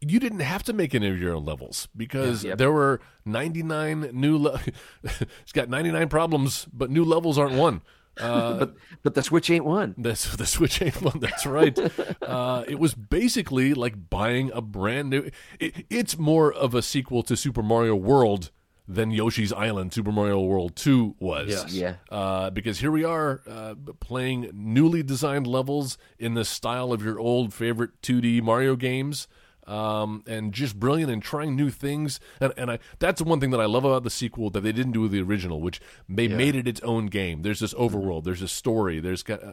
you didn't have to make any of your own levels because Yeah. Yep. there were 99 new le- [LAUGHS] it's got 99 problems but new levels aren't one. Uh, [LAUGHS] but but the Switch ain't one. That's the Switch ain't one. That's right. uh, it was basically like buying a brand new. It, it's more of a sequel to Super Mario World than Yoshi's Island Super Mario World 2 was. Yes. Yeah. Uh, because here we are uh, playing newly designed levels in the style of your old favorite 2D Mario games. Um, and just brilliant and trying new things. And, and I, that's one thing that I love about the sequel that they didn't do with the original, which they made it its own game. There's this overworld, there's a story, there's got uh,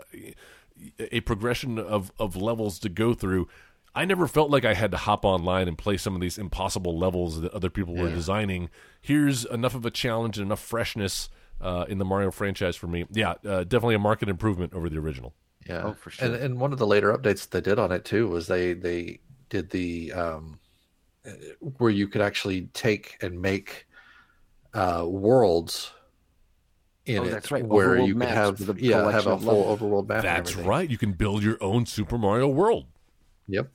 a progression of, of levels to go through. I never felt like I had to hop online and play some of these impossible levels that other people were designing. Here's enough of a challenge and enough freshness uh, in the Mario franchise for me. Yeah, uh, definitely a market improvement over the original. Yeah, Oh, for sure. And and one of the later updates they did on it too was they they did the um, uh, where you could actually take and make uh, worlds in Oh, it, that's right, where overworld you could have with a yeah have a full levels. overworld map. That's everything. right. You can build your own Super Mario World. Yep.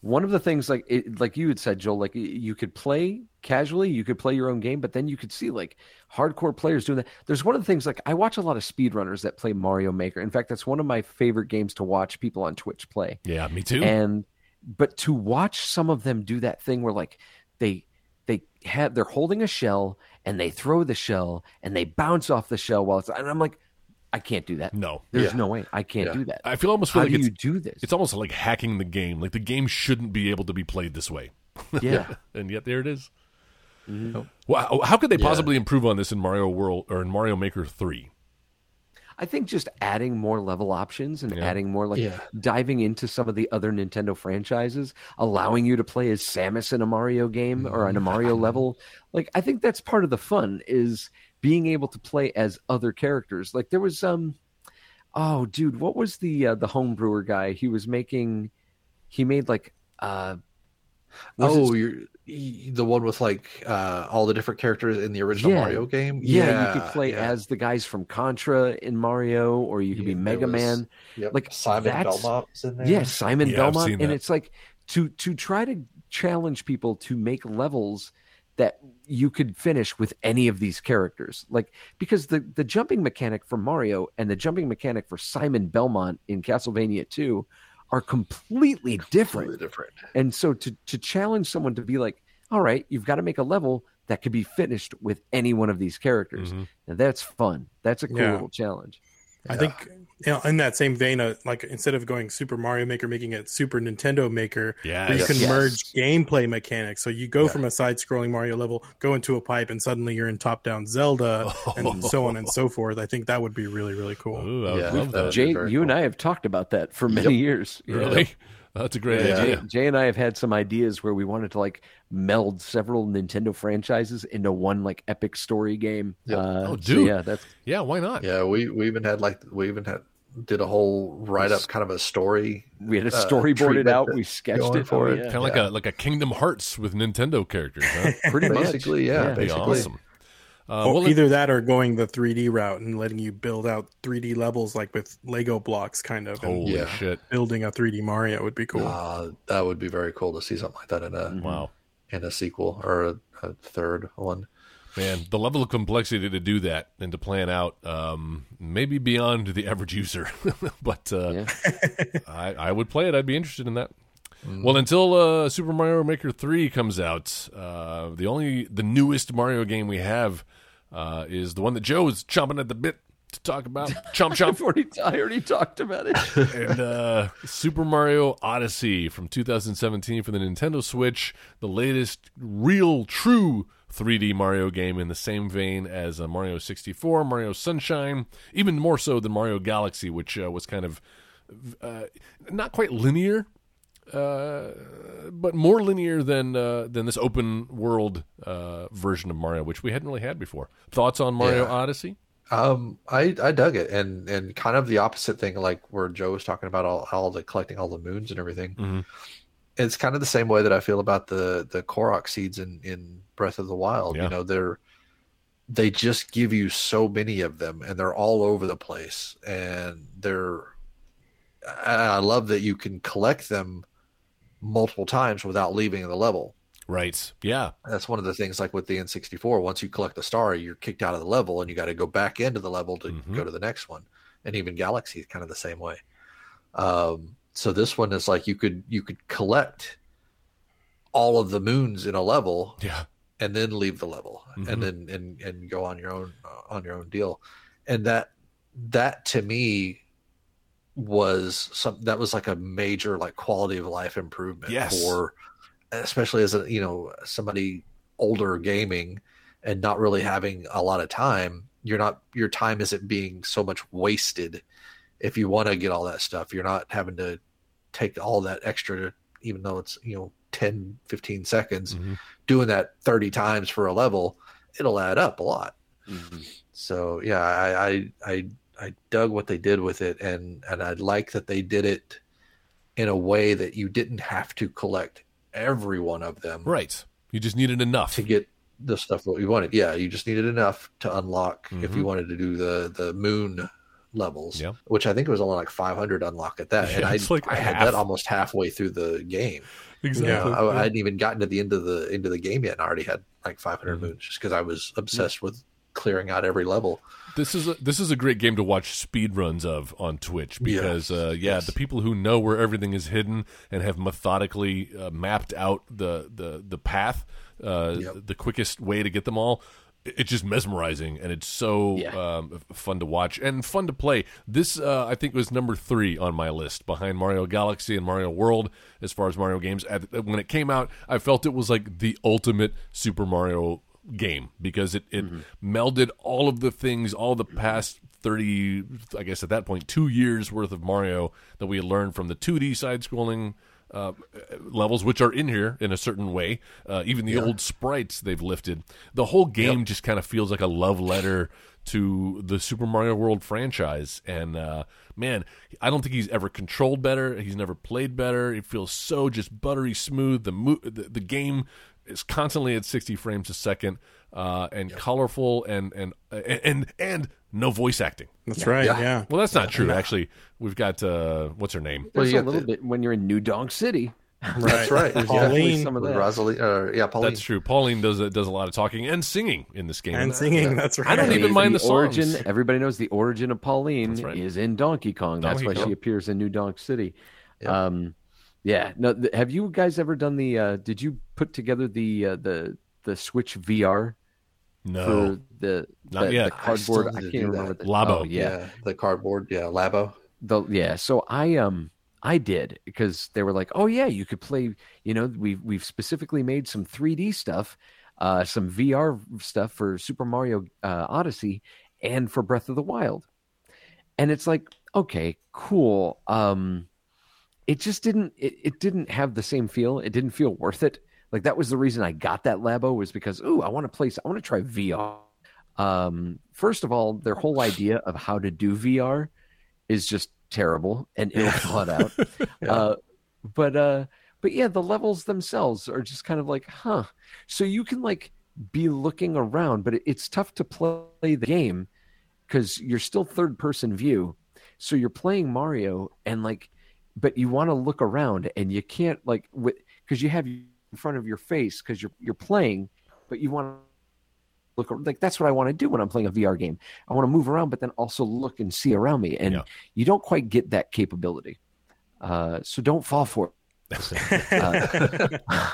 one of the things like it, like you had said joel like you could play casually you could play your own game but then you could see like hardcore players doing that there's one of the things like i watch a lot of speedrunners that play mario maker in fact that's one of my favorite games to watch people on twitch play Yeah, me too. and but to watch some of them do that thing where like they they have they're holding a shell and they throw the shell and they bounce off the shell while it's and i'm like i can't do that no. there's Yeah. no way i can't Yeah. do that I feel almost feel how like do it's, you do this it's almost like hacking the game. Like the game shouldn't be able to be played this way. [LAUGHS] yeah and yet there it is. Mm-hmm. Wow, how could they Yeah. possibly improve on this in Mario World or in Mario Maker 3? I think just adding more level options and Yeah. adding more like Yeah. diving into some of the other Nintendo franchises, allowing you to play as Samus in a Mario game or in a Mario level. Like I think that's part of the fun is being able to play as other characters. Like there was um oh dude, what was the uh, the homebrewer guy? He was making he made like uh was oh, it- you're y- the one with like uh, all the different characters in the original Yeah. Mario game. yeah, you could play yeah. as the guys from Contra in Mario or you could be Yeah, there Mega was- Man. Yep. like, Simon that's- Belmont in there. Yes, Simon Yeah, Belmont, and that. it's like to to try to challenge people to make levels that you could finish with any of these characters. Like because the the jumping mechanic for Mario and the jumping mechanic for Simon Belmont in Castlevania 2 are completely different. Completely different. And so to to challenge someone to be like, all right, you've got to make a level that could be finished with any one of these characters. Mhm. Now that's fun. That's a cool Yeah. little challenge. I think you know, in that same vein, uh, like instead of going Super Mario Maker, making it Super Nintendo Maker, Yeah, where you can Yes. merge gameplay mechanics. So you go Yeah. from a side-scrolling Mario level, go into a pipe, and suddenly you're in top-down Zelda, and so on and so [LAUGHS] forth. I think that would be really, really cool. Ooh, I Yeah, love that that. Jay, very you and. I have talked about that for many years. Yeah. Really? That's a great Yeah. Idea. Jay and I have had some ideas where we wanted to like meld several Nintendo franchises into one like epic story game. Yep. Uh, Oh, so dude. yeah, that's Yeah, why not? Yeah, we we even had like we even had did a whole write up kind of a story. we had a Uh, storyboarded treatment out. We sketched it for for it. it. Yeah. Kind of like a like a Kingdom Hearts with Nintendo characters. Huh? [LAUGHS] Pretty much. Basically, yeah, Yeah. That'd be basically. awesome. Uh, or well, either that or going the 3D route and letting you build out 3D levels like with Lego blocks, kind of, and holy Yeah. shit! building a 3D Mario would be cool. Uh, that would be very cool to see something like that in a. Wow, in a sequel or a, a third one. Man, the level of complexity to do that and to plan out, um, maybe beyond the average user, [LAUGHS] but uh, Yeah. [LAUGHS] I, I would play it. I'd be interested in that. Well, until uh, Super Mario Maker Three comes out, uh, the only the newest Mario game we have uh, is the one that Joe is chomping at the bit to talk about. [LAUGHS] Chomp I've chomp. already, I already talked about it. and uh, Super Mario Odyssey from 2017 for the Nintendo Switch, the latest real true 3D Mario game in the same vein as uh, Mario 64, Mario Sunshine, even more so than Mario Galaxy, which uh, was kind of uh, not quite linear. Uh, but more linear than uh, than this open world uh, version of Mario, which we hadn't really had before. Thoughts on Mario Yeah. Odyssey? Um, I I dug it, and and kind of the opposite thing, like where Joe was talking about all all the collecting all the moons and everything. Mhm. It's kind of the same way that I feel about the the Korok seeds in in Breath of the Wild. Yeah. You know, they're they just give you so many of them, and they're all over the place, and they're. I love that you can collect them multiple times without leaving the level. Right. Yeah. That's one of the things like with the N64. Once you collect the star, you're kicked out of the level and you got to go back into the level to Mhm. go to the next one. And even Galaxy is kind of the same way. Um, so this one is like you could you could collect all of the moons in a level Yeah. and then leave the level Mhm. and then and and go on your own uh, on your own deal and that that to me was some that was like a major like quality of life improvement Yes. for especially as a you know somebody older gaming and not really having a lot of time you're not your time isn't being so much wasted if you want to get all that stuff you're not having to take all that extra even though it's you know 10 15 seconds Mhm. doing that 30 times for a level it'll add up a lot Mm-hmm. so yeah I, I i i dug what they did with it and and i like that they did it in a way that you didn't have to collect every one of them Right. You just needed enough. to get the stuff that you wanted yeah you just needed enough to unlock if Mhm. you wanted to do the the moon levels Yeah. which i think it was only like 500 unlock at that and i, like I had that almost halfway through the game Exactly. you know, I, I hadn't even gotten to the end of the end of the game yet, and I already had like 500 Mhm. moons just because I was obsessed with clearing out every level. This is a, this is a great game to watch speed runs of on Twitch because Yes, uh, yeah, yes. the people who know where everything is hidden and have methodically uh, mapped out the the the path, uh, Yep. the quickest way to get them all. It- It's just mesmerizing and it's so Yeah. um, fun to watch and fun to play. This uh, I think was number three on my list behind Mario Galaxy and Mario World as far as Mario games. When it came out, I felt it was like the ultimate Super Mario game because it, it melded all of the things, all the past 30, I guess at that point, two years worth of Mario that we had learned from the 2D side scrolling uh, levels, which are in here in a certain way. Uh, even the old sprites they've lifted. The whole game just kind of feels like a love letter to the Super Mario World franchise. And uh, man, I don't think he's ever controlled better. He's never played better. It feels so just buttery smooth. The mo- the, the game is constantly at 60 frames a second uh, and colorful and and and and no voice acting. That's right. Yeah. Yeah. Well, that's not true. Actually, we've got uh, what's her name? Well, There's you a little the- bit when you're in New Donk City. [LAUGHS] That's right. There's Pauline. some of With that. Rosalie, uh, yeah, Pauline. That's true. Pauline does a, does a lot of talking and singing in this game. And singing. Yeah. That's right. I don't even mind the songs. origin. Everybody knows the origin of Pauline right. is in Donkey Kong. That's why Kong. she appears in New Donk City. Yeah. Um, yeah. No. Th- have you guys ever done the? Uh, did you put together the uh, the the Switch VR no, for the Not the, yet. the cardboard? I I, can't remember that. the Labo. Oh, yeah. yeah. the cardboard. Yeah, Labo. the yeah so i um i did because they were like oh yeah you could play you know we've we've specifically made some 3d stuff uh some vr stuff for super mario uh, odyssey and for breath of the wild and it's like okay cool um it just didn't it, it didn't have the same feel it didn't feel worth it like that was the reason i got that labo was because ooh i want to place i want to try vr um first of all their whole [LAUGHS] idea of how to do vr is just terrible and ill [LAUGHS] thought out. uh, but uh, but yeah, the levels themselves are just kind of like, huh. So you can like be looking around, but it, it's tough to play the game because you're still third person view. So you're playing Mario and like, but you want to look around and you can't like with because you have in front of your face because you're you're playing, but you want to look like that's what I want to do when I'm playing a VR game. I want to move around, but then also look and see around me. And Yeah. you don't quite get that capability. Uh, so don't fall for it. [LAUGHS] Uh, [LAUGHS]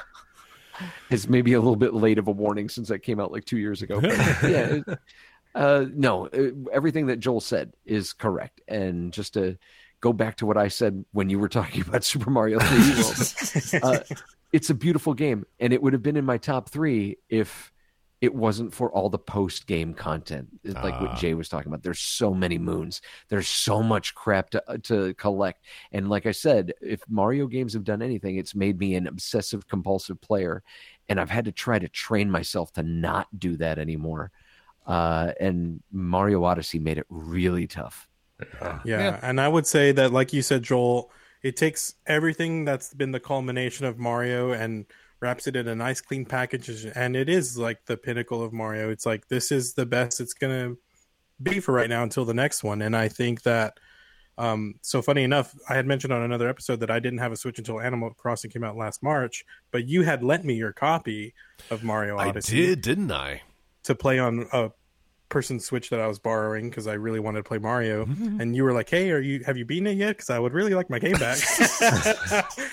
it's maybe a little bit late of a warning since that came out like two years ago. [LAUGHS] Yeah. uh, no, everything that Joel said is correct. And just to go back to what I said when you were talking [LAUGHS] about Super Mario 3D World, [LAUGHS] uh, it's a beautiful game, and it would have been in my top three if it wasn't for all the post game content, like Ah. what Jay was talking about. There's so many moons. There's so much crap to to collect, and like I said, if Mario games have done anything, it's made me an obsessive compulsive player, and I've had to try to train myself to not do that anymore. Uh, and Mario Odyssey made it really tough. Yeah. Yeah. And I would say that, like you said, Joel, it takes everything that's been the culmination of Mario and wraps it in a nice, clean package. And it is like the pinnacle of Mario. It's like, this is the best it's going to be for right now until the next one. And I think that, um, so funny enough, I had mentioned on another episode that I didn't have a Switch until Animal Crossing came out last March, but you had lent me your copy of Mario I Odyssey did, didn't I? to play on a person's Switch that I was borrowing because I really wanted to play Mario. And you were like, "Hey, are you have you beaten it yet? Because I would really like my game back." [LAUGHS] [LAUGHS]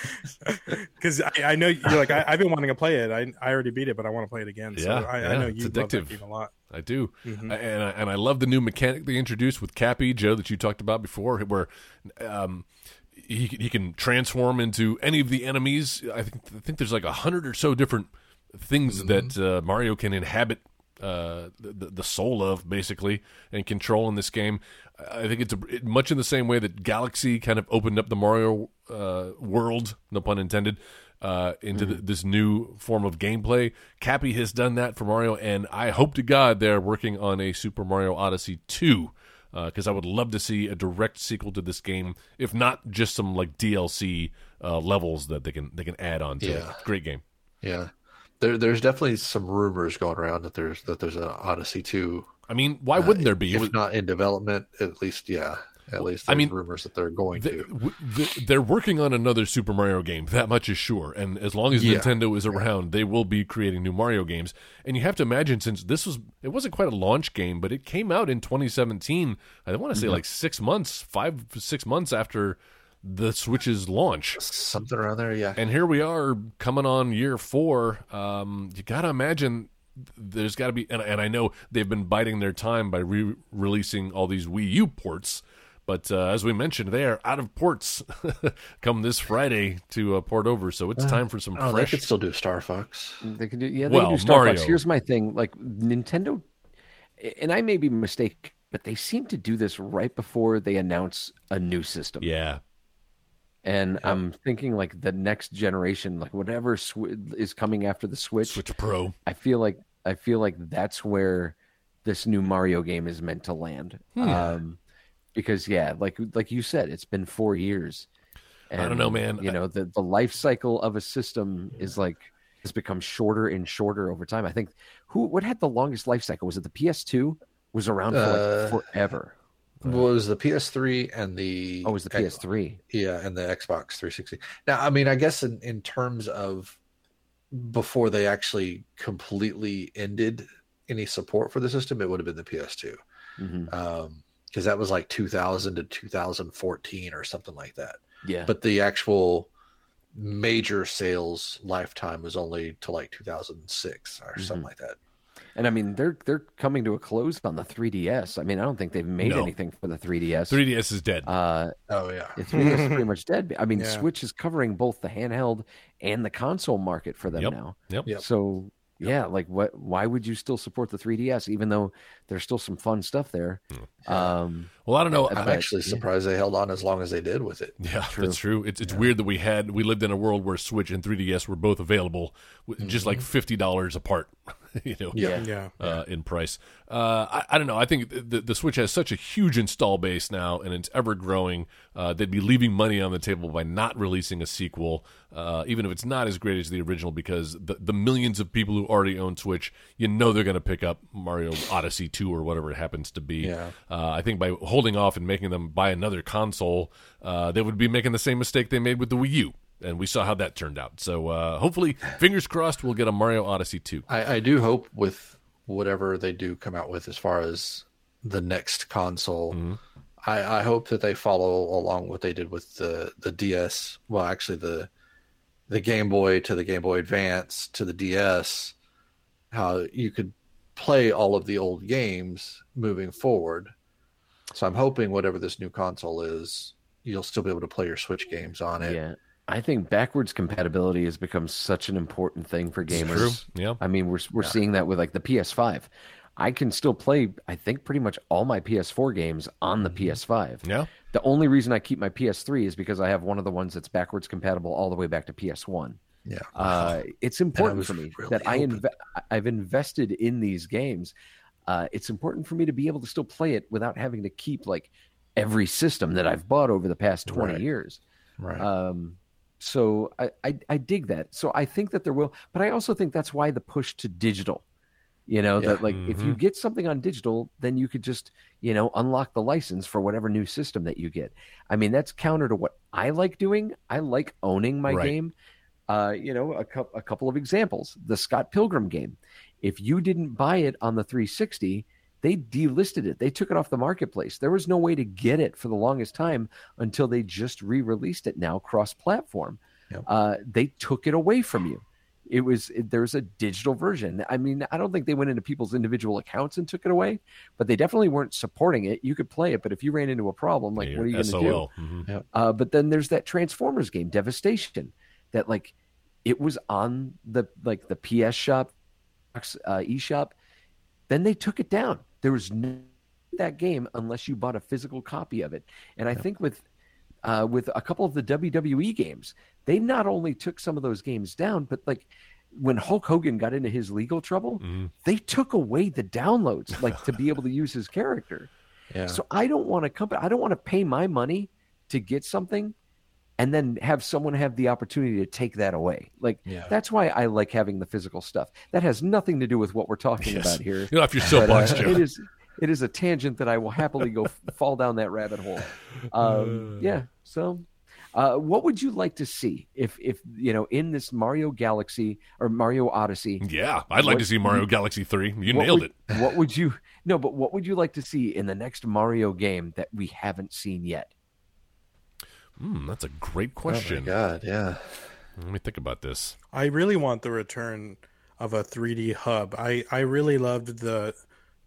Because I, I know you're like I, I've been wanting to play it. I I already beat it, but I want to play it again. So Yeah, I, yeah, I know you love that addictive. game a lot. I do, Mhm. and I, and I love the new mechanic they introduced with Cappy Joe that you talked about before, where um, he he can transform into any of the enemies. I think I think there's like a hundred or so different things that uh, Mario can inhabit. Uh, the, the soul of basically and control in this game. I think it's a, it, much in the same way that Galaxy kind of opened up the Mario uh, world, no pun intended, uh, into the, this new form of gameplay. Cappy has done that for Mario, and I hope to God they're working on a Super Mario Odyssey 2 because I would love to see a direct sequel to this game, if not just some like DLC uh, levels that they can they can add on to it. Great game. Yeah, there, there's definitely some rumors going around that there's that there's an Odyssey two. I mean, why uh, wouldn't there be? If was- not in development, at least yeah, at least I mean, rumors that they're going They, to. they're working on another Super Mario game. That much is sure. And as long as Yeah. Nintendo is around, they will be creating new Mario games. And you have to imagine, since this was, it wasn't quite a launch game, but it came out in 2017. I want to say mm-hmm. like six months, five, six months after the Switch's launch. Something around there, yeah. And here we are coming on year four. Um, you got to imagine there's got to be, and, and I know they've been biding their time by re releasing all these Wii U ports. But uh, as we mentioned, they are out of ports [LAUGHS] come this Friday to uh, port over. So it's time for some Oh, they could still do Star Fox. They could do yeah. They Well, can do Star Fox. Here's my thing: like Nintendo, and I may be mistaken, but they seem to do this right before they announce a new system. yeah. And I'm thinking like the next generation, like whatever sw- is coming after the Switch, Switch Pro. I feel like I feel like that's where this new Mario game is meant to land. Um, because yeah, like like you said, it's been four years. I don't know, man. You know, the the life cycle of a system is like has become shorter and shorter over time. I think who what had the longest life cycle? Was it the PS2? Was around for Uh, like forever. Was the PS3 and the Oh, it was the PS3? Yeah, and the Xbox 360. Now, I mean, I guess in, in terms of before they actually completely ended any support for the system, it would have been the PS2. hmm Um, because that was like 2000 to 2014 or something like that. Yeah, But the actual major sales lifetime was only to like 2006 or something like that. And I mean they're they're coming to a close on the 3DS. I mean I don't think they've made No. anything for the 3DS. 3DS is dead. Uh, Oh yeah. The 3DS is pretty [LAUGHS] much dead. I mean, Yeah. Switch is covering both the handheld and the console market for them Yep. now. Yep. Yep. So yeah, like what? Why would you still support the 3DS, even though there's still some fun stuff there? Um, Well, I don't know. I'm but- actually surprised they held on as long as they did with it. Yeah, that's true. It's it's weird that we had we lived in a world where Switch and 3DS were both available, with just like fifty dollars apart. [LAUGHS] you know, Yeah. Yeah. uh, in price. Uh, I, I don't know. I think the, the Switch has such a huge install base now, and it's ever growing. Uh, they'd be leaving money on the table by not releasing a sequel, uh, even if it's not as great as the original, because the, the millions of people who already own Switch, you know, they're going to pick up Mario Odyssey 2 or whatever it happens to be. Yeah. Uh, I think by holding off and making them buy another console, uh, they would be making the same mistake they made with the Wii U. And we saw how that turned out. So uh, hopefully, [LAUGHS] fingers crossed, we'll get a Mario Odyssey 2. I, I do hope with whatever they do come out with as far as the next console, I, I hope that they follow along what they did with the the DS. Well, actually the the Game Boy to the Game Boy Advance to the DS, how you could play all of the old games moving forward. So I'm hoping whatever this new console is, you'll still be able to play your Switch games on it. yeah, I think backwards compatibility has become such an important thing for gamers. True. Yeah. I mean, we're we're seeing that with like the PS5. I can still play, I think, pretty much all my PS4 games on the PS5. Yeah. The only reason I keep my PS3 is because I have one of the ones that's backwards compatible all the way back to PS1. Yeah. Uh, it's [LAUGHS] important for me really that I hoping- inve- I've invested in these games. Uh, it's important for me to be able to still play it without having to keep like every system that I've bought over the past 20 Right. years. Right. Um, so I, I I dig that. So I think that there will, but I also think that's why the push to digital. You know that Yeah. like if you get something on digital, then you could just you know unlock the license for whatever new system that you get. I mean that's counter to what I like doing. I like owning my Right. game. Uh, you know a, cou- a couple of examples. The Scott Pilgrim game. If you didn't buy it on the 360, they delisted it. They took it off the marketplace. There was no way to get it for the longest time until they just re-released it now cross-platform. Yep. uh, they took it away from you. It was it, there's a digital version. I mean, I don't think they went into people's individual accounts and took it away, but they definitely weren't supporting it. You could play it, but if you ran into a problem, like Yeah, what are you going to do? SOL. Mhm. Uh, but then there's that Transformers game, Devastation, that like it was on the like the PS shop, uh, eShop. Then they took it down. There was no that game unless you bought a physical copy of it. And I think with uh, with a couple of the WWE games, they not only took some of those games down, but like when Hulk Hogan got into his legal trouble, Mhm. they took away the downloads, like to be [LAUGHS] able to use his character. Yeah. So I don't want to come. I don't want to pay my money to get something, and then have someone have the opportunity to take that away. Like Yeah. that's why I like having the physical stuff. That has nothing to do with what we're talking Yes. about here. Get off your But, uh, soapbox, Joe. it is it is a tangent that I will happily go [LAUGHS] fall down that rabbit hole. Um, yeah. So, uh, what would you like to see if if you know in this Mario Galaxy or Mario Odyssey? Yeah, I'd like What- to see Mario Galaxy 3. You nailed would- it. What would you no? But what would you like to see in the next Mario game that we haven't seen yet? Hmm, that's a great question. Oh my question. god, yeah. Let me think about this. I really want the return of a 3D hub. I I really loved the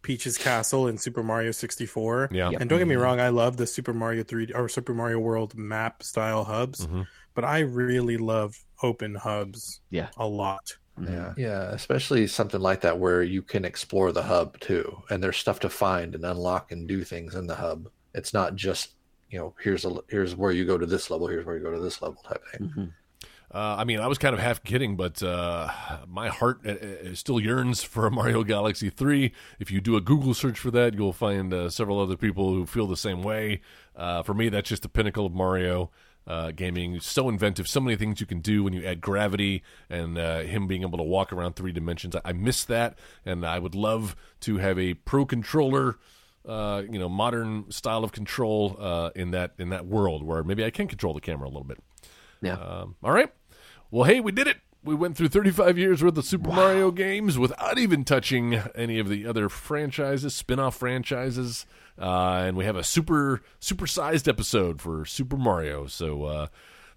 Peach's Castle in Super Mario 64. Yeah. And don't get me wrong, I love the Super Mario 3D or Super Mario World map style hubs, Mhm. but I really love open hubs Yeah. a lot. Yeah, yeah, especially something like that where you can explore the hub too, and there's stuff to find and unlock and do things in the hub. It's not just you know here's a here's where you go to this level, here's where you go to this level type thing. Mhm. Uh, I mean, I was kind of half kidding, but uh, my heart uh, uh, still yearns for a Mario Galaxy 3. If you do a Google search for that, you'll find uh, several other people who feel the same way. Uh, for me, that's just the pinnacle of Mario gaming. So inventive, so many things you can do when you add gravity and him being able to walk around three dimensions. I, I miss that, and I would love to have a pro controller. Uh, you know, modern style of control uh, in that in that world where maybe I can control the camera a little bit. Yeah. Um, all right. Well, hey, we did it. We went through 35 years worth of Super Mario games without even touching any of the other franchises, spin-off franchises, uh, and we have a super super-sized episode for Super Mario. So, uh,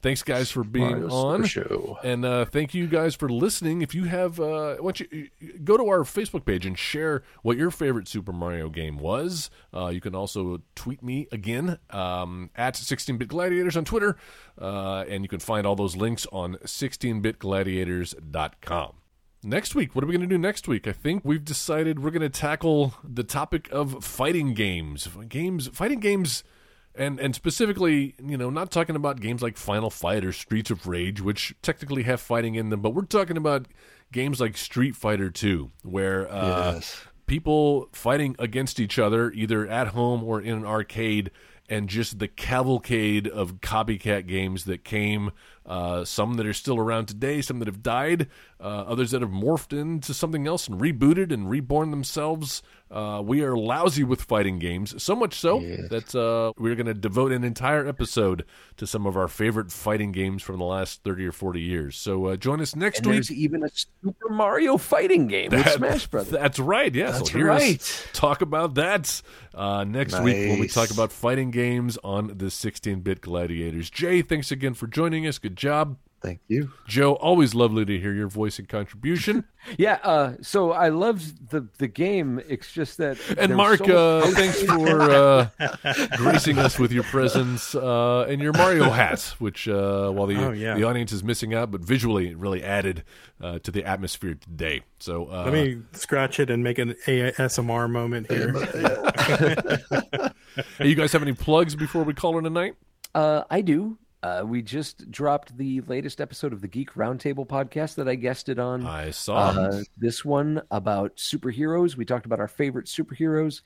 thanks guys for being Mario Super on, Show. and uh, thank you guys for listening. If you have, uh, why you go to our Facebook page and share what your favorite Super Mario game was. Uh, you can also tweet me again um, at 16-bit gladiators on Twitter, uh, and you can find all those links on 16bitgladiators.com. Next week, what are we going to do next week? I think we've decided we're going to tackle the topic of fighting games. Games, fighting games and and specifically, you know, not talking about games like Final Fight or Streets of Rage, which technically have fighting in them, but we're talking about games like Street Fighter 2, where uh, Yes. people fighting against each other, either at home or in an arcade, and just the cavalcade of copycat games that came. Uh, some that are still around today, some that have died, uh, others that have morphed into something else and rebooted and reborn themselves. Uh, we are lousy with fighting games, so much so Yes. that uh, we're going to devote an entire episode to some of our favorite fighting games from the last 30 or 40 years. So uh, join us next And week. there's even a Super Mario fighting game with Smash Brothers. That's right. Yes, That's so right. talk about that uh, next week when we Nice. talk about fighting games on the 16-bit gladiators. Jay, thanks again for joining us. Good job. Thank you. Joe, always lovely to hear your voice and contribution. [LAUGHS] Yeah, uh, so I loved the the game. It's just that And Mark, so uh, thanks for uh, [LAUGHS] gracing us with your presence uh, and your Mario [LAUGHS] hat, which uh, while the Oh, yeah. the audience is missing out, but visually it really added uh, to the atmosphere today. So uh, Let me scratch it and make an ASMR moment here. hey, you guys have any plugs before we call it a night? Uh, I do. Uh, we just dropped the latest episode of the Geek Roundtable podcast that I guested on. I saw. Uh, this one about superheroes. We talked about our favorite superheroes,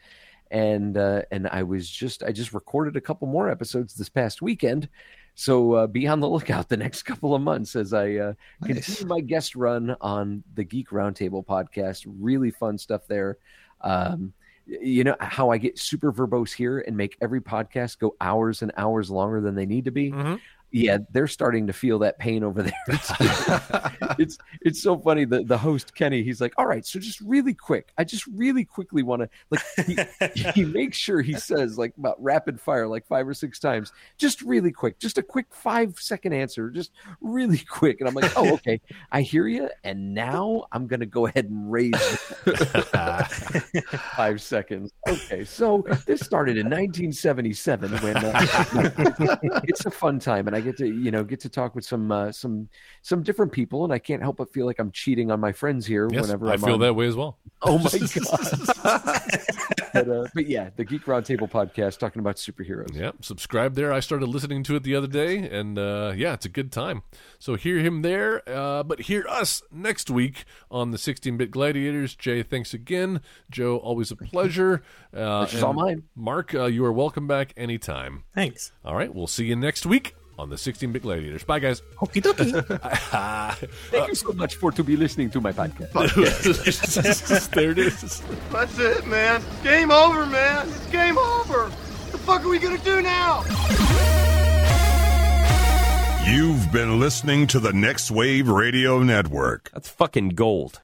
and uh, and I was just I just recorded a couple more episodes this past weekend. So uh, be on the lookout the next [LAUGHS] couple of months as I uh, Nice. continue my guest run on the Geek Roundtable podcast. Really fun stuff there. Um, y- you know how I get super verbose here and make every podcast go hours and hours longer than they need to be. Mhm. Yeah, they're starting to feel that pain over there. [LAUGHS] it's it's so funny. The the host Kenny, he's like, "All right, so just really quick. I just really quickly want to like." He, [LAUGHS] he makes sure he says like about rapid fire like five or six times. Just really quick, just a quick five second answer, just really [LAUGHS] quick. And I'm like, "Oh, okay, I hear you." And now I'm gonna go ahead and raise five seconds. Okay, so this started in 1977 when uh, it's a fun time, and I get to you know get to talk with some uh, some some different people, and I can't help but feel like I'm cheating on my friends here Yes, whenever I I'm feel on. that way as well. Oh my [LAUGHS] god! but, uh, but yeah, the Geek Roundtable podcast talking about superheroes. Yep, subscribe there. I started listening to it the other day, and uh, yeah, it's a good time. So hear him there, uh, but hear us next week on the 16-bit Gladiators. Jay, thanks again. Joe, always a pleasure. Uh, Pleasure's all mine. Mark, uh, you are welcome back anytime. Thanks. All right, we'll see you next week on the 16-bit Gladiators. Bye, guys. Okie dokie. [LAUGHS] [LAUGHS] Thank you so much for to be listening to my podcast. [LAUGHS] there it is. That's it, man. Game over, man. It's game over. What the fuck are we gonna do now? You've been listening to the Next Wave Radio Network. That's fucking gold.